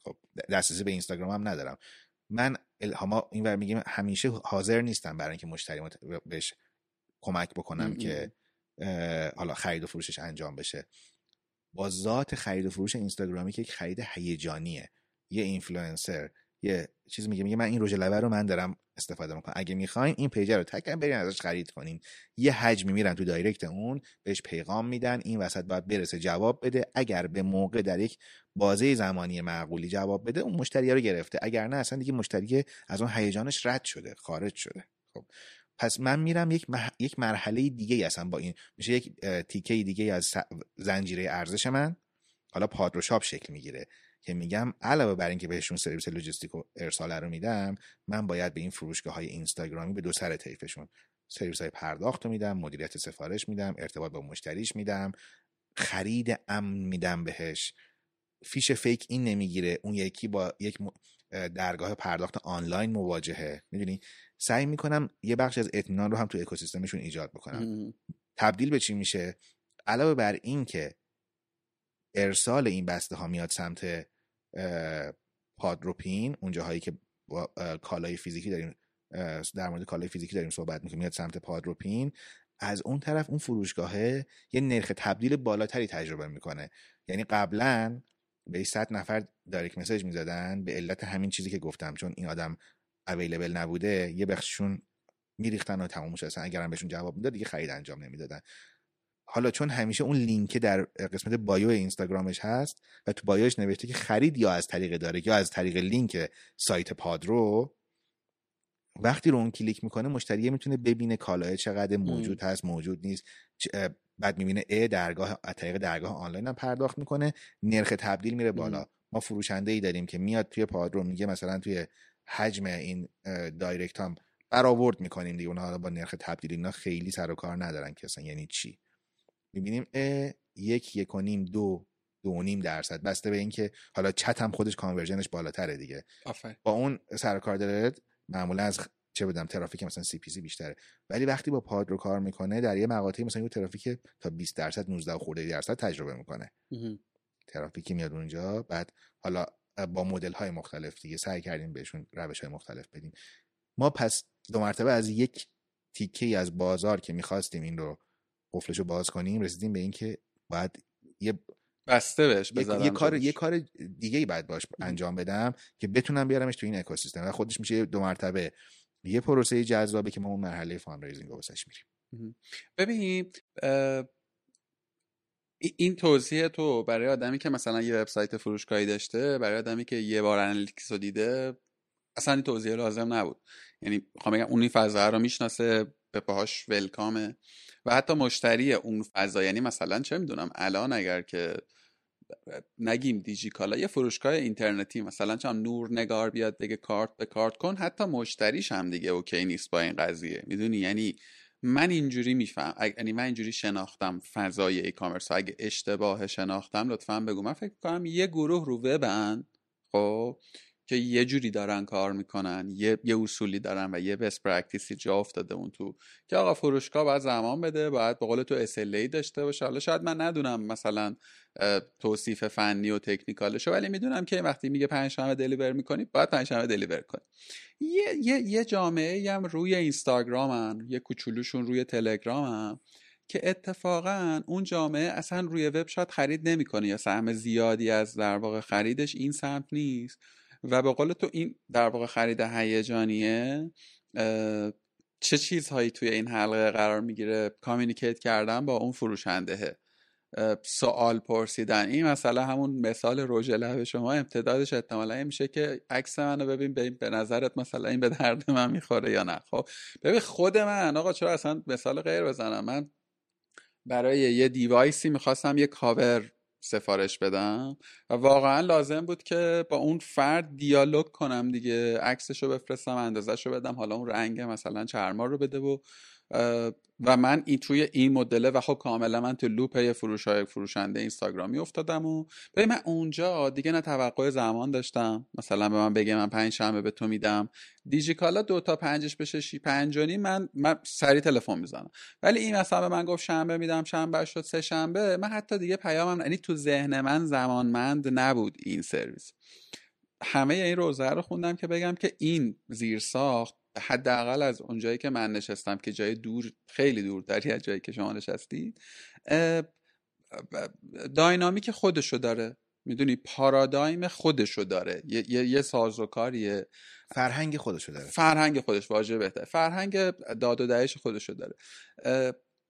خب دسترسی به اینستاگرام هم ندارم. من ما این میگیم همیشه حاضر نیستم برای اینکه مشتری بهش کمک بکنم که حالا خرید و فروشش انجام بشه. با ذات خرید و فروش اینستاگرامی که یک خرید هیجانیه. یه اینفلوئنسر یه چیز میگه میگه من این رژ لبه رو من دارم استفاده می‌کنم. اگه می‌خواین این page رو tag کن برین ازش خرید کنین. یه حجمی میرن تو direct اون بهش پیغام میدن این وسط باید برسه جواب بده. اگر به موقع در یک بازه زمانی معقولی جواب بده اون مشتری رو گرفته. اگر نه اصلا دیگه مشتری از اون هیجانش رد شده خارج شده. خب. پس من میرم یک, یک مرحله دیگه اصلا با این میشه یک تیکه دیگه از زنجیره ارزش من حالا پادرو شاپ شکل می‌گیره که میگم علاوه بر اینکه بهشون سرویس لوجستیک و ارسال رو میدم من باید به این فروشگاه های اینستاگرامی به دو سر طیفشون سرویس های پرداخت رو میدم مدیریت سفارش میدم ارتباط با مشتریش میدم خرید امن میدم بهش. فیش فیک این نمی‌گیره اون یکی با یک درگاه پرداخت آنلاین مواجهه. می‌دونی؟ سعی می‌کنم یه بخش از اطمینان رو هم تو اکوسیستمشون ایجاد بکنم. تبدیل به چی میشه؟ علاوه بر این که ارسال این بسته ها میاد سمت پادروپین اون جاهایی که با کالای فیزیکی داریم در مورد کالای فیزیکی داریم صحبت می‌کنیم میاد سمت پادروپین از اون طرف اون فروشگاهه یه نرخ تبدیل بالاتری تجربه می‌کنه. یعنی قبلا به 100 نفر direct message می‌زدن به علت همین چیزی که گفتم چون این آدم available نبوده یه بخششون میریختن و تمومش اصلا اگرم بهشون جواب می‌داد دیگه خرید انجام نمی‌دادن. حالا چون همیشه اون لینک در قسمت bio اینستاگرامش هست و تو bio ش نوشته که خرید یا از طریق direct یا از طریق لینک سایت پادرو وقتی رو اون کلیک می‌کنه مشتری می‌تونه ببینه کالای چقدر موجود هست موجود نیست بعد می‌بینه ا درگاه طریق درگاه آنلاین هم پرداخت می‌کنه. نرخ تبدیل میره بالا. ما فروشنده ای داریم که میاد توی پادرو میگه مثلا توی حجم این direct هم برآورد می‌کنیم دیگه. اونها با نرخ تبدیل اینا خیلی سر و کار ندارن که اصلا یعنی چی. می‌بینیم ا یک یک و نیم دو دو و نیم درصد. بسته به اینکه حالا چت هم خودش conversion ش بالاتره دیگه. با اون سر کار داره معمولا از چه بدم ترافیک مثلا سی پی سی بیشتره. ولی وقتی با پاد رو کار می‌کنه در یه مقاطعی مثلا یه ترافیک تا 20 درصد 19 خورده درصد تجربه می‌کنه. ترافیکی میاد اونجا بعد حالا با مدل های مختلف دیگه سعی کردیم بهشون روش های مختلف بدیم. ما پس دو مرتبه از یک تیکه از بازار که می‌خواستیم این رو قفلش رو باز کنیم رسیدیم به اینکه باید یه بسته بهش یه, کار یه کار دیگه ای باید باش انجام بدم که بتونم بیارمش تو این اکوسیستم. و خودش میشه دو مرتبه یه پروسه جذابه که ما اون مرحله fundraising رو واسش میریم. ببین این توضیح تو برای آدمی که مثلا یه وبسایت فروشگاهی داشته برای آدمی که یه بار analytics رو دیده اصلا این توضیح لازم نبود. یعنی می‌خوام بگم اون این فضا رو می‌شناسه به پاهاش welcome ه. و حتی مشتری اون فضا یعنی مثلا چه می‌دونم الان اگر که نگیم دیجیکالا یه فروشگاه اینترنتی مثلا چون نور نگار بیاد بگه کارت به کارت کن حتی مشتریش هم دیگه OK نیست با این قضیه. می‌دونی؟ یعنی من اینجوری می‌فهمم یعنی من اینجوری شناختم فضای e-commerce اگه اشتباه شناختم لطفا بگو. من فکر کنم یه گروه رو وبن خب؟ که یه جوری دارن کار می‌کنن یه, یه اصولی دارن و یه best practice ی جا افتاده اون تو که آقا فروشگاه باید زمان بده باید به قول تو SLA داشته باشه. حالا شاید من ندونم مثلا توصیف فنی و تکنیکالشو ولی می‌دونم که وقتی میگه پنجشنبه دلیور می‌کنی باید پنجشنبه دلیور کنی یه, یه, یه جامعه هم روی اینستاگرامن یه کوچولوشون روی تلگرامن که اتفاقا اون جامعه اصلا روی وب شاید خرید نمی‌کنه یا سهم زیادی از در واقع خریدش این سمت نیست. و به قول تو این در واقع خرید هیجانیه چه چیزهایی توی این حلقه قرار می‌گیره؟ communicate کردن با اون فروشنده سوال پرسیدن. این مسئله همون مثال رژ لب شما امتدادش احتمالا میشه که عکس منو ببین به نظرت مثلا این به درد من می‌خوره یا نه. خب ببین خود من آقا چرا اصلا مثال غیر بزنم؟ من برای یه device ی می‌خواستم یه کاور سفارش بدم. و واقعا لازم بود که با اون فرد دیالوگ کنم دیگه. عکسش رو بفرستم اندازش رو بدم. حالا اون رنگ مثلا چرمار رو بده و و من این توی این مدله و خب کاملا من تو لوپ فروش های فروشنده اینستاگرامی افتادم و به من اونجا دیگه نه توقع زمان داشتم. مثلا به من بگه من پنج شنبه به تو میدم. دیجیکالا دو تا پنجش بشه شی پنجانی من من سری تلفن می‌زنم. ولی این مثلا به من گفت شنبه میدم شنبه شد سه شنبه من حتی دیگه پیامم یعنی تو ذهن من زمانمند نبود این سرویس. همه این روزه رو خوندم که بگم که این زیر ساخت حداقل از اونجایی که من نشستم که جای دور خیلی دور داری از جایی که شما نشستید داینامیک خودشو داره. می‌دونی؟ پارادایم خودشو داره. یه, یه،, یه سازوکاریه. فرهنگ خودشو داره. فرهنگ خودش واژه بهتر فرهنگ داد و دهش خودشو داره.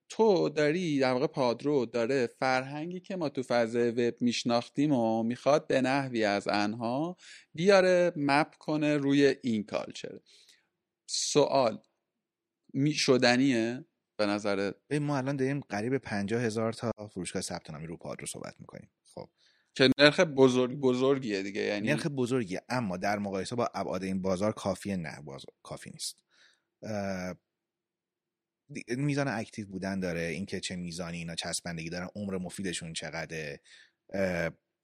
تو داری در واقع پادرو داره فرهنگی که ما تو فضای وب میشناختیم و می‌خواد به نحوی از انها بیاره مپ کنه روی این کالچر. سوال میشدنیه به نظر ما الان داریم قریب پنجاه هزار تا فروشگاه ثبت نامی رو پادرو صحبت می‌کنیم. خب. که نرخ بزرگ بزرگیه دیگه یعنی نرخ بزرگیه اما در مقایسه با ابعاد این بازار کافیه نه بازار کافی نیست. میزان اکتیو بودن داره اینکه چه میزانی اینا چسبندگی دارن عمر مفیدشون چقدره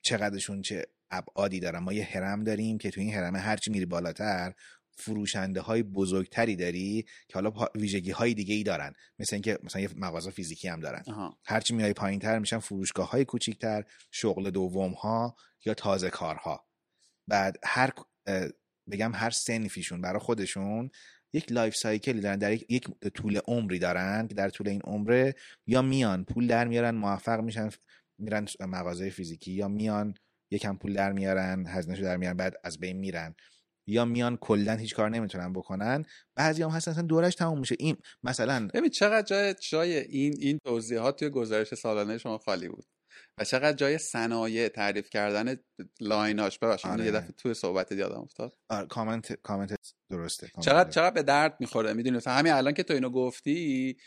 چقدرشون چه ابعادی دارن. ما یه هرم داریم که تو این هرم هرچی میری بالاتر فروشنده های بزرگتری داری که حالا ویژگی های دیگه ای دارن. مثل اینکه مثلا یه مغازه فیزیکی هم دارن. هرچی میای پایین تر میشن فروشگاه های کوچیکتر شغل دوم ها یا تازه کارها. بعد هر بگم هر صنفیشون برای خودشون یک life cycle ی دارن. در یک طول عمری دارن که در طول این عمره یا میان پول در میارن موفق میشن میرن مغازه فیزیکی یا میان یکم پول در میارن هزینهشو در میارن بعد از بین میرن. یا میان کلا هیچ کار نمی‌تونن بکنن. بعضی هم هستن اصلا دورش تموم میشه. این مثلا ببین چقدر جای جای این این توضیحات توی گزارش سالانه شما خالی بود و چقدر جای صنایع تعریف کردن line اش. ببخشید آره. یه دفعه توی صحبت یادم افتاد. آره comment comment درسته چقدر چقدر به درد می‌خوره. می‌دونی مثلا همین الان که تو اینو گفتی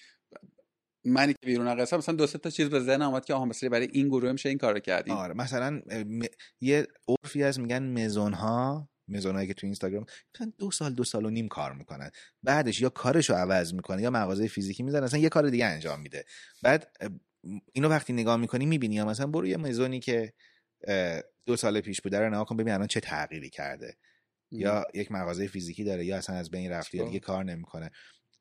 منی که بیرون قصه مثلا دو سه تا چیز به ذهن اومد که آها مثلا برای این گروه میشه این کارو کردیم آره مثلا یه عرفی از میگن مزون ها مزونایی که تو اینستاگرام دو سال دو سال و نیم کار می‌کنن. بعدش یا کارشو عوض می‌کنه یا مغازه فیزیکی می‌زنه اصلا یه کار دیگه انجام میده. بعد اینو وقتی نگاه می‌کنی می‌بینی یا مثلا برو یه مزونی که دو سال پیش بوده رو نگاه کن ببین الان چه تغییری کرده. یا یک مغازه فیزیکی داره یا اصلا از بین رفته یا دیگه کار نمی‌کنه.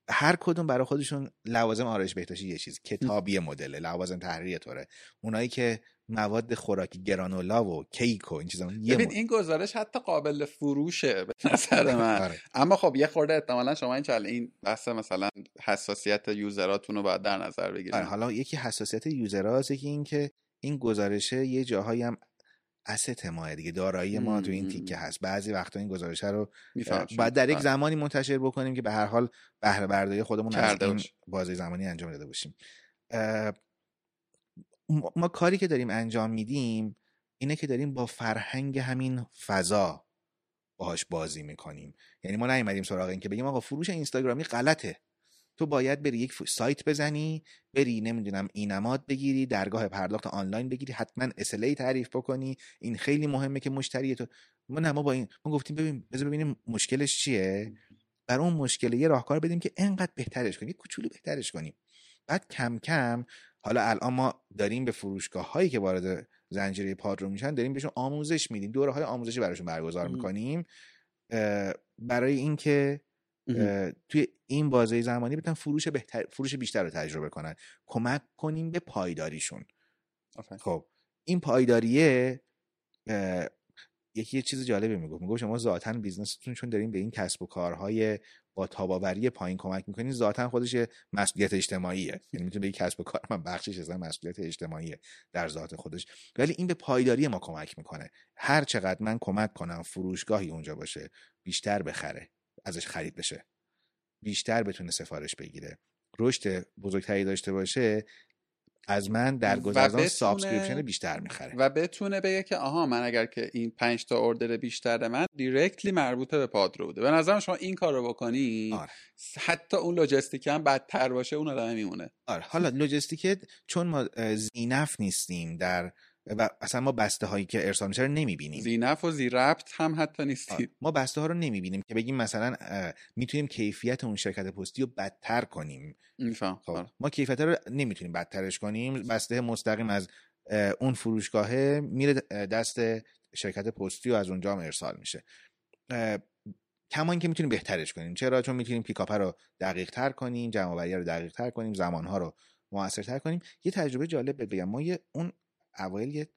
هر کدوم برای خودشون لوازم آرایش بهداشتی یه چیز کتابی مدل لوازم تحریری طوره. اونایی که مواد خوراکی گرانولا و کیک و این چیزا ببین این گزارش حتی قابل فروشه به نظر من. آره. اما خب یه خورده احتمالا شما این چل این بحث مثلا حساسیت یوزراتون رو باید در نظر بگیرید آره حالا یکی حساسیت یوزراست یکی این که این گزارشه یه جاهایی هم اسست ما دیگه دارایی ما تو این تیکه هست. بعضی وقتا این گزارش رو بعد در یک. زمانی منتشر بکنیم که به هر حال بهره برداری خودمون از این بازی زمانی انجام داده باشیم. ما کاری که داریم انجام میدیم اینه که داریم با فرهنگ همین فضا باهاش بازی می‌کنیم. یعنی ما نیومدیم سراغ این که بگیم آقا فروش اینستاگرامی غلطه. تو باید بری یک سایت بزنی بری نمی‌دونم اینماد بگیری درگاه پرداخت آنلاین بگیری حتما اسلی تعریف بکنی. این خیلی مهمه که مشتری تو ما نه ما با این ما گفتیم ببین بذار ببینیم مشکلش چیه. بر اون مشکل یه راهکار بدیم که انقدر بهترش کنیم یه کوچولو بهترش کنیم. بعد کم کم حالا الان ما داریم به فروشگاه هایی که وارد زنجیره پادرو میشن داریم بهشون آموزش میدیم. دوره های آموزشی براشون برگزار می‌کنیم. برای اینکه توی این بازه زمانی بتونن فروش بهتر فروش بیشتر رو تجربه کنن. کمک کنیم به پایداریشون. خب این پایداریه یکی یه چیز جالبی می‌گفت. می‌گفت شما ذاتا business تون چون داریم به این کسب و کارهای با تاب‌آوری پایین کمک می‌کنین ذاتا خودش مسئولیت اجتماعیه. یعنی می‌تونه به کسب و کار من بخشش از مسئولیت اجتماعیه در ذات خودش. ولی این به پایداری ما کمک می‌کنه. هر چقدر من کمک کنم فروشگاهی اونجا باشه بیشتر بخره. ازش خرید بشه. بیشتر بتونه سفارش بگیره. رشد بزرگتری داشته باشه از من در گذران subscription بیشتر می‌خره. و بتونه بگه که آها من اگر که این پنج تا اوردر بیشتر من دیرکتلی مربوطه به پادرو بوده. به نظرم شما این کار رو بکنی آره. حتی اون لوجستیک هم بدتر باشه اون آدم میمونه. آره. حالا لوجستیک چون ما زینف نیستیم در و اصلا ما بسته هایی که ارسال میشه رو نمی‌بینیم. زینف و زی ربط هم حتی نیستیم. ما بسته ها رو نمی‌بینیم که بگیم مثلا می‌تونیم کیفیت اون شرکت پستی رو بدتر کنیم. خب. آره. ما کیفیت رو نمی‌تونیم بدترش کنیم. بسته مستقیم از اون فروشگاهه میره دست شرکت پستی و از اونجا هم ارسال میشه. کما که می‌تونیم بهترش کنیم. چرا؟ چون می‌تونیم پیکاپ رو دقیق تر کنیم جمع رو دقیق تر کنیم زمان ها رو موثرتر کنیم. یه تجربه جالب بگم. ما یه اون اوایل یه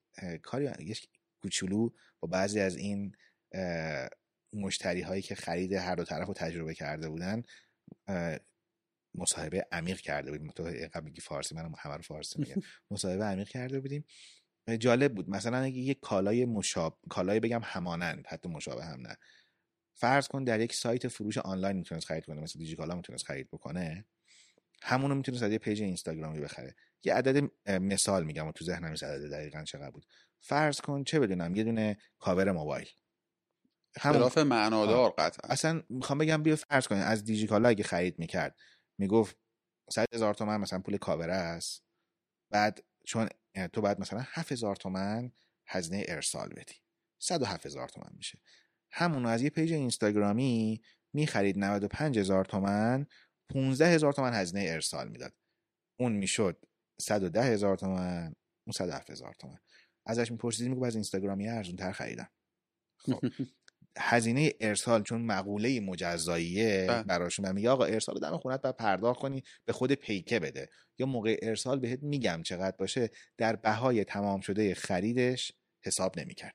کاری یه کوچولو با بعضی از این مشتری هایی که خرید هر دو طرف رو تجربه کرده بودن مصاحبه عمیق کرده بودیم. تو قبل میگی فارسی منم همه رو فارسی میگم. مصاحبه عمیق کرده بودیم. جالب بود. مثلا اگه یک کالای مشاب کالای بگم همانند حتی مشابه هم نه. فرض کن در یک سایت فروش آنلاین می‌تونست خرید کنه مثل دیجیکالا می‌تونست خرید بکنه. همونو می‌تونست از یه پیج اینستاگرامی بخره. یه عدد مثال میگم و تو ذهنم نیست عدد دقیقا چقدر بود. فرض کن چه بدونم یه دونه کاور موبایل. خلاف معنادار قطعا. اصلا می‌خوام بگم بیا فرض کنید از دیجیکالا اگه خرید می‌کرد می‌گفت 100 هزار تومن مثلا پول کاور است. بعد چون تو بعد مثلا 7000 تومن هزینه ارسال بدی. 107 هزار تومن میشه. همونو از یه پیج اینستاگرامی می‌خرید 95 هزار تومن 15 هزار تومن هزینه ارسال می‌داد. اون می‌شد 110 هزار تومن اون 107 هزار تومن. ازش میپرسیدیم میگه از اینستاگرامی ارزون تر خریدم. خب. هزینه ارسال چون مقوله مجزاییه بله. براشون میگه آقا ارسال دم خونت بعد پرداخت کنی به خود پیکه بده. یا موقع ارسال بهت میگم چقدر باشه در بهای تمام شده خریدش حساب نمی‌کرد.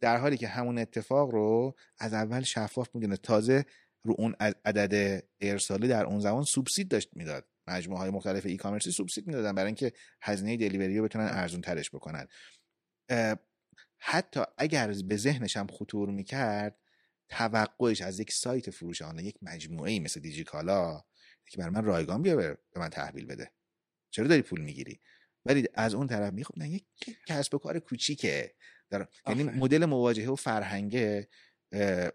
در حالی که همون اتفاق رو از اول شفاف می‌دونه. تازه رو اون عدد ارسالی در اون زمان سوبسید داشت می‌داد. مجموعه های مختلف ای کامرسی سوبسید می‌دادن برای اینکه هزینه دلیوری رو بتونن ارزون ترش بکنن حتی اگر به ذهنش هم خطور می‌کرد توقعش از یک سایت فروش آنلاین یک مجموعه ای مثل دیجیکالا که برای من رایگان بیا به من تحویل بده. چرا داری پول می‌گیری؟ ولی از اون طرف میخوب نه یک کسب و کار کوچیکه. یعنی مدل مواجهه و فرهنگه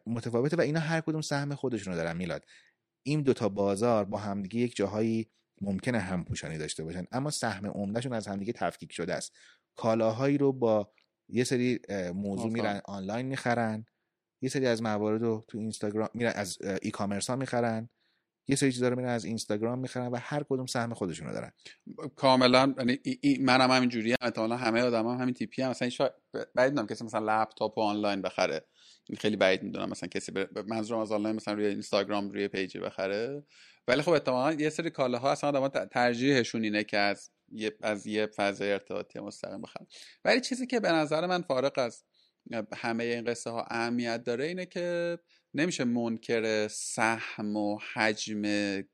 متفاوته و اینا هر کدوم سهم خودشون رو دارن میلاد. این دوتا بازار با همدیگه یک جاهایی ممکنه همپوشانی داشته باشن اما سهم عمدهشون از همدیگه تفکیک شده است. کالاهایی رو با یه سری موضوع میرن آنلاین می‌خرن یه سری از موارد رو تو اینستاگرام میرن از e-commerce ها می‌خرن یه سری چیزا رو میرن از اینستاگرام می‌خرن و هر کدوم سهم خودشون رو دارن. کاملا یعنی منم همین جوری هم همه آدما هم همین تیپی هم مثلا شاید بعید می‌دونم کسی مثلا لپتاپ آنلاین بخره. خیلی بعید می‌دونم مثلا کسی منظورم از آنلاین مثلا روی اینستاگرام روی پیجی بخره. ولی خب اتفاقا یه سری کالاها اصلا آدما ترجیحشون اینه که از یه از یه فضای ارتباطی مستقیم بخرن. ولی چیزی که به نظر من فارق از همه این قصه ها اهمیت داره اینه که نمیشه منکر سهم و حجم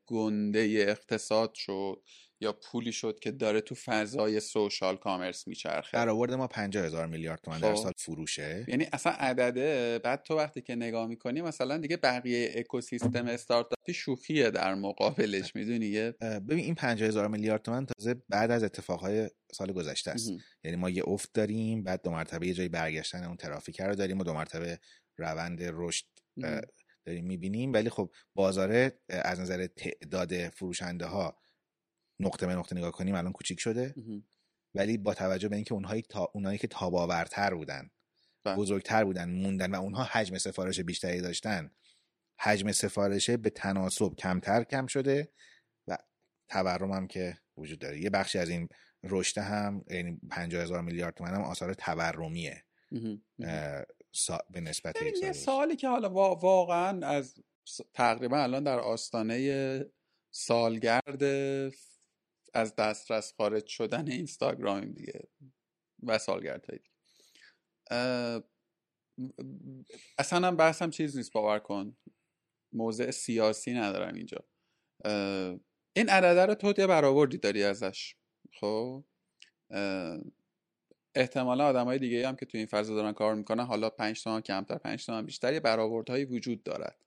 گنده اقتصاد شد. یا پولی شد که داره تو فضای سوشال کامرس میچرخه؟ برآورد ما 50 هزار میلیارد تومن در خب. سال فروشه. یعنی اصلا عدده بعد تو وقتی که نگاه می‌کنی مثلا دیگه بقیه اکوسیستم استارتاپی شوخیه در مقابلش می‌دونی؟ ببین این 50 هزار میلیارد تومن تازه بعد از اتفاقهای سال گذشته است. یعنی ما یه افت داریم بعد دو مرتبه یه جایی برگشتن اون ترافیک رو داریم و دو مرتبه روند رشد داریم می‌بینیم. ولی خب بازاره از نظر تعداد فروشنده ها نقطه به نقطه نگاه کنیم الان کوچیک شده. ولی با توجه به اینکه اونهایی تا اونایی که تاباورتر بودن بله. بزرگتر بودن موندن و اونها حجم سفارش بیشتری داشتن حجم سفارش به تناسب کمتر کم شده و تورم هم که وجود داره. یه بخشی از این رشد هم یعنی 50 هزار میلیارد تومن هم آثار تورمیه. به نسبت یه سوالی که حالا واقعا از تقریبا الان در آستانه سالگرد از دسترس خارج شدن اینستاگرام دیگه و سالگرد های دیگه اصلا هم بحثم چیز نیست باور کن. موضع سیاسی ندارم اینجا. این عدده رو تو یه برآوردی داری ازش خب؟ احتمالا آدم های دیگه هم که تو این فضا دارن کار می‌کنن حالا پنج تومن کمتر پنج تومن بیشتر یه وجود دارد.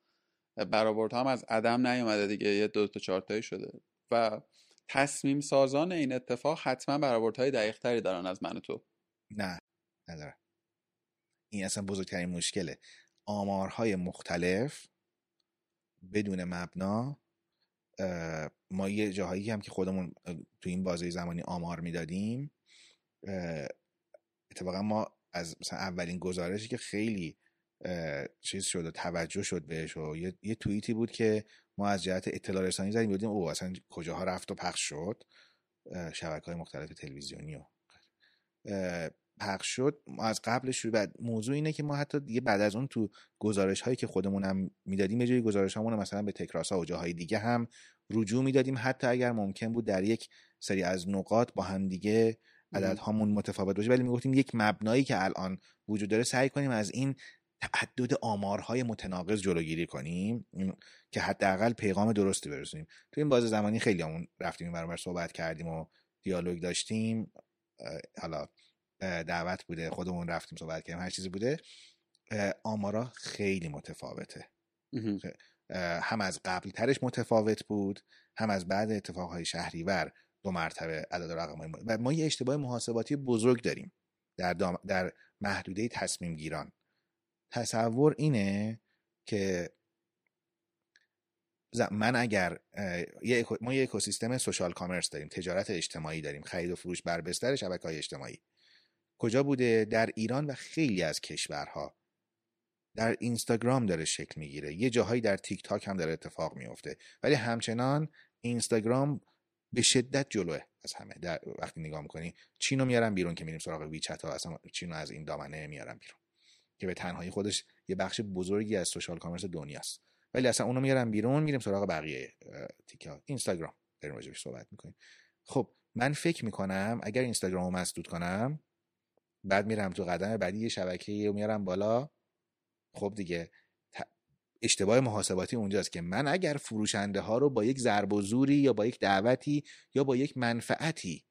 برآوردها هم از عدم نیومده دیگه یه دو تا چهار شده. و تصمیم سازان این اتفاق حتما برآوردهای دقیق تری دارن از من و تو. نه نداره این اصلا بزرگترین مشکله. آمارهای مختلف بدون مبنا ما یه جاهایی هم که خودمون تو این بازه زمانی آمار می‌دادیم اتفاقا ما از مثلا اولین گزارشی که خیلی چیز شد و توجه شد بهش و یه, یه توییتی بود که ما از جهت اطلاع رسانی زدیم بودیم او اصلا کجاها رفت و پخش شد؟ شبکه های مختلف تلویزیونی و پخش شد. ما از قبلش شروع بعد موضوع اینه که ما حتی دیگه بعد از اون تو گزارش هایی که خودمون هم می‌دادیم یه جایی گزارش همون مثلا به تکراس ها و جاهای دیگه هم رجوع می‌دادیم. حتی اگر ممکن بود در یک سری از نقاط با هم دیگه عدد هامون متفاوت باشه. ولی می‌گفتیم یک مبنایی که الان وجود داره سعی کنیم از این تعدد آمارهای متناقض جلوگیری کنیم که حداقل پیغام درستی برسونیم. تو این باز زمانی خیلی همون رفتیم این برابر صحبت کردیم و دیالوگ داشتیم. حالا دعوت بوده خودمون رفتیم صحبت کردیم هر چیزی بوده. آمارا خیلی متفاوته. هم از قبل ترش متفاوت بود هم از بعد اتفاقهای شهریور دو مرتبه عدد رقم و ما یه اشتباه محاسباتی بزرگ داریم در, در محدوده تصمیم گیران تصور اینه که من اگر ما یه اکوسیستم سوشال کامرس داریم تجارت اجتماعی داریم خرید و فروش بر بستر شبکه های اجتماعی. کجا بوده؟ در ایران و خیلی از کشورها. در اینستاگرام داره شکل می‌گیره. یه جاهایی در تیک تاک هم داره اتفاق میفته ولی همچنان اینستاگرام به شدت جلوه از همه. در وقتی نگاه می‌کنی چینو میارن بیرون که میریم سراغ ویچت ها اصلا چینو از این دامنه میارن بیرون. که به تنهایی خودش یه بخش بزرگی از سوشال کامرس دنیاست ولی اصلا اونو میارن بیرون میریم سراغ بقیه تیکا اینستاگرام. داریم راجعش صحبت می‌کنیم. خب من فکر می‌کنم اگر اینستاگرامو مسدود کنم بعد میرم تو قدم بعدی یه شبکه میارم بالا. خب دیگه اشتباه محاسباتی اونجاست که من اگر فروشنده ها رو با یک ضرب و زوری یا با یک دعوتی یا با یک منفعتی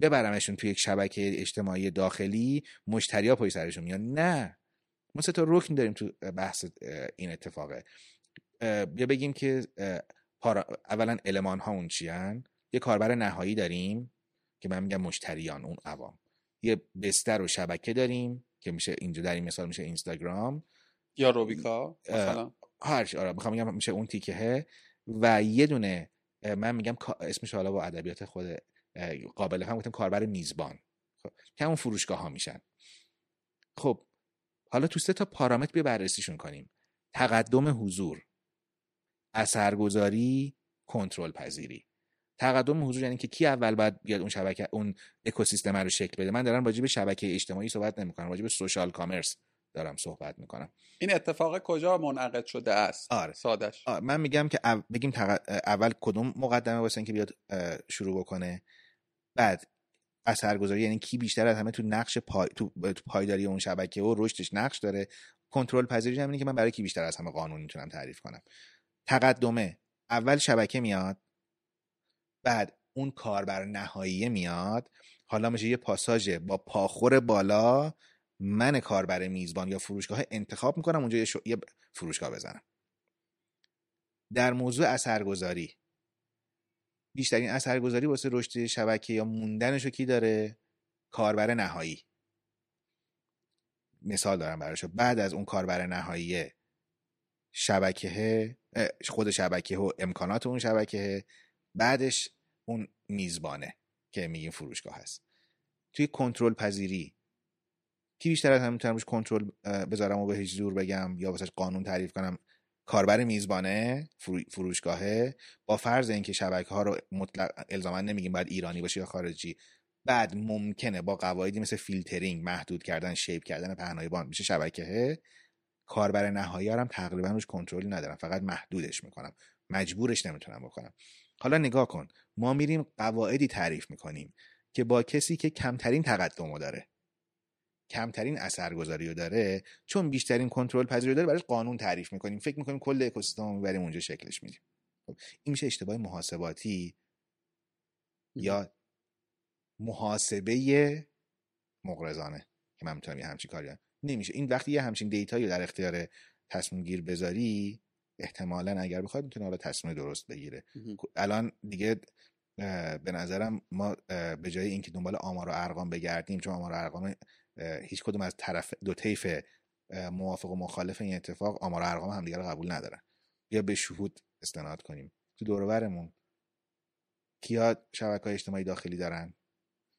ببرمشون توی یک شبکه اجتماعی داخلی مشتری ها پای سرشون میان. نه. ما سه تا رکن داریم تو بحث این اتفاقه. یا بگیم که اولا المان ها اون چیان یه کاربر نهایی داریم که من میگم مشتریان اون عوام. یه بستر و شبکه داریم که میشه اینجا در این مثال میشه اینستاگرام. یا روبیکا مثلا. هر آره بخوام میگم میشه اون تیکه و یه دونه من میگم اسمش حالا با ادبیات خود قابل هم گفتم کاربر میزبان. خب که اون فروشگاه ها میشن. خب حالا تو سه تا پارامتر بیا بررسیشون کنیم. تقدم حضور. اثرگذاری کنترل پذیری تقدم حضور یعنی که کی اول باید بیاد اون شبکه اون اکوسیستم رو شکل بده. من دارم راجع به شبکه اجتماعی صحبت نمی‌کنم راجع به سوشال کامرس دارم صحبت می‌کنم. این اتفاق کجا منعقد شده است؟ آره. سادش. آره. من میگم که بگیم اول کدوم مقدمه واسه اینکه بیاد شروع بکنه. بعد اثرگذاری یعنی کی بیشتر از همه تو نقش پای... تو... پایداری اون شبکه و رشدش نقش داره کنترل پذیری هم اینه که من برای کی بیشتر از همه قانون می‌تونم تعریف کنم. تقدمه. اول شبکه میاد بعد اون کاربر نهایی میاد حالا میشه یه پاساژ با پاخور بالا من کاربر میزبان یا فروشگاه انتخاب می‌کنم اونجا یه, یه فروشگاه بزنم. در موضوع اثرگذاری. بیشترین اثرگذاری واسه رشد شبکه یا موندنشو کی داره؟ کاربر نهایی. مثال دارم براشو بعد از اون کاربر نهایی شبکه خود شبکه و امکانات اون شبکه بعدش اون میزبانه که میگیم فروشگاه هست. توی کنترل پذیری کی بیشتر از همین می‌تونم کنترل بذارم و به زور بگم یا واسه قانون تعریف کنم؟ کاربر میزبانه فروشگاهه. با فرض اینکه شبکه ها رو مطلق الزاما نمیگیم باید ایرانی باشه یا خارجی. بعد ممکنه با قواعدی مثل فیلترینگ محدود کردن shape کردن پهنای باند میشه شبکه. کاربر نهایی هم تقریبا روش کنترلی ندارم. فقط محدودش می‌کنم. مجبورش نمی‌تونم بکنم. حالا نگاه کن. ما میریم قواعدی تعریف می‌کنیم که با کسی که کمترین تقدم داره. کمترین اثرگذاری رو داره چون بیشترین کنترل پذیری داره براش قانون تعریف می‌کنیم. فکر می‌کنیم کل اکوسیستم رو می‌بریم اونجا شکلش میدیم خب این میشه اشتباه محاسباتی یا محاسبه مقرزانه که من می‌تونم یه همچین کاری نمیشه. این وقتی یه همچین دیتایی در اختیار تصمیم گیر بذاری احتمالا اگر بخواد می‌تونه حالا تصمیم درست بگیره. الان دیگه به نظرم ما به جای اینکه دنبال آمار و ارقام بگردیم چون آمار و ارقام هیچ کدوم از طرف دو طیف موافق و مخالف این اتفاق آمار و ارقام همدیگه رو قبول ندارن. یا به شهود استناد کنیم. تو دورورمون کیا شبکه های اجتماعی داخلی دارن؟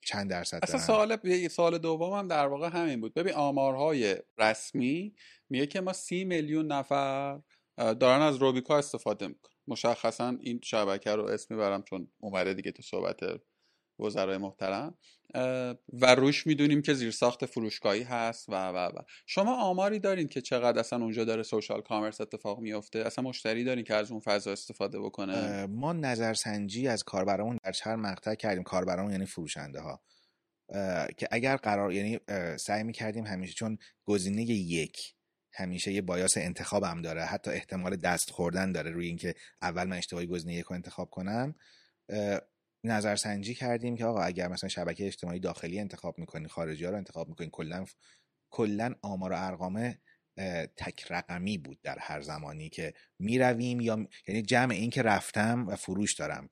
چند درصد اصلا سوال سال دوم هم در واقع همین بود. ببین آمارهای رسمی میگه که ما سی میلیون نفر دارن از روبیکا استفاده می‌کنن. مشخصا این شبکه رو اسم می‌برم چون اومده دیگه تو صحبت وزرای محترم و روش می‌دونیم که زیر ساخت فروشگاهی هست و و و. شما آماری دارین که چقدر اصلا اونجا داره سوشال کامرس اتفاق میفته اصلا مشتری دارین که از اون فضا استفاده بکنه؟ ما نظرسنجی از کاربرامون در چهار مقطع کردیم. کاربرامون یعنی فروشنده ها که اگر قرار یعنی سعی می‌کردیم همیشه چون گزینه یک همیشه یه بایاس انتخاب هم داره. حتی احتمال دست خوردن داره روی اینکه اول من اشتباهی گزینه یک رو انتخاب کنم. نظرسنجی کردیم که آقا اگر مثلا شبکه اجتماعی داخلی انتخاب می‌کنین خارجی ها رو انتخاب می‌کنین کلا کلا آمار و ارقام تک رقمی بود در هر زمانی که می‌رویم یا یعنی جمع این که رفتم و فروش دارم.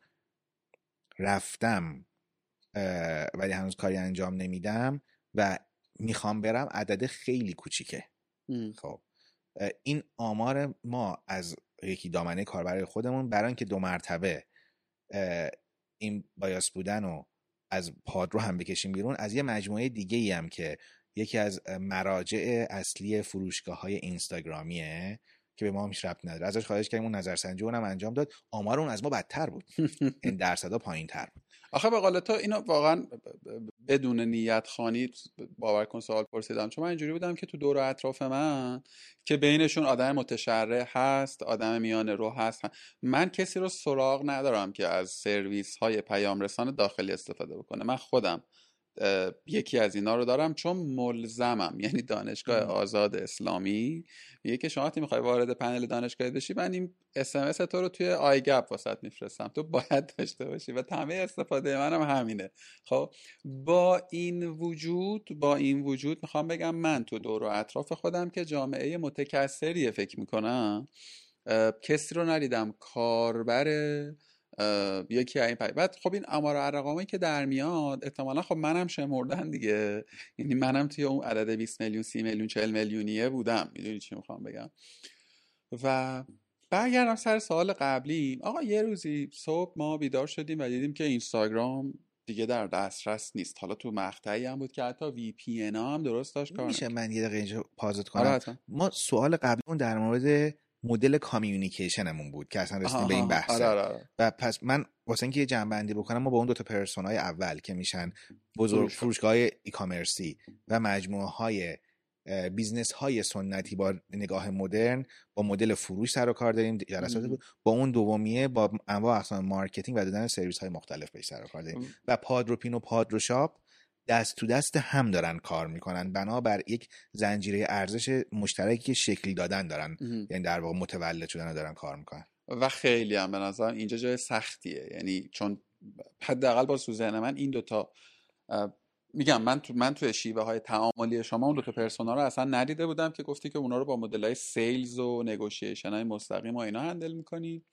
رفتم ولی هنوز کاری انجام نمیدم و می‌خوام برم عدد خیلی کوچیکه. خب این آمار ما از یکی دامنه کار برای خودمون برای اینکه دو مرتبه این بایاس بودن و از پاد رو هم بکشیم بیرون از یه مجموعه دیگه ای هم که یکی از مراجع اصلی فروشگاه های اینستاگرامیه که به ما هیچ ربط نداره ازش خواهش کردیم اون نظرسنجی اونم انجام داد. آمار اون از ما بدتر بود. این درصدا پایین تر بود. آخه به قول تو اینو واقعا بدون نیت خوانی باور کن سوال پرسیدم. چون من اینجوری بودم که تو دور اطراف من که بینشون آدم متشرع هست آدم میان رو هست. من کسی رو سراغ ندارم که از سرویس های پیام رسان داخلی استفاده بکنه. من خودم یکی از اینا رو دارم چون ملزمم. یعنی دانشگاه آزاد اسلامی. میگه که شما می‌خوای وارد پنل دانشگاه بشی من اس ام اس تو رو توی آی گپ واست میفرستم. تو باید داشته باشی و تمام استفاده منم هم همینه. خب با این وجود با این وجود می‌خوام بگم من تو دور و اطراف خودم که جامعه متکثریه فکر می‌کنم کسی رو ندیدم کاربر یکی این پای بعد خب این امار ارقامی که در میاد احتمالا خب منم شمردن دیگه. یعنی منم توی اون عدد 20 میلیون 30 میلیون 40 میلیونیه بودم. می‌دونی چی می‌خوام بگم؟ و برگردم سر سوال قبلی. آقا یه روزی صبح ما بیدار شدیم و دیدیم که اینستاگرام دیگه در دسترس نیست. حالا تو مقطعی هم بود که حتی VPN هم درست داشت کار میشه من یه دقیقه اینجا pause ت کنم؟ آره ما سوال قبلی در مورد مدل communication مون بود که اصلا رسیدیم به این بحث آره آره. و پس من واسه اینکه یه جمع‌بندی بکنم ما با اون دو تا persona ی اول که میشن بزرگ فروشگاه. e-commerce ی و مجموعه های business های سنتی با نگاه مدرن با مدل فروش سر و کار داریم جلسات با اون دومیه با انواع اقسام marketing و دادن سرویس های مختلف بهش سر و کار داریم. و پادروپین و پادرو شاپ دست تو دست هم دارن کار می‌کنن. بنابر یک زنجیره ارزش مشترکی که شکل دادن دارن. یعنی در واقع متولد شدن دارن کار می‌کنن. و خیلی هم به نظر اینجا جای سختیه. یعنی چون حداقل با سوءظن من این دوتا میگم من تو من توی شیوه های تعاملی شما اون دو تا persona رو اصلا ندیده بودم که گفتی که اونا رو با مدل های sales و negotiation های مستقیم و اینا handle می‌کنی.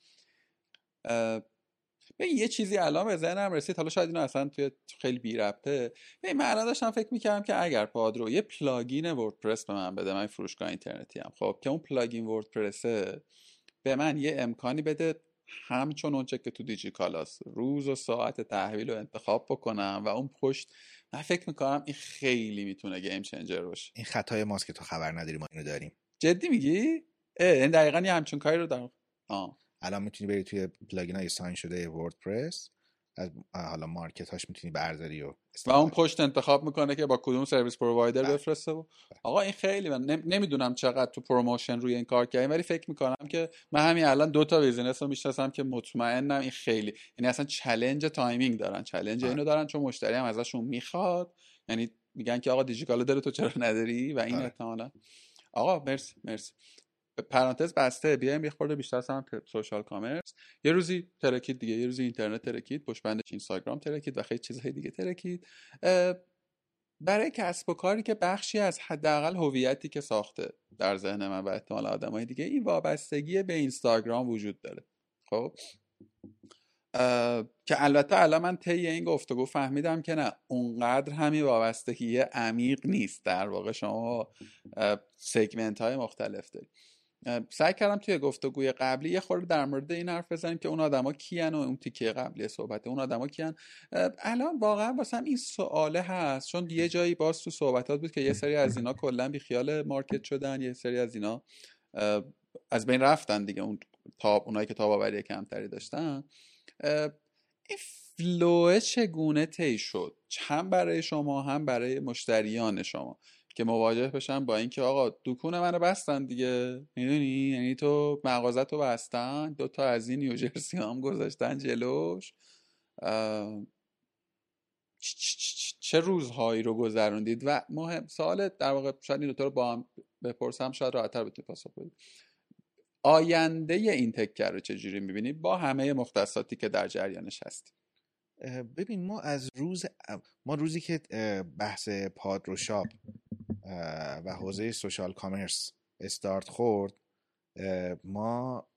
یه چیزی الان به ذهنم رسید حالا شاید اینو اصلا توی خیلی بی ربطه. من الان داشتم فکر می‌کردم که اگر پادرو یه plugin وردپرس به من بده من فروشگاه اینترنتی هم خب که اون plugin وردپرسه به من یه امکانی بده همچون اونچه که تو دیجی کالاس روز و ساعت تحویل رو انتخاب بکنم و اون پشت من فکر می‌کنم این خیلی می‌تونه game changer باشه. این خطای ماست که تو خبر نداری ما اینو داریم. جدی میگی؟ این دقیقا یه همچون کاری رو دارم. آه. الان می‌تونی بری توی plugin های sign شده وردپرس از حالا market هاش می‌تونی برداری و و اون پشت انتخاب می‌کنه که با کدوم service provider بله. بفرسته و بله. آقا این خیلی من نمی‌دونم چقدر تو promotion روی این کار کردیم ولی فکر می‌کنم که من همین الان دو تا business رو می‌شناسم که مطمئنم این خیلی یعنی اصلا challenge timing دارن challenge اینو دارن چون مشتری هم ازشون می‌خواد یعنی میگن که آقا دیجیکالا داره تو چرا نداری و این. احتمالا آقا مرسی مرسی پرانتز بسته بیایم یه خورده بیشتر سم سوشال کامرس. یه روزی ترکید دیگه یه روزی اینترنت ترکید پشت بندش اینستاگرام ترکید و خیلی چیزهای دیگه ترکید. برای کسب و کاری که بخشی از حداقل هویتی که ساخته در ذهن من و احتمال آدمای دیگه این وابستگی به اینستاگرام وجود داره. خب؟ که البته الان من طی این گفتگو فهمیدم که نه اونقدر همین وابستگی عمیق نیست در واقع. شما سگمنت های مختلف دارید. سعی کردم توی گفتگوی قبلی یه خورده در مورد این حرف بزنیم که اون آدما کیان و اون تیکه قبلی صحبت اون آدما کیان. الان واقعا واسم این سواله هست چون یه جایی باز تو صحبتات بود که یه سری از اینا کلا بی خیال مارکت شدن یه سری از اینا از بین رفتن دیگه اون تاب اونایی که تاباوری کمتری داشتن. این فلوه چگونه طی شد؟ هم برای شما هم برای مشتریان شما. که مواجه بشن با اینکه آقا دکون منو بستن دیگه. می‌دونی؟ یعنی تو مغازت رو بستن دو تا از این نیوجرسی هم گذاشتن جلوش. چه روزهایی رو گذروندید؟ و مهم سوال در واقع شاید این دوتا رو با هم بپرسم شاید راحتتر بتونی پاسخ بدید آینده این تکر رو چجوری می‌بینید با همه مختصاتی که در جریانش هستیم ببین ما از روز ما روزی که بحث پادرو شاپ و حوزه social commerce start خورد ما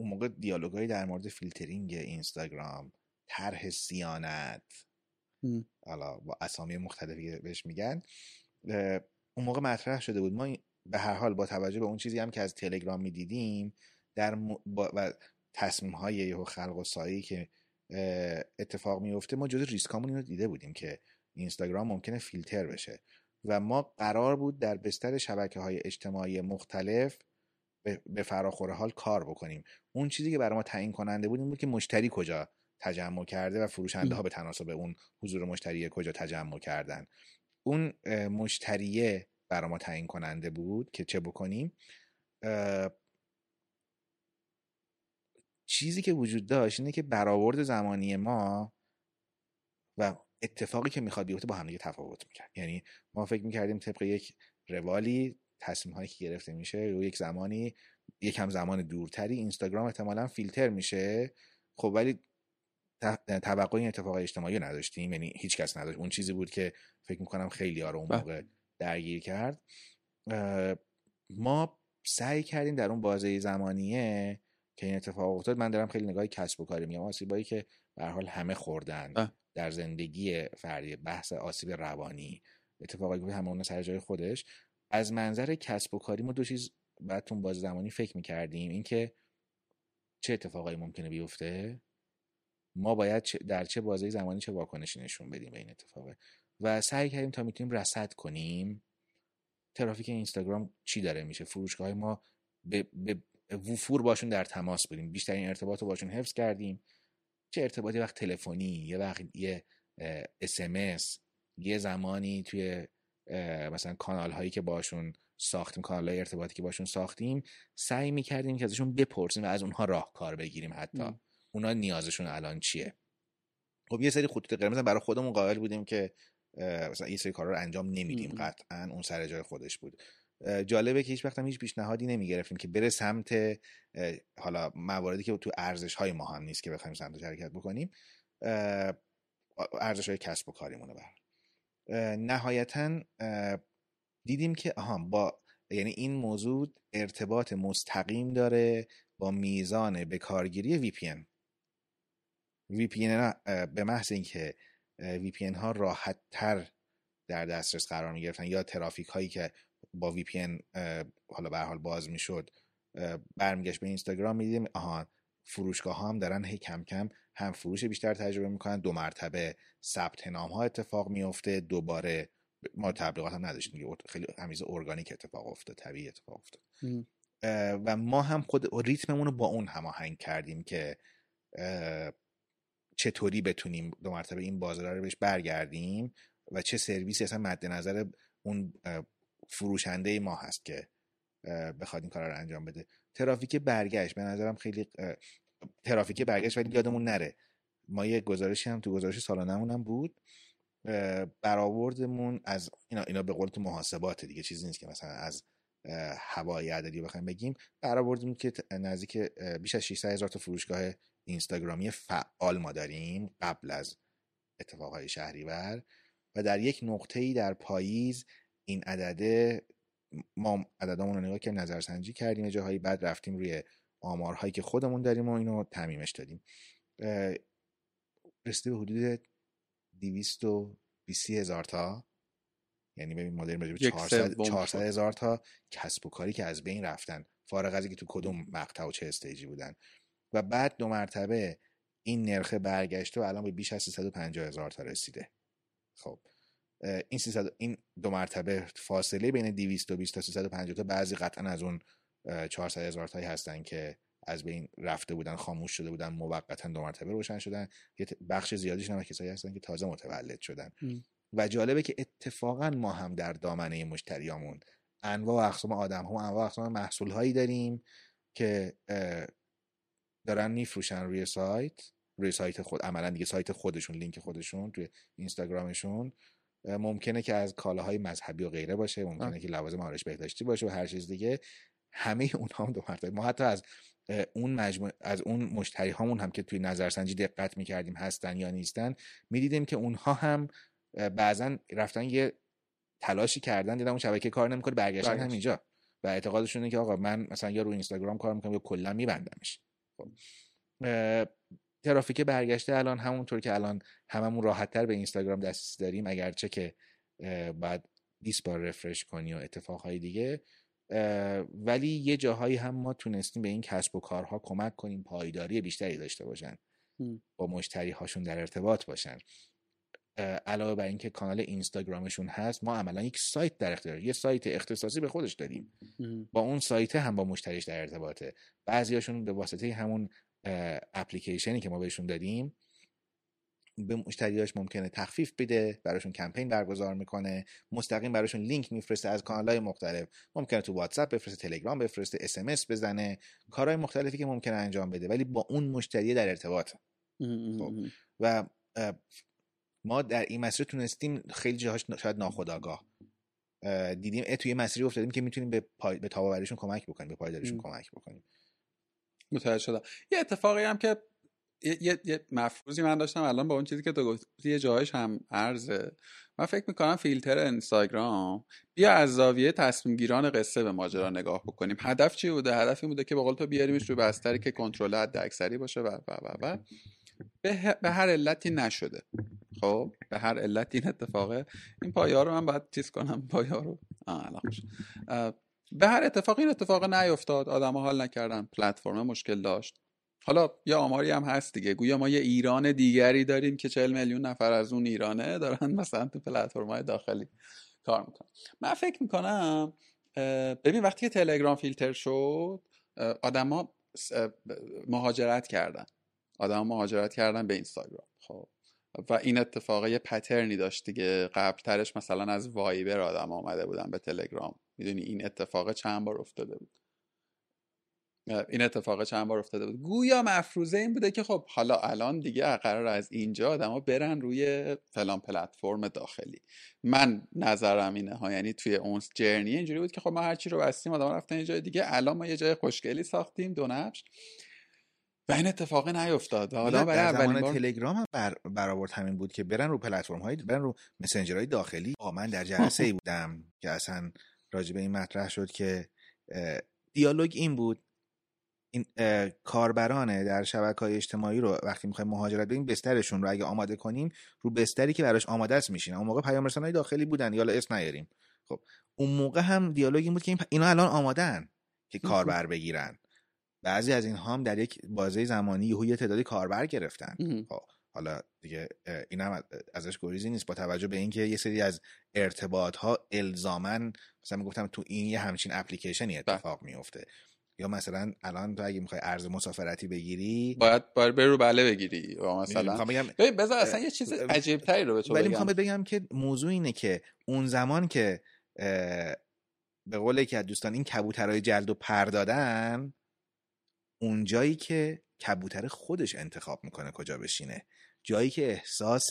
اون موقع دیالوگایی در مورد فیلترینگ اینستاگرام طرح صیانت حالا با اسامی مختلفی بهش میگن اون موقع مطرح شده بود. ما به هر حال با توجه به اون چیزی هم که از تلگرام می‌دیدیم در و تصمیم های و خلق و سایی که اتفاق میفته ما جز ریسکامون رو دیده بودیم که اینستاگرام ممکنه فیلتر بشه. و ما قرار بود در بستر شبکه های اجتماعی مختلف به فراخور حال کار بکنیم. اون چیزی که برای ما تعیین کننده بود این بود که مشتری کجا تجمع کرده و فروشنده ها به تناسب اون حضور مشتری کجا تجمع کردن. اون مشتریه برای ما تعیین کننده بود که چه بکنیم؟ چیزی که وجود داشت اینه که برآورد زمانی ما و اتفاقی که می‌خواد بیفته با همدیگه تفاوت می‌کرد. یعنی ما فکر می‌کردیم طبق یک روالی تصمیم هایی که گرفته میشه و یک زمانی یکم زمان دورتری اینستاگرام احتمالا فیلتر میشه. خب ولی توقع این اتفاق اجتماعی نداشتیم. یعنی هیچ کس نداشت. اون چیزی بود که فکر می‌کنم خیلی ها رو اون بله. موقع درگیر کرد. ما سعی کردیم در اون بازه زمانیه که این اتفاق افتاد من دارم خیلی نگاه کسب و کاری میگم. آسیبایی که به حال همه خوردن. در زندگی فردی بحث آسیب روانی اتفاقی که همون سر جای خودش. از منظر کسب و کاری ما دو چیز بعد تون باز زمانی فکر می‌کردیم. اینکه چه اتفاقایی ممکنه بیفته؟ ما باید در چه بازه زمانی چه واکنشی نشون بدیم به این اتفاقه و سعی کردیم تا می‌تونیم رصد کنیم. ترافیک اینستاگرام چی داره میشه؟ فروشگاه ما به, به وفور باشون در تماس بودیم. بیشترین ارتباط رو باشون حفظ کردیم. چه ارتباطی؟ وقت تلفنی یه وقت یه اسمس یه زمانی توی مثلا کانال هایی که باشون ساختیم کانال های ارتباطی که باشون ساختیم سعی می‌کردیم که ازشون بپرسیم و از اونها راهکار بگیریم حتی. اونا نیازشون الان چیه؟ خب یه سری خطوط قرمز برای خودمون قائل بودیم که مثلا یه سری کارا رو انجام نمیدیم قطعا اون سر جای خودش بود. جالبه که هیچ وقت هم هیچ پیشنهادی نمی‌گرفتیم که بره سمت حالا مواردی که تو ارزش های ما هم نیست که بخوایم سمت حرکت بکنیم ارزش های کسب و کاریمونه بر. نهایتا دیدیم که آها با یعنی این موضوع ارتباط مستقیم داره با میزان به کارگیری VPN VPN به محض اینکه VPN ها راحت تر در دسترس قرار می گرفتن یا ترافیک هایی که با VPN حالا به حال باز می‌شد برمیگشت به اینستاگرام می‌دیدیم آها فروشگاه ها هم دارن هی کم کم هم فروش بیشتر تجربه می‌کنن دو مرتبه ثبت نام ها اتفاق میفته دوباره ما تبلیغات هم نداشتیم خیلی همیز ارگانیک اتفاق افتاد طبیعی اتفاق افتاد. و ما هم خود ریتممون رو با اون هماهنگ کردیم که چطوری بتونیم دو مرتبه این بازار رو بهش برگردیم و چه سرویسی اصلا مد نظر اون فروشنده ما هست که بخواد این کار رو انجام بده. ترافیک برگشت به نظرم خیلی ترافیک برگشت ولی یادمون نره. ما یه گزارشی هم تو گزارش سالانمون هم بود. برآوردمون از اینا اینا به قول تو محاسبات دیگه چیزی نیست که مثلا از هوای عددی بخوایم بگیم. برآوردیم که نزدیک بیش از 600 هزار تا فروشگاه اینستاگرامی فعال ما داریم قبل از اتفاقهای شهریور و در یک نقطه‌ای در پاییز این عدده ما عددامون رو نگاه کردیم نظرسنجی کردیم جاهایی بعد رفتیم روی آمارهایی که خودمون داریم و اینو تعمیمش دادیم. رسیده به حدود 220 هزار تا. یعنی ببین ما داریم به 400 هزار تا کسب و کاری که از بین رفتن. فارغ از اینکه تو کدوم مقطع و چه استیجی بودن. و بعد دو مرتبه این نرخ برگشته و الان به بیش از 350 هزار تا رسیده. خب. این 300 این دو مرتبه فاصله بین 220 تا 350 تا بعضی قطعا از اون 400 هزار تایی هستن که از بین رفته بودن خاموش شده بودن موقتا دو مرتبه روشن شدن. یه بخش زیادیش هم کسایی هستن که تازه متولد شدن. و جالبه که اتفاقا ما هم در دامنه مشتریامون انواع و اقسام آدم ها و انواع و اقسام محصول هایی داریم که دارن میفروشن روی سایت. روی سایت خود عملا دیگه سایت خودشون لینک خودشون توی اینستاگرامشون. ممکنه که از کالاهای مذهبی و غیره باشه ممکنه که لوازم آرایش بهداشتی باشه و هر چیز دیگه. همه اونها هم دو مرتبه. ما حتی از اون مجموع از اون مشتری هامون هم که توی نظرسنجی دقت می‌کردیم هستن یا نیستن می‌دیدیم که اونها هم بعضا رفتن یه تلاشی کردن دیدم اون شبکه کار نمی‌کنه برگشتن همینجا. و اعتقادشون که آقا من مثلا یا رو اینستاگرام کار می‌کنم یا کلا میبندمش. خب. ترافیک برگشته الان همونطور که الان هممون راحتتر به اینستاگرام دسترسی داریم اگرچه که بعد 20 بار رفرش کنی و اتفاقهای دیگه ولی یه جاهایی هم ما تونستیم به این کسب و کارها کمک کنیم پایداری بیشتری داشته باشن. با مشتری هاشون در ارتباط باشن. علاوه بر اینکه کانال اینستاگرامشون هست ما عملا یک سایت در اختیار یه سایت اختصاصی به خودش داریم با اون سایت هم با مشتریش در ارتباطه. بعضیاشون به واسطه همون اپلیکیشنی که ما بهشون دادیم به مشتریاش ممکنه تخفیف بده براشون کمپین برگزار می‌کنه مستقیم براشون لینک میفرسته از کانال های مختلف. ممکنه تو واتساپ بفرسته تلگرام بفرسته اس بزنه کارهای مختلفی که ممکنه انجام بده ولی با اون مشتری در ارتباط. خب. و ما در این مسیر تونستیم خیلی جاهاش شاید ناخداگاه دیدیم توی مسیری افتادیم که می‌تونیم به پای... به تاباوریشون کمک بکنیم به پایداریشون کمک بکنیم. متوجه شدم. یه اتفاقی هم که یه, یه مفروضی من داشتم الان با اون چیزی که تو گفتی یه جایش هم ارزه من فکر می‌کنم فیلتر اینستاگرام. بیا از زاویه تصمیم گیران قصه به ماجرا نگاه بکنیم. هدف چی بوده؟ هدف این بوده که به قول تو بیاریمش رو بستری که کنترل حد اکثری باشه و و و به, به هر علتی نشده. خب؟ به هر علتی این اتفاقه. این پایا رو من باید چیز کنم؟ پایا رو؟ به هر اتفاق این اتفاق نیفتاد. آدم حال نکردن. پلتفرم مشکل داشت. حالا یه آماری هم هست دیگه. گویا ما یه ایران دیگری داریم که 40 میلیون نفر از اون ایرانه دارن مثلا تو پلتفرم های داخلی کار می‌کنن. من فکر می‌کنم ببین وقتی که تلگرام فیلتر شد آدما مهاجرت کردن. آدم مهاجرت کردن به اینستاگرام. خب. و این اتفاق یه پترنی داشت دیگه. قبلترش مثلا از وایبر آدم آمده بودن به تلگرام. می‌دونی این اتفاق چند بار افتاده بود. این اتفاق چند بار افتاده بود. گویا مفروضه این بوده که خب حالا الان دیگه قرار از اینجا آدما برن روی فلان پلتفرم داخلی. من نظرم اینه ها یعنی توی اون جرنی اینجوری بود که خب ما هرچی رو بستیم آدم رفتن یه جای دیگه الان ما یه جای خوشگلی ساختیم دو نبش و این اتفاقی نیفتاد. حالا برای اولین بار تلگرام هم بر برآورد همین بود که برن رو پلتفرم های برن رو های داخلی. من در جلسه ای بودم که اصلا راجع به این مطرح شد که دیالوگ این بود این کاربرانه در شبکه های اجتماعی رو وقتی می‌خوایم مهاجرت بدیم بسترشون رو اگه آماده کنیم رو بستری که براش آماده است میشین اون موقع پیام های داخلی بودن یا اسم نیاریم. خب اون موقع هم دیالوگ این بود که اینا الان آمادن که کاربر بگیرن. بعضی از اینها هم در یک بازه زمانی یه تعدادی کاربر گرفتن. خب. حالا دیگه این هم ازش گریزی نیست. با توجه به اینکه یه سری از ارتباط ها الزامن مثلا می‌گفتم تو این یه همچین اپلیکیشنی بله. اتفاق میفته یا مثلا الان تو اگه می‌خوای ارز مسافرتی بگیری باید باید برو بله بگیری. و مثلا بگم بذار اصلا یه چیز عجیب تری رو به تو ولی می‌خوام بگم که موضوع اینه که اون زمان که به قول که دوستان این کبوترهای جلد و پر دادن اون جایی که کبوتر خودش انتخاب می‌کنه کجا بشینه. جایی که احساس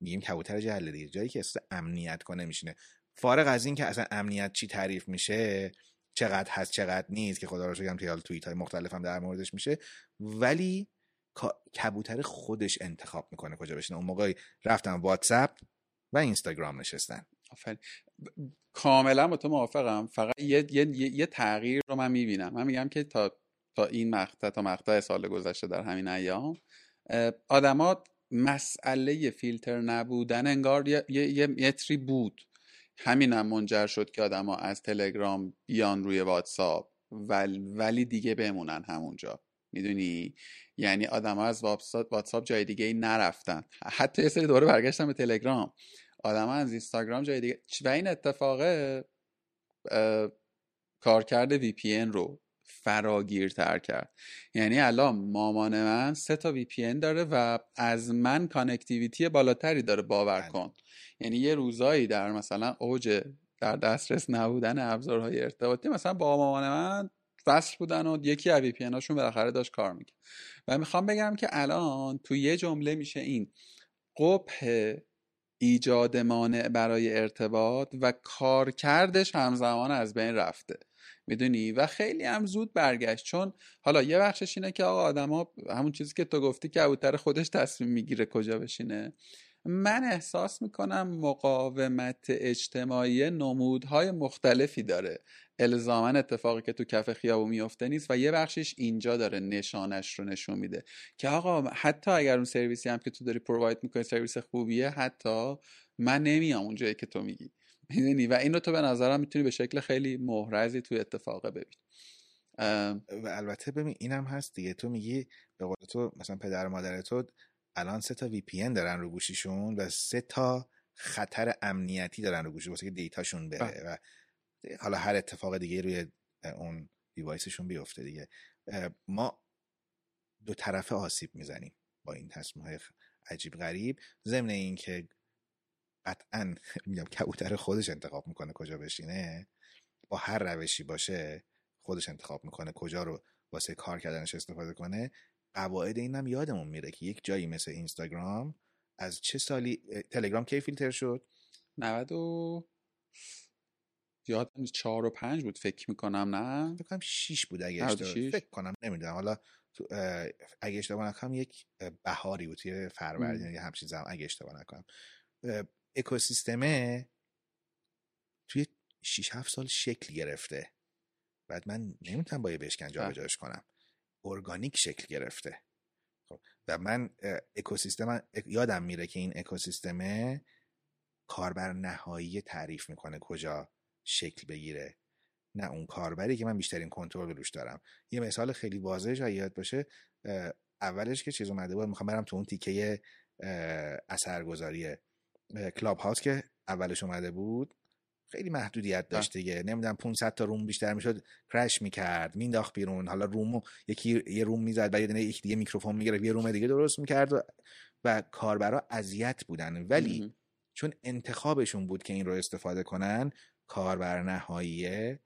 میگیم کبوتر جلد دیگه جایی که احساس امنیت کنه میشینه. فارغ از این که اصلا امنیت چی تعریف میشه چقدر هست چقدر نیست که خدا رو شکرم توی توییت های هم در موردش میشه ولی کبوتر خودش انتخاب می‌کنه کجا بشینه. اون موقع رفتم واتساپ و اینستاگرام نشستن. کاملا با تو موافقم. فقط یه, یه, یه تغییر رو من می‌بینم. من میگم که تا تا این مقطع تا مقطع سال گذشته در همین ایام آدما مسئله فیلتر نبودن انگار یه, یه, متری بود. همینم هم منجر شد که آدما از تلگرام بیان روی واتساپ ولی, ولی دیگه بمونن همونجا. می‌دونی؟ یعنی آدم از واتساپ جای دیگه ای نرفتن. حتی یه سری دوره برگشتن به تلگرام. آدم از اینستاگرام جای دیگه و این اتفاق کارکرد VPN رو فراگیرتر کرد. یعنی الان مامان من سه تا VPN داره و از من connectivity بالاتری داره باور بله. کن. یعنی یه روزایی در مثلا اوج در دسترس نبودن ابزارهای ارتباطی مثلا با مامان من وصل بودن و یکی از وی پی هاشون بالاخره داشت کار می‌کرد. و می‌خوام بگم که الان تو یه جمله میشه این قبه ایجاد مانع برای ارتباط و کارکردش همزمان از بین رفته. می‌دونی؟ و خیلی هم زود برگشت. چون حالا یه بخشش اینه که آقا آدما همون چیزی که تو گفتی که کبوتر خودش تصمیم می‌گیره کجا بشینه. من احساس می‌کنم مقاومت اجتماعی نمودهای مختلفی داره. الزاما اتفاقی که تو کف خیابون میفته نیست و یه بخشش اینجا داره نشانش رو نشون میده. که آقا حتی اگر اون سرویسی هم که تو داری پروواید می‌کنی سرویس خوبیه حتی من نمیام اونجایی که تو میگی. می‌دونی؟ و اینو تو به نظرم می‌تونی به شکل خیلی محرزی توی اتفاقه ببین و البته ببین اینم هست دیگه. تو میگی به قول تو مثلا پدر مادر تو الان سه تا VPN دارن رو گوشیشون و سه تا خطر امنیتی دارن رو گوشی واسه که دیتاشون بره. و حالا هر اتفاق دیگه روی اون دیوایسشون بیفته دیگه. ما دو طرفه آسیب می‌زنیم با این تصمیم های عجیب غریب. ضمن اینکه قطعا میگم کبوتر خودش انتخاب می‌کنه کجا بشینه با هر روشی باشه خودش انتخاب می‌کنه کجا رو واسه کار کردنش استفاده کنه. قواعد اینم یادمون میره که یک جایی مثل اینستاگرام از چه سالی تلگرام کی فیلتر شد؟ 90 و یادم چهار و پنج بود فکر می‌کنم نه؟ فکر کنم شیش بود اگه اشتباه فکر کنم نمی‌دونم. حالا اگه اشتباه نکنم یک بهاری بود توی فروردین یا همچین زمان اگه اشتباه نکنم. اکوسیستمه توی 6 7 سال شکل گرفته. بعد من نمی‌تونم با یه بشکن جابجاش کنم. ارگانیک شکل گرفته. خب و من اکوسیستم یادم میره که این اکوسیستمه کاربر نهایی تعریف می‌کنه کجا شکل بگیره. نه اون کاربری که من بیشترین کنترل روش دارم. یه مثال خیلی واضحش یاد باشه اولش که چیز اومده بود می‌خوام برم تو اون تیکه اثرگذاری کلاب هاوس که اولش اومده بود خیلی محدودیت داشت دیگه. نمی‌دونم 500 تا room بیشتر می‌شد crash می‌کرد مینداخت بیرون. حالا room و یکی یه room می‌زد بعد یکی دیگه میکروفون می‌گرفت یه room دیگه درست می‌کرد و, و کاربرا اذیت بودن. ولی چون انتخابشون بود که این رو استفاده کنن کاربر نهاییه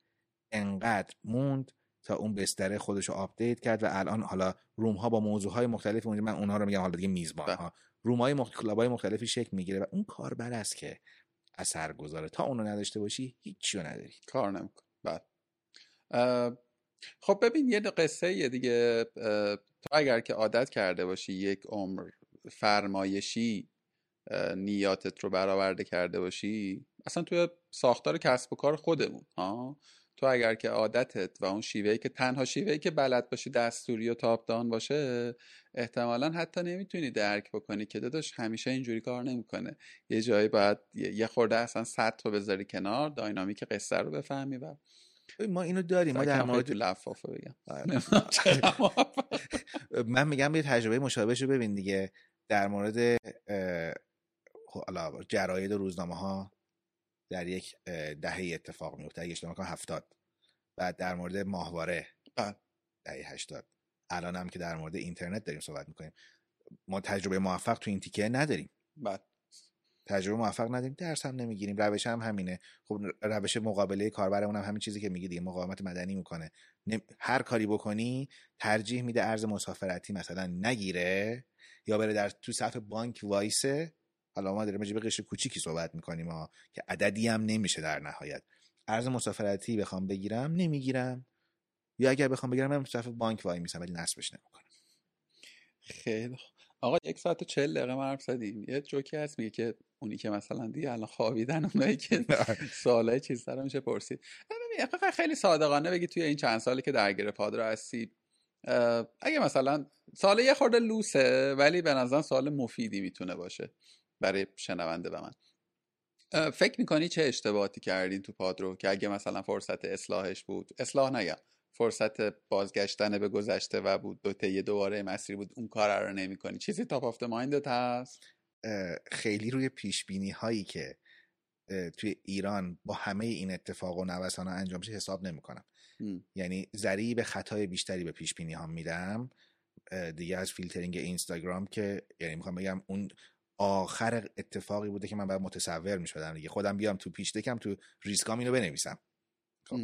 انقدر موند تا اون بستره خودش رو update کرد و الان حالا room ها با موضوع های مختلف من اونها رو میگم حالا دیگه میزبان بله. ها روم های مختلف مختلفی شکل می‌گیره و اون کاربر است که اثر گذاره. تا اونو نداشته باشی هیچی رو نداری. کار نمیکن بعد خب ببین یه قصه یه دیگه تو اگر که عادت کرده باشی یک عمر فرمایشی نیاتت رو برآورده کرده باشی اصلا توی ساختار کسب و کار خودمون ها؟ تو اگر که عادتت و اون شیوهی که تنها شیوهی که بلد باشی دستوری و تاپ دان باشه احتمالا حتی نمی‌تونی درک بکنی که داداش همیشه اینجوری کار نمی‌کنه. یه جایی باید یه خورده اصلا سطح رو بذاری کنار داینامیک قصه رو بفهمی و ما اینو داریم. ما در مورد لفافه بگم. آره. من میگم یه تجربه مشابهش رو ببین دیگه در مورد حالا جراید روزنامه ها در یک دهه اتفاق میفته اگه اشتباه کنم هفتاد. بعد در مورد ماهواره. بله. دهه هشتاد. الان هم که در مورد اینترنت داریم صحبت می‌کنیم. ما تجربه موفق تو این تیکه نداریم. بعد تجربه موفق نداریم. درس هم نمی‌گیریم. روش هم همینه. خب روش مقابله کاربرمون هم همین چیزی که میگی دیگه. مقاومت مدنی می‌کنه. هر کاری بکنی ترجیح میده ارز مسافرتی مثلا نگیره یا بره در تو صف بانک وایسه حالا ما داریم به قشر کوچیکی صحبت می‌کنیم ها که عددی هم نمیشه در نهایت. ارز مسافرتی بخوام بگیرم نمی‌گیرم. یا اگر بخوام بگیرم من صف بانک وای میسم ولی نصبش نمی‌کنم. خیلی آقا یک ساعت و چل دقیقه ما حرف زدیم. یه جوکی هست میگه که اونی که مثلا دیگه الان خوابیدن اونایی که سوالای چیز سر میشه پرسید. خیلی صادقانه بگی توی این چند سالی که درگیر پادرا هستی اگه مثلا سال یه خورده لوسه ولی به نظر سال مفیدی می‌تونه باشه. برای شنونده و من. فکر می‌کنی چه اشتباهاتی کردین تو پادرو که اگه مثلا فرصت اصلاحش بود؟ اصلاح نگم. فرصت بازگشتن به گذشته و بود. دو یه دوباره مسیر بود. اون کار رو نمی کنی چیزی تاپ آفت مایندت هست؟ خیلی روی پیش بینی هایی که توی ایران با همه این اتفاق و نوسان انجام شه حساب نمی کنم یعنی ذریع به خطای بیشتری به پیش بینی ها میدم دیگه از فیلترینگ اینستاگرام که یعنی می‌خوام بگم اون آخر اتفاقی بوده که من باید متصور می‌شدم دیگه. خودم بیام تو pitch deck م تو ریسکام اینو بنویسم. خب.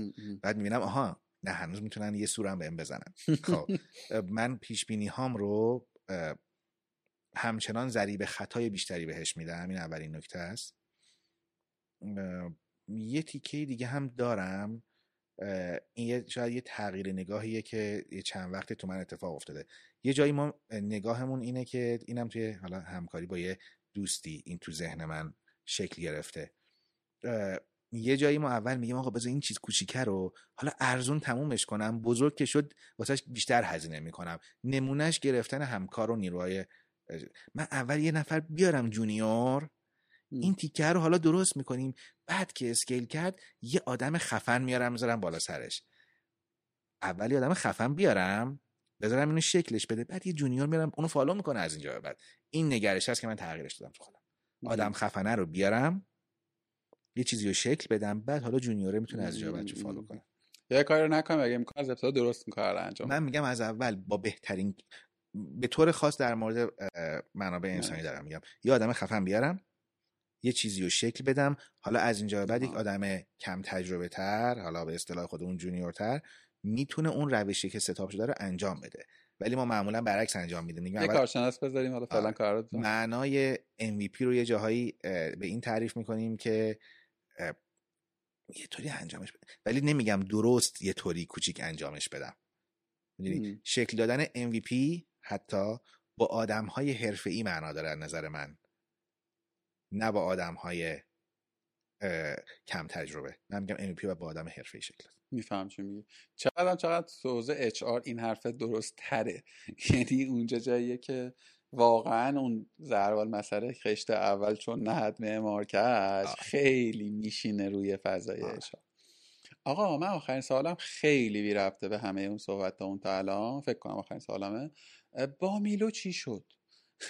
بعد می‌بینم آها نه هنوز می‌تونن یه سورم بهم بزنن. خب. من پیش بینی هام رو همچنان ضریب خطای بیشتری بهش میدم. این اولین نکته است. یه تیکه دیگه هم دارم. این شاید یه تغییر نگاهیه که یه چند وقت تو من اتفاق افتاده. یه جایی ما نگاهمون اینه که اینم توی حالا همکاری با یه دوستی این تو ذهن من شکل گرفته. یه جایی ما اول میگیم آقا بذار این چیز کوچیکه رو حالا ارزون تمومش کنم بزرگ که شد واسهش بیشتر هزینه می‌کنم. نمونهش گرفتن همکار و نیروهای من اول یه نفر بیارم جونیور این تیکه رو حالا درست می‌کنیم بعد که scale کرد یه آدم خفن میارم می‌ذارم بالا سرش. اول یه آدم خفن بیارم بذارم اینو شکلش بده. بعد یه junior میارم اونو follow می‌کنه از اینجا بعد. این نگرش هست که من تغییرش دادم تو خودم. آدم خفنه رو بیارم یه چیزی رو شکل بدم بعد حالا junior ه می‌تونه از جا بچه follow کنه. یه کاری رو نکنم اگه امکان از ابتدا درست کار انجام من میگم از اول با بهترین به طور خاص در مورد منابع انسانی دارم میگم. یه آدم خفن بیارم یه چیزی رو شکل بدم حالا از اینجا بعد یک آدم کم تجربه تر حالا به اصطلاح خودمون جونیورتر می‌تونه اون روشی که ستاپ شده رو انجام بده. ولی ما معمولا برعکس انجام میدیم. یه کارشناس بذاریم حالا فعلا کار معنای MVP رو یه جاهایی به این تعریف می‌کنیم که یه طوری انجامش بدم ولی نمیگم درست یه طوری کوچیک انجامش بدم. شکل دادن MVP حتی با آدم های حرفه ای معنا داره نظر من. نه با آدم های کم تجربه. من میگم MVP و با آدم حرفه ای شکل میفهم چی میگی. چقدر چقدر سوزه اچ آر این حرف درست تره یعنی اونجا جاییه که واقعا اون زروال مسئله خشت اول چون نهد معمار کرد خیلی میشینه روی فضای اچ آقا من آخرین سوالم خیلی بی رفته به همه اون صحبت اون تا الان. فکر کنم آخرین سوالمه. با میلو چی شد؟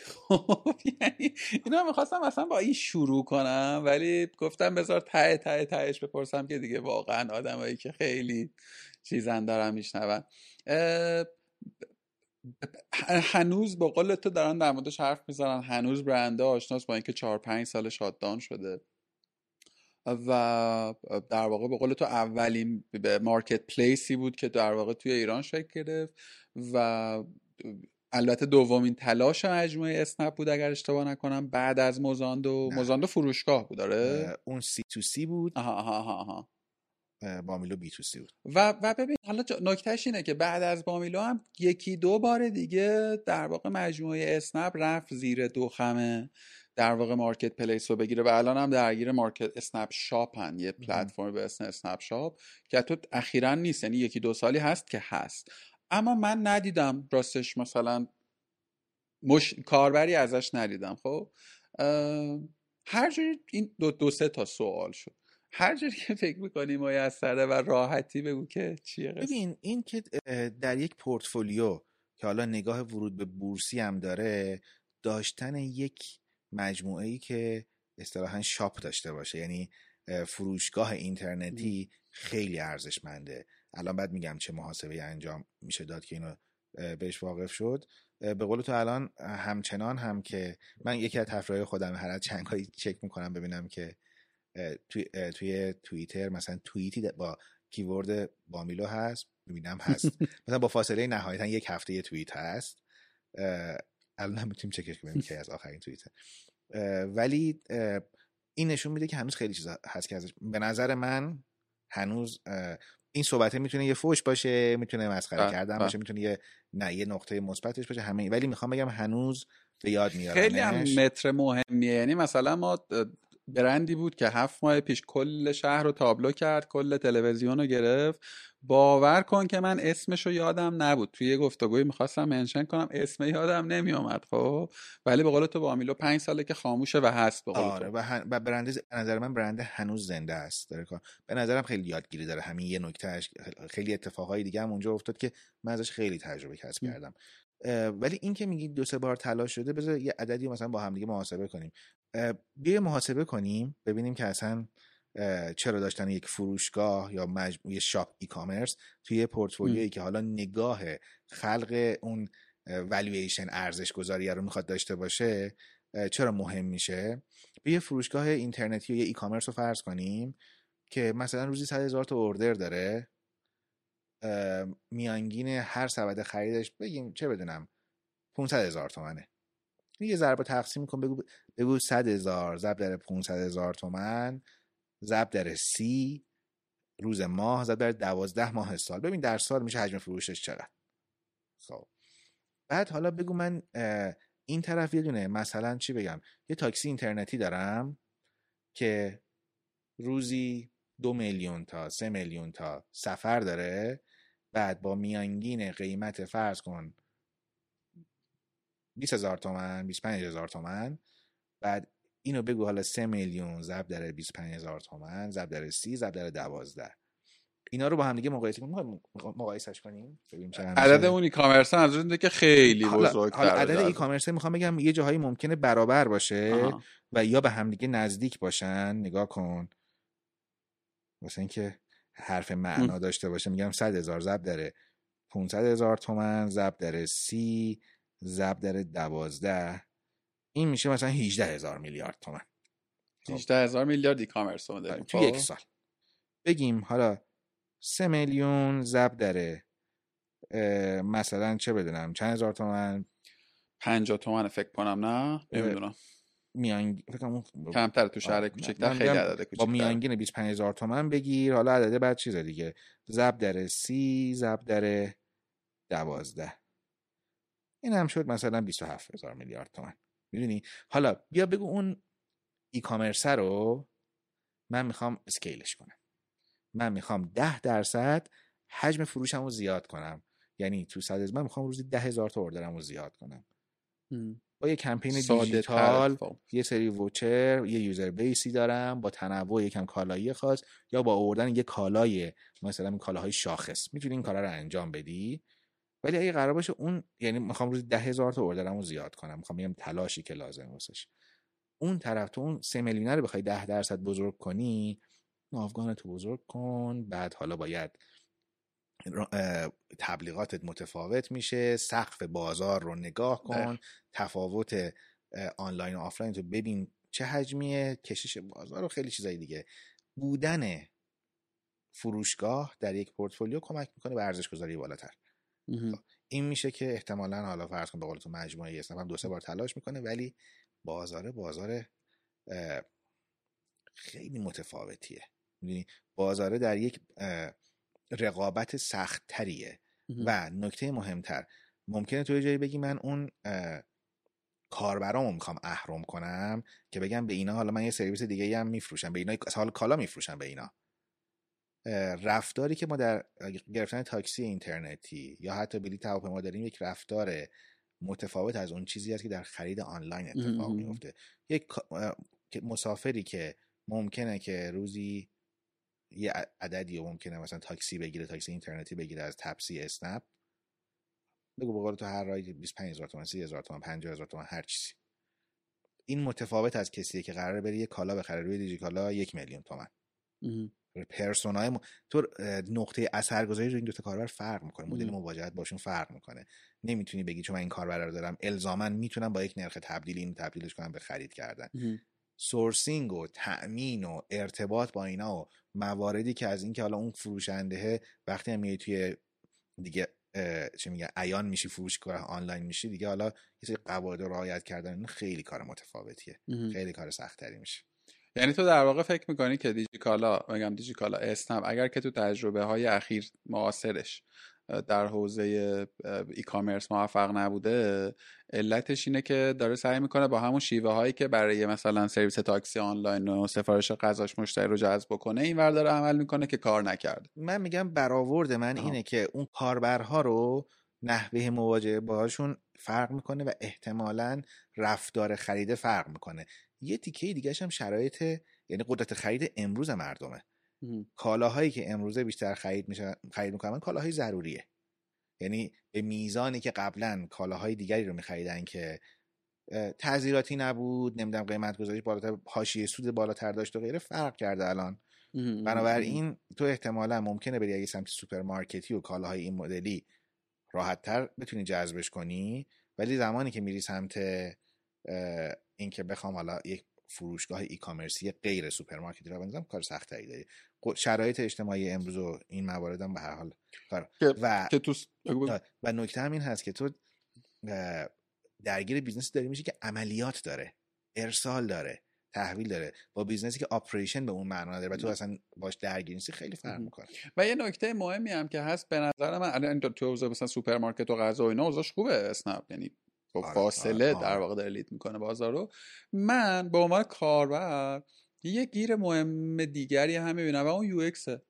خب یعنی اینا می‌خواستم اصلا با این شروع کنم ولی گفتم بذار ته ته تهش بپرسم که دیگه واقعا آدمایی که خیلی چیزن دارم میشنون. هنوز با قول تو دارن در موردش حرف می‌زنن هنوز برنده آشناس با اینکه چهار پنج سال شاددان شده. و در واقع به قول تو اولین marketplace ی بود که در واقع توی ایران شکل گرفت و البته دومین تلاش مجموعه اسنپ بود اگر اشتباه نکنم بعد از موزاندو. موزاندو فروشگاه بود داره اون C2C بود. آها آها آها. بامیلو B2C بود. و و ببین حالا نکتهش اینه که بعد از بامیلو هم یکی دو بار دیگه در واقع مجموعه اسنپ رفت زیر دو خمه در واقع marketplace رو بگیره. و الان هم درگیر market اسنپ شاپ هن. یه پلتفرم به اسم اسنپ شاپ که تو اخیرا نیست یعنی یکی دو سالی هست که هست. اما من ندیدم راستش مثلا مش... کاربری ازش ندیدم خب؟ هر جوری این دو, دو سه تا سوال شد. هر جوری که فکر می‌کنی میسره و راحتی بگو که چیه ببین این که در یک پورتفولیو که حالا نگاه ورود به بورسی هم داره داشتن یک مجموعه ای که اصطلاحا شاپ داشته باشه یعنی فروشگاه اینترنتی خیلی ارزشمنده. الان بعد میگم چه محاسبه انجام میشه داد که اینو بهش واقف شد. به قول تو الان همچنان هم که من یکی از تفریح خودم هر چند هایی چک می‌کنم ببینم که توی, توی توییتر مثلا توییتی با کیورد بامیلو هست ببینم هست. مثلا با فاصله نهایتا یک هفته یه توییت هست. الان هم می‌تونیم چکش کنیم که از آخرین توییت ولی این نشون میده که هنوز خیلی چیزا هست که ازش به نظر من هنوز این صحبته می‌تونه یه فوش باشه می‌تونه مسخره کردن. باشه می‌تونه یه نه یه نقطه مثبتش باشه همه ولی می‌خوام بگم هنوز به یاد میارم خیلی هم متر مهمیه. یعنی مثلا ما برندی بود که هفت ماه پیش کل شهر رو تابلو کرد کل تلویزیون رو گرفت. باور کن که من اسمش رو یادم نبود. توی یه گفتگوی می‌خواستم منشن کنم اسم یادم نمیومد خب. ولی به قول تو با امیلو پنج ساله که خاموشه و هست به قول آره و, هن... و برند نظر من برند هنوز زنده است داره کار. به نظرم خیلی یادگیری داره. همین یه نکته خیلی اتفاقهای دیگه هم اونجا افتاد که من ازش خیلی تجربه کسب کردم. ولی این که میگی دو سه بار تلاش شده بذار یه عددی مثلا با هم دیگه محاسبه کنیم. بیا محاسبه کنیم ببینیم که اصلا چرا داشتن یک فروشگاه یا مجموعه شاپ ای کامرس توی پورتفولیویی که حالا نگاه خلق اون والویشن ارزش گذاری رو می‌خواد داشته باشه چرا مهم میشه؟ یه فروشگاه اینترنتی یا یه ای کامرس رو فرض کنیم که مثلا روزی صد هزار تا اوردر داره میانگین هر سبد خریدش بگیم چه بدونم 500 هزار تومنه. یه ضربه تقسیم کن بگو بگو 100 هزار ضرب در 500 هزار تومن ضرب در سی روز ماه ضرب در دوازده ماه سال. ببین در سال میشه حجم فروشش چقدر. خب. بعد حالا بگو من این طرف یه دونه مثلا چی بگم؟ یه تاکسی اینترنتی دارم که روزی دو میلیون تا سه میلیون تا سفر داره. بعد با میانگین قیمت فرض کن 20 هزار تومن 25 هزار تومن. بعد اینو بگو حالا 3 میلیون ضرب در 25 هزار تومن ضرب در 30 ضرب در 12 اینا رو با هم دیگه مقایسه کنیم. مقایسش کنیم؟ عدد اون ای کامرس از که خیلی بزرگ حالا عدد ای کامرس می‌خوام بگم یه جاهایی ممکنه برابر باشه آها. و یا به هم دیگه نزدیک باشن. نگاه کن. مثلا اینکه حرف معنا داشته باشه. میگم 100 هزار ضرب داره 500 هزار تومن ضرب داره سی ضرب داره دوازده این میشه مثلا 18 هزار میلیارد تومن. 18 هزار میلیارد ای کامرس تو خب. یک سال. بگیم حالا سه میلیون ضرب داره مثلا چه بدونم چند هزار تومن؟ 50 تومن فکر کنم نه؟ نمی‌دونم. میانگ کمتر تو شهر کوچکتر خیلی عدد کوچکتر. با میانگین 25 هزار تومن بگیر حالا عدد بعد چیز دیگه. ضرب در سی ضرب در دوازده. این هم شد مثلا 27 هزار میلیارد تومن می‌دونی؟ حالا بیا بگو اون ای کامرس رو من می‌خوام اسکیلش کنم. من می‌خوام ده درصد حجم فروشم رو زیاد کنم. یعنی تو صد من می‌خوام روزی ده هزار تا اوردرم رو زیاد کنم. با یه کمپین دیجیتال خب. یه سری ووچر یه یوزر بیسی دارم با تنوع یکم کالایی خاص یا با آوردن یه کالای مثلا این کالاهای شاخص. می‌تونی این کارا رو انجام بدی؟ ولی اگه قرار باشه اون یعنی می‌خوام روزی ده هزار تا اوردرم رو زیاد کنم. می‌خوام بگم تلاشی که لازم واسش. اون طرف تو اون سه میلیونر رو بخوای ده درصد بزرگ کنی ناوگان تو بزرگ کن. بعد حالا باید تبلیغاتت متفاوت میشه. سقف بازار رو نگاه کن. تفاوت آنلاین و آفلاین تو ببین چه حجمیه. کشش بازار و خیلی چیزای دیگه. بودن فروشگاه در یک پورتفولیو کمک می‌کنه به ارزش گذاری بالاتر. این میشه که احتمالا حالا فرض کن به قول تو مجموعه اسنپ هم دو سه بار تلاش می‌کنه ولی بازار بازار خیلی متفاوتیه. می‌دونی؟ بازاره در یک رقابت سختتریه. و نکته مهمتر ممکنه توی جایی بگی من اون کاربرامو می‌خوام اهرم کنم که بگم به اینا حالا من یه سرویس دیگه هم میفروشم به اینا حال کالا میفروشم به اینا. رفتاری که ما در گرفتن تاکسی اینترنتی یا حتی بلیط هواپیما داریم یک رفتار متفاوت از اون چیزی است که در خرید آنلاین اتفاق میفته یک مسافری که ممکنه که روزی یه عددی ممکنه مثلا تاکسی بگیره تاکسی اینترنتی بگیره از تپسی اسنپ بگو به تو هر رای 25 هزار تومن 30 هزار تومن 50 هزار تومن هر چیزی. این متفاوت از کسیه که قراره بره یه کالا بخره روی دیجی کالا یک میلیون تومن. پرسونای م... تو نقطه اثرگذاری رو این دو تا کاربر فرق می‌کنه. مدل مواجهت باشون فرق می‌کنه. نمی‌تونی بگی چون من این کاربر رو دارم. الزاما می‌تونم با یک نرخ تبدیل این تبدیلش کنم به خرید کردن. سورسینگ و تأمین و ارتباط با اینا و مواردی که از اینکه حالا اون فروشنده وقتی هم میای توی دیگه چه میگه عیان میشی فروشگاه آنلاین میشی دیگه حالا یه سری قواعد رعایت کردن خیلی کار متفاوتیه. خیلی کار سختتری میشه. یعنی تو در واقع فکر می‌کنی که دیجیکالا میگم دیجیکالا اسنپ اگر که تو تجربه های اخیر معاصرش در حوزه ای کامرس موفق نبوده علتش اینه که داره سعی می‌کنه با همون شیوه هایی که برای مثلا سرویس تاکسی آنلاین و سفارش غذاش مشتری رو جذب بکنه این داره عمل می‌کنه که کار نکرده. من میگم برآورد من اینه که اون کاربرها رو نحوه مواجهه باهاشون فرق می‌کنه و احتمالا رفتار خریده فرق می‌کنه. یه تیکه دیگه هم شرایط یعنی قدرت خرید امروز مردمه. کالاهایی که امروزه بیشتر خرید میشن خرید می‌کنن کالاهای ضروریه. یعنی به میزانی که قبلا کالاهای دیگری رو میخریدن که تعزیراتی نبود نمی‌دونم قیمت گذاری بالاتر حاشیه سود بالاتر داشت و غیره فرق کرده الان. بنابراین تو احتمالا ممکنه بری اگه سمت سوپرمارکتی و کالاهای این مدلی راحتتر بتونی جذبش کنی. ولی زمانی که میری سمت اینکه بخوام حالا یک فروشگاه e-commerce ی غیر سوپرمارکتی راه بندازم کار سختری داری شرایط اجتماعی امروز و این موارد هم به هر حال کار و که تو و نکته هم این هست که تو درگیر business داری میشه که عملیات داره ارسال داره تحویل داره با business ی که operation به اون معنا داره و تو اصلا باش درگیر نیستی خیلی فرق می‌کنه. و یه نکته مهمی هم که هست به نظر من الان تو مثلا سوپرمارکت و غذا و اینا اوضاعش خوبه اسنپ یعنی با آره، فاصله آره، آره. در واقع داره lead می‌کنه بازار رو. من به عنوان کاربر یه گیر مهم دیگری هم می‌بینم و اون یو ایکسه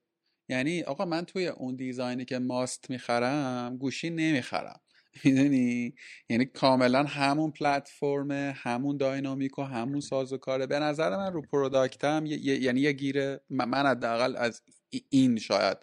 یعنی آقا من توی اون دیزاینی که ماست می‌خرم گوشی نمی‌خرم. می‌دونی؟ یعنی کاملا همون پلتفرم همون داینامیک و همون سازوکاره به نظر من رو پروداکتم یعنی یه گیر من حداقل از ای- این شاید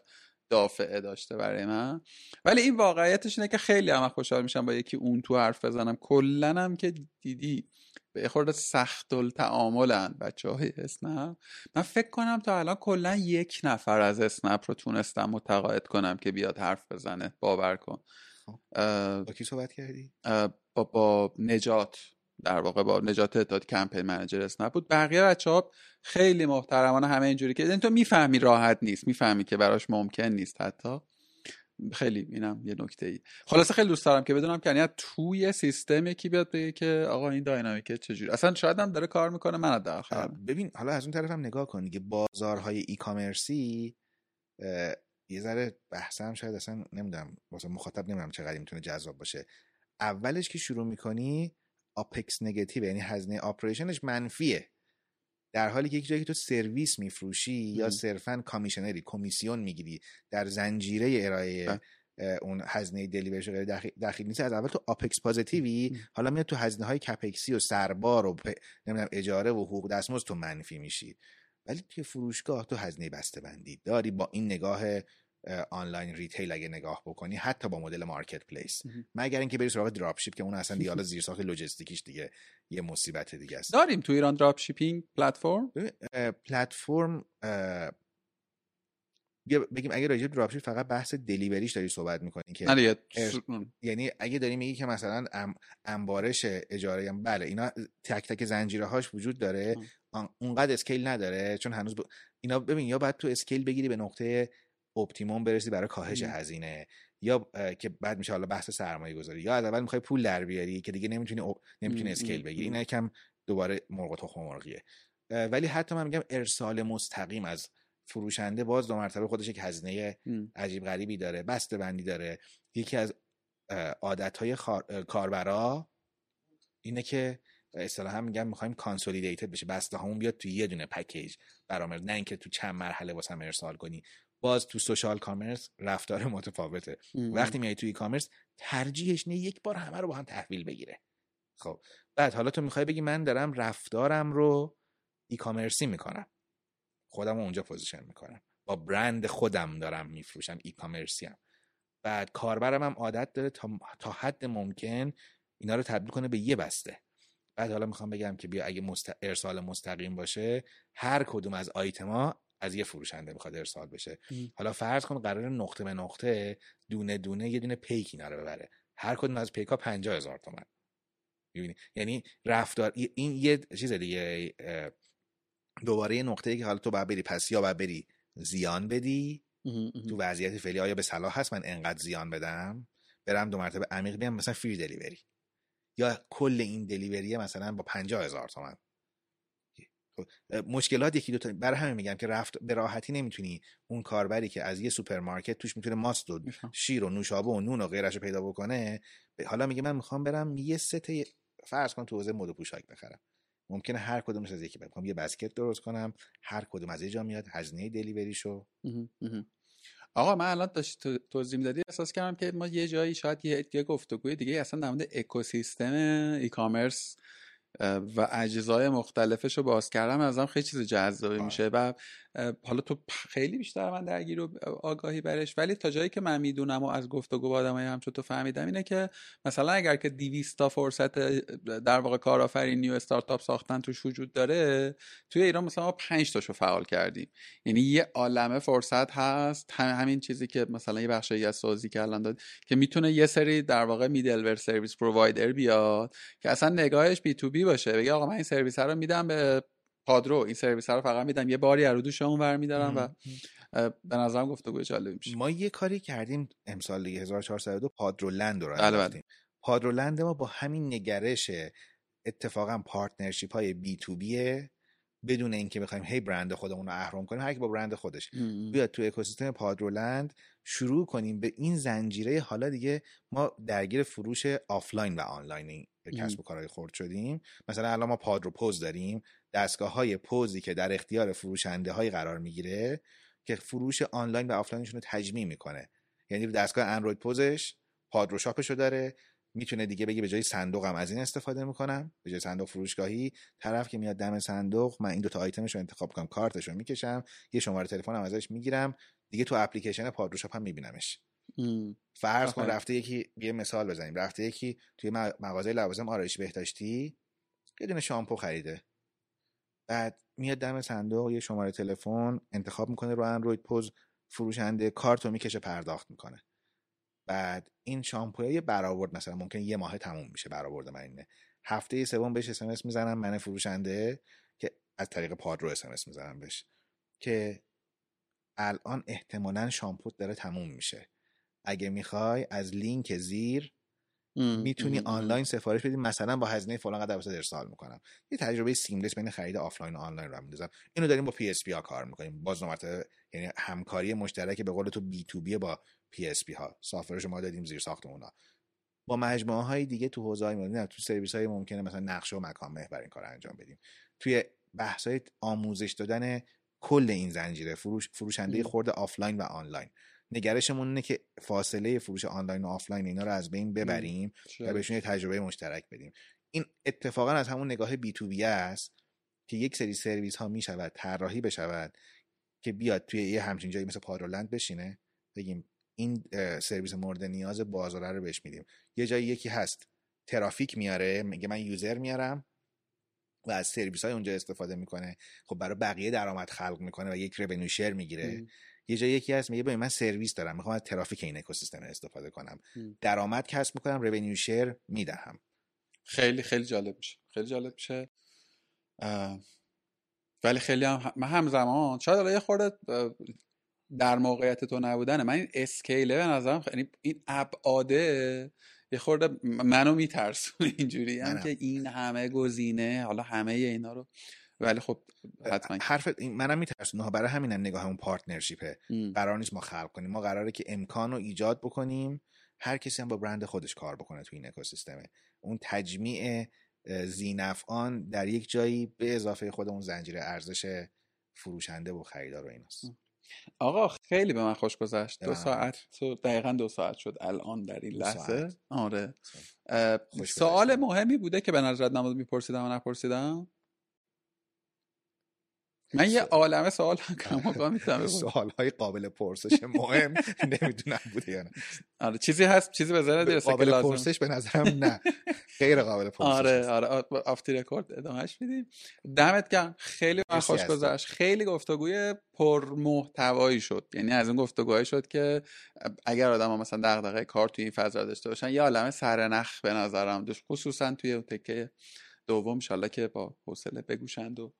دافعه داشته برای من. ولی این واقعیتش اینه که خیلی هم خوشحال میشم با یکی اون تو حرف بزنم. کلا هم که دیدی به خورده سخت التعاملن بچه های اسنپ. من فکر کنم تا الان کلا یک نفر از اسنپ رو تونستم متقاعد کنم که بیاد حرف بزنه. باور کن. خب. با کی صحبت کردی؟ با, با نجات. در واقع با نجات اتحاد کمپین منیجر اسنپ بود بقیه بچه ها خیلی محترمانه همه اینجوری که یعنی تو می‌فهمی راحت نیست می‌فهمی که براش ممکن نیست حتی. خیلی اینم یه نکته ای خلاصه خیلی دوست دارم که بدونم که یعنی توی سیستم یکی بیاد بگه که آقا این dynamic ه چجوری. اصلا شاید هم داره کار می‌کنه من خبر ندارم. ببین حالا از اون طرف هم نگاه کن دیگه بازارهای e-commerce ی یه ذره بحثم شاید اصلا نمی‌دونم واسه مخاطب نمی‌دونم چقدر می‌تونه جذاب باشه. اولش که شروع می‌کنی opex negative یعنی هزینه operation ش منفیه در حالی که یک جایی که تو سرویس میفروشی یا. صرفا commissionary کمیسیون می‌گیری در زنجیره ارائه بله. اون هزینه delivery غیر داخل نیست از اول تو opex positive ی ام. حالا میاد تو هزینه های capex ی و سربار و پ- نمی‌دونم اجاره و حقوق دستمزد تو منفی میشی ولی توی فروشگاه تو هزینه بسته بندی داری با این نگاه اه، online retail اگه نگاه بکنی حتی با مدل marketplace. مگر اینکه بری سراغ drop ship که اون اصلا دیگه حالا زیرساخت لوجستیکیش دیگه یه مصیبت دیگه است داریم تو ایران drop shipping platform پلتفرم بگیم اگه راجع به drop ship فقط بحث delivery ش داری صحبت می‌کنی که یعنی اگه داری میگی که مثلا ام، انبارش اجاره هم بله اینا تک تک زنجیره هاش وجود داره. آن- اونقدر scale نداره چون هنوز ب... اینا ببین یا باید تو scale بگیری به نقطه optimum برسی برای کاهش. هزینه یا که بعد میشه حالا بحث سرمایه گذاری یا از اول می‌خوای پول در بیاری که دیگه نمی‌تونی اپ... نمی‌تونی scale بگیری. ام. اینا یکم دوباره مرغ و تخم مرغیه. ولی حتی من میگم ارسال مستقیم از فروشنده باز دو مرتبه خودش یک هزینه. عجیب غریبی داره بسته بندی داره. یکی از عادت های کاربرا اینه که اصطلاحا میگم می‌خوایم consolidated بشه. بسته همون بیاد تو یه دونه پکیج برام نه اینکه تو چند مرحله واسم ارسال کنی. باز تو social commerce رفتار متفاوته. ام. وقتی میای تو e-commerce ترجیحش نه یک بار همه رو با هم تحویل بگیره. خب بعد حالا تو می‌خوای بگی من دارم رفتارم رو e-commerce ی می‌کنم. خودم رو اونجا position می‌کنم. با برند خودم دارم میفروشم e-commerce ی هم. بعد کاربرم هم عادت داره تا, تا حد ممکن اینا رو تبدیل کنه به یه بسته. بعد حالا می‌خوام بگم که بیا اگه مست... ارسال مستقیم باشه هر کدوم از آیتما از یه فروشنده می‌خواد ارسال بشه. ام. حالا فرض کن قراره نقطه به نقطه دونه دونه یه دونه پیک اینا رو ببره. هر کدوم از پیکا پنجاه هزار تومن. می‌بینی؟ یعنی رفتار این یه چیز دیگه دوباره یه نقطه ای که حالا تو باید بری پس یا باید بری زیان بدی. تو وضعیت فعلی آیا به صلاح هست من انقدر زیان بدم؟ برم دو مرتبه عمیق بیام مثلا فری دلیوری یا کل این دلیوریه مثلا با پنجاه هزار تومن. اه، مشکلات یکی دو تا برای همین میگم که رفت به راحتی نمی‌تونی اون کاربری که از یه سوپرمارکت توش می‌تونه ماست و. شیر و نوشابه و نون و غیرش رو پیدا بکنه حالا میگه من می‌خوام برم یه ست فرض کن تو حوزه مد و پوشاک بخرم ممکنه هر کدومش از یکی بخوام یه basket درست کنم هر کدوم از یه جا میاد هزینه delivery شو مهم. مهم. آقا من الان داشت تو- توضیح می‌دادی احساس کردم که ما یه جایی شاید یه, یه گفتگوی دیگه اصلا در مورد اکوسیستم e-commerce و اجزای مختلفش رو باز کردم ازم خیلی چیز جذابی. میشه و حالا تو خیلی بیشتر من درگیر و آگاهی برش. ولی تا جایی که من می‌دونم و از گفتگو با آدمای همچون تو فهمیدم اینه که مثلا اگر که 200 تا فرصت در واقع کارآفرینی و استارتاپ ساختن توش وجود داره توی ایران مثلا ما 5 تاشو فعال کردیم. یعنی یه عالمه فرصت هست. هم- همین چیزی که مثلا یه بخشی از سازی که الان داد که می‌تونه یه سری در واقع میدلور سرویس پرووایدر بیاد که اصلا نگاهش بی تو بی باشه. بگه آقا من این سرویس رو میدم به پادرو این سرویس رو فقط میدم. یه باری از دوش اون ور میدارم و به نظرم گفتگو جالبی میشه. ما یه کاری کردیم امسال دیگه 1402 پادرولند رو بله، بله. انداختیم پادرولند ما با همین نگرش اتفاقا partnership های B2B ه بدون اینکه بخوایم هی برند خودمون رو اهرم کنیم هر کی با برند خودش. بیاد تو اکوسیستم پادرولند شروع کنیم به این زنجیره. حالا دیگه ما درگیر فروش آفلاین و آنلاین کسب و کارهای خورد شدیم. مثلا الان ما پادرو پوز داریم. دستگاه های پوزی که در اختیار فروشنده های قرار می‌گیره که فروش آنلاین و آفلاینشون رو تجمیع می‌کنه. یعنی دستگاه اندروید پوزش پادرو شاپشو داره می‌تونه دیگه بگه به جای صندوقم از این استفاده می‌کنم. به جای صندوق فروشگاهی طرف که میاد دم صندوق من این دو تا آیتمش رو انتخاب کنم کارتش رو می‌کشم یه شماره تلفنم ازش می‌گیرم دیگه تو اپلیکیشن پادرو شاپ هم میبینمش. فرض کن رفته یکی یه مثال بزنیم. رفته یکی توی مغازه لوازم آرایشی بهداشتی یه دونه شامپو خریده. بعد میاد دم صندوق یه شماره تلفن انتخاب می‌کنه رو اندروید پوز فروشنده کارت رو می‌کشه پرداخت می‌کنه. بعد این شامپوی برآورد مثلا ممکن یه ماه تموم میشه برآورد من اینه. هفته سوم بهش اس می‌زنم من فروشنده که از طریق پادرو اس می‌زنم بهش که الان احتمالا شامپوت داره تموم میشه. اگه می‌خوای از لینک زیر می‌تونی آنلاین سفارش بدی. مثلا با هزینه فلان قدر واسه ارسال می‌کنم. یه تجربه seamless بین خرید آفلاین و آنلاین رو میندازم. اینو داریم با PSP ها کار می‌کنیم. باز مرتبه یعنی همکاری مشترک به قول تو بی تو بی با پی اس پی ها. software ش ما دادیم زیر ساخت اونا. با مجموعه های دیگه تو حوزه های نه تو سرویس های ممکنه مثلا نقشه و مکان محور این کار انجام بدیم. توی بحث های آموزش دادن کل این زنجیره فروش فروشنده خورد آفلاین و آنلاین. نگرشمون اینه که فاصله فروش آنلاین و آفلاین اینا رو از بین ببریم و بهشون یه تجربه مشترک بدیم. این اتفاقا از همون نگاه B2B است که یک سری سرویس ها می شود طراحی بشود که بیاد توی یه همچین جایی مثل پادرولند بشینه. بگیم این سرویس مورد نیاز بازاره رو بهش میدیم. یه جایی یکی هست ترافیک میاره میگه من user میارم و از سرویس های اونجا استفاده می‌کنه. خب برای بقیه درآمد خلق می‌کنه و یک revenue share می‌گیره. یه جایی یکی هست میگه من سرویس دارم می‌خوام از ترافیک این اکوسیستم استفاده کنم. درآمد کسب می‌کنم revenue share می‌دهم. خیلی خیلی جالب میشه. خیلی جالب میشه. ولی خیلی هم من همزمان شاید الان یه خورده در موقعیت تو نبودنه. من این scale ه به نظرم خیلی این ابعاده یه خورده منو میترسونه اینجوری. هم که این همه گزینه حالا همه اینا رو ولی خب حتما حرف منم میترسونه برای همین نگاه همون پارتنرشیپه. قرار نیست ما خلق کنیم. ما قراره که امکان رو ایجاد بکنیم. هر کسی هم با برند خودش کار بکنه تو این اکوسیستمه. اون تجمیع زینفعان در یک جایی به اضافه خود اون زنجیره ارزش فروشنده و خریدار و ایناست. آقا خیلی به من خوش گذشت. دو ساعت تو دقیقا دو ساعت شد. الان در این لحظه. آره. سوال مهمی بوده که به نظرت نماز میپرسیدم و نپرسیدم؟ من یه عالمه سوال کم می‌تونم سوال های قابل پرسش مهم نمی‌دونم بوده یا نه. آره چیزی هست چیزی به ذهنت می‌رسه قابل پرسش به نظرم نه. غیر قابل پرسش آره آره آفتی رکورد ادامهش میدیم. دمت گرم. خیلی من خوش گذشت. خیلی گفتگوی پر محتوایی شد. یعنی از اون گفتگوهای شد که اگر آدم ها مثلا دغدغه کار توی این فضا داشته باشن یه عالمه سرنخ به نظرم داشت. خصوصا توی اون تکه دوم ان که با حوصله بگوشند و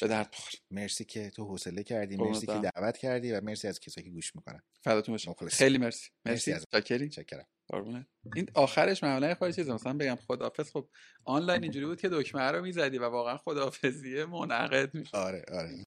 به درد مرسی که تو حوصله کردی مرسی که دعوت کردی و مرسی از کسایی که گوش می‌کنن. فداتون باشم خیلی مرسی. مرسی, مرسی. چاکری چاکرم این آخرش معمولا خواهی چیز مثلا بگم خداحافظ. خب آنلاین اینجوری بود که دکمه رو می‌زدی و واقعا خداحافظیه منعقد میشه آره آره.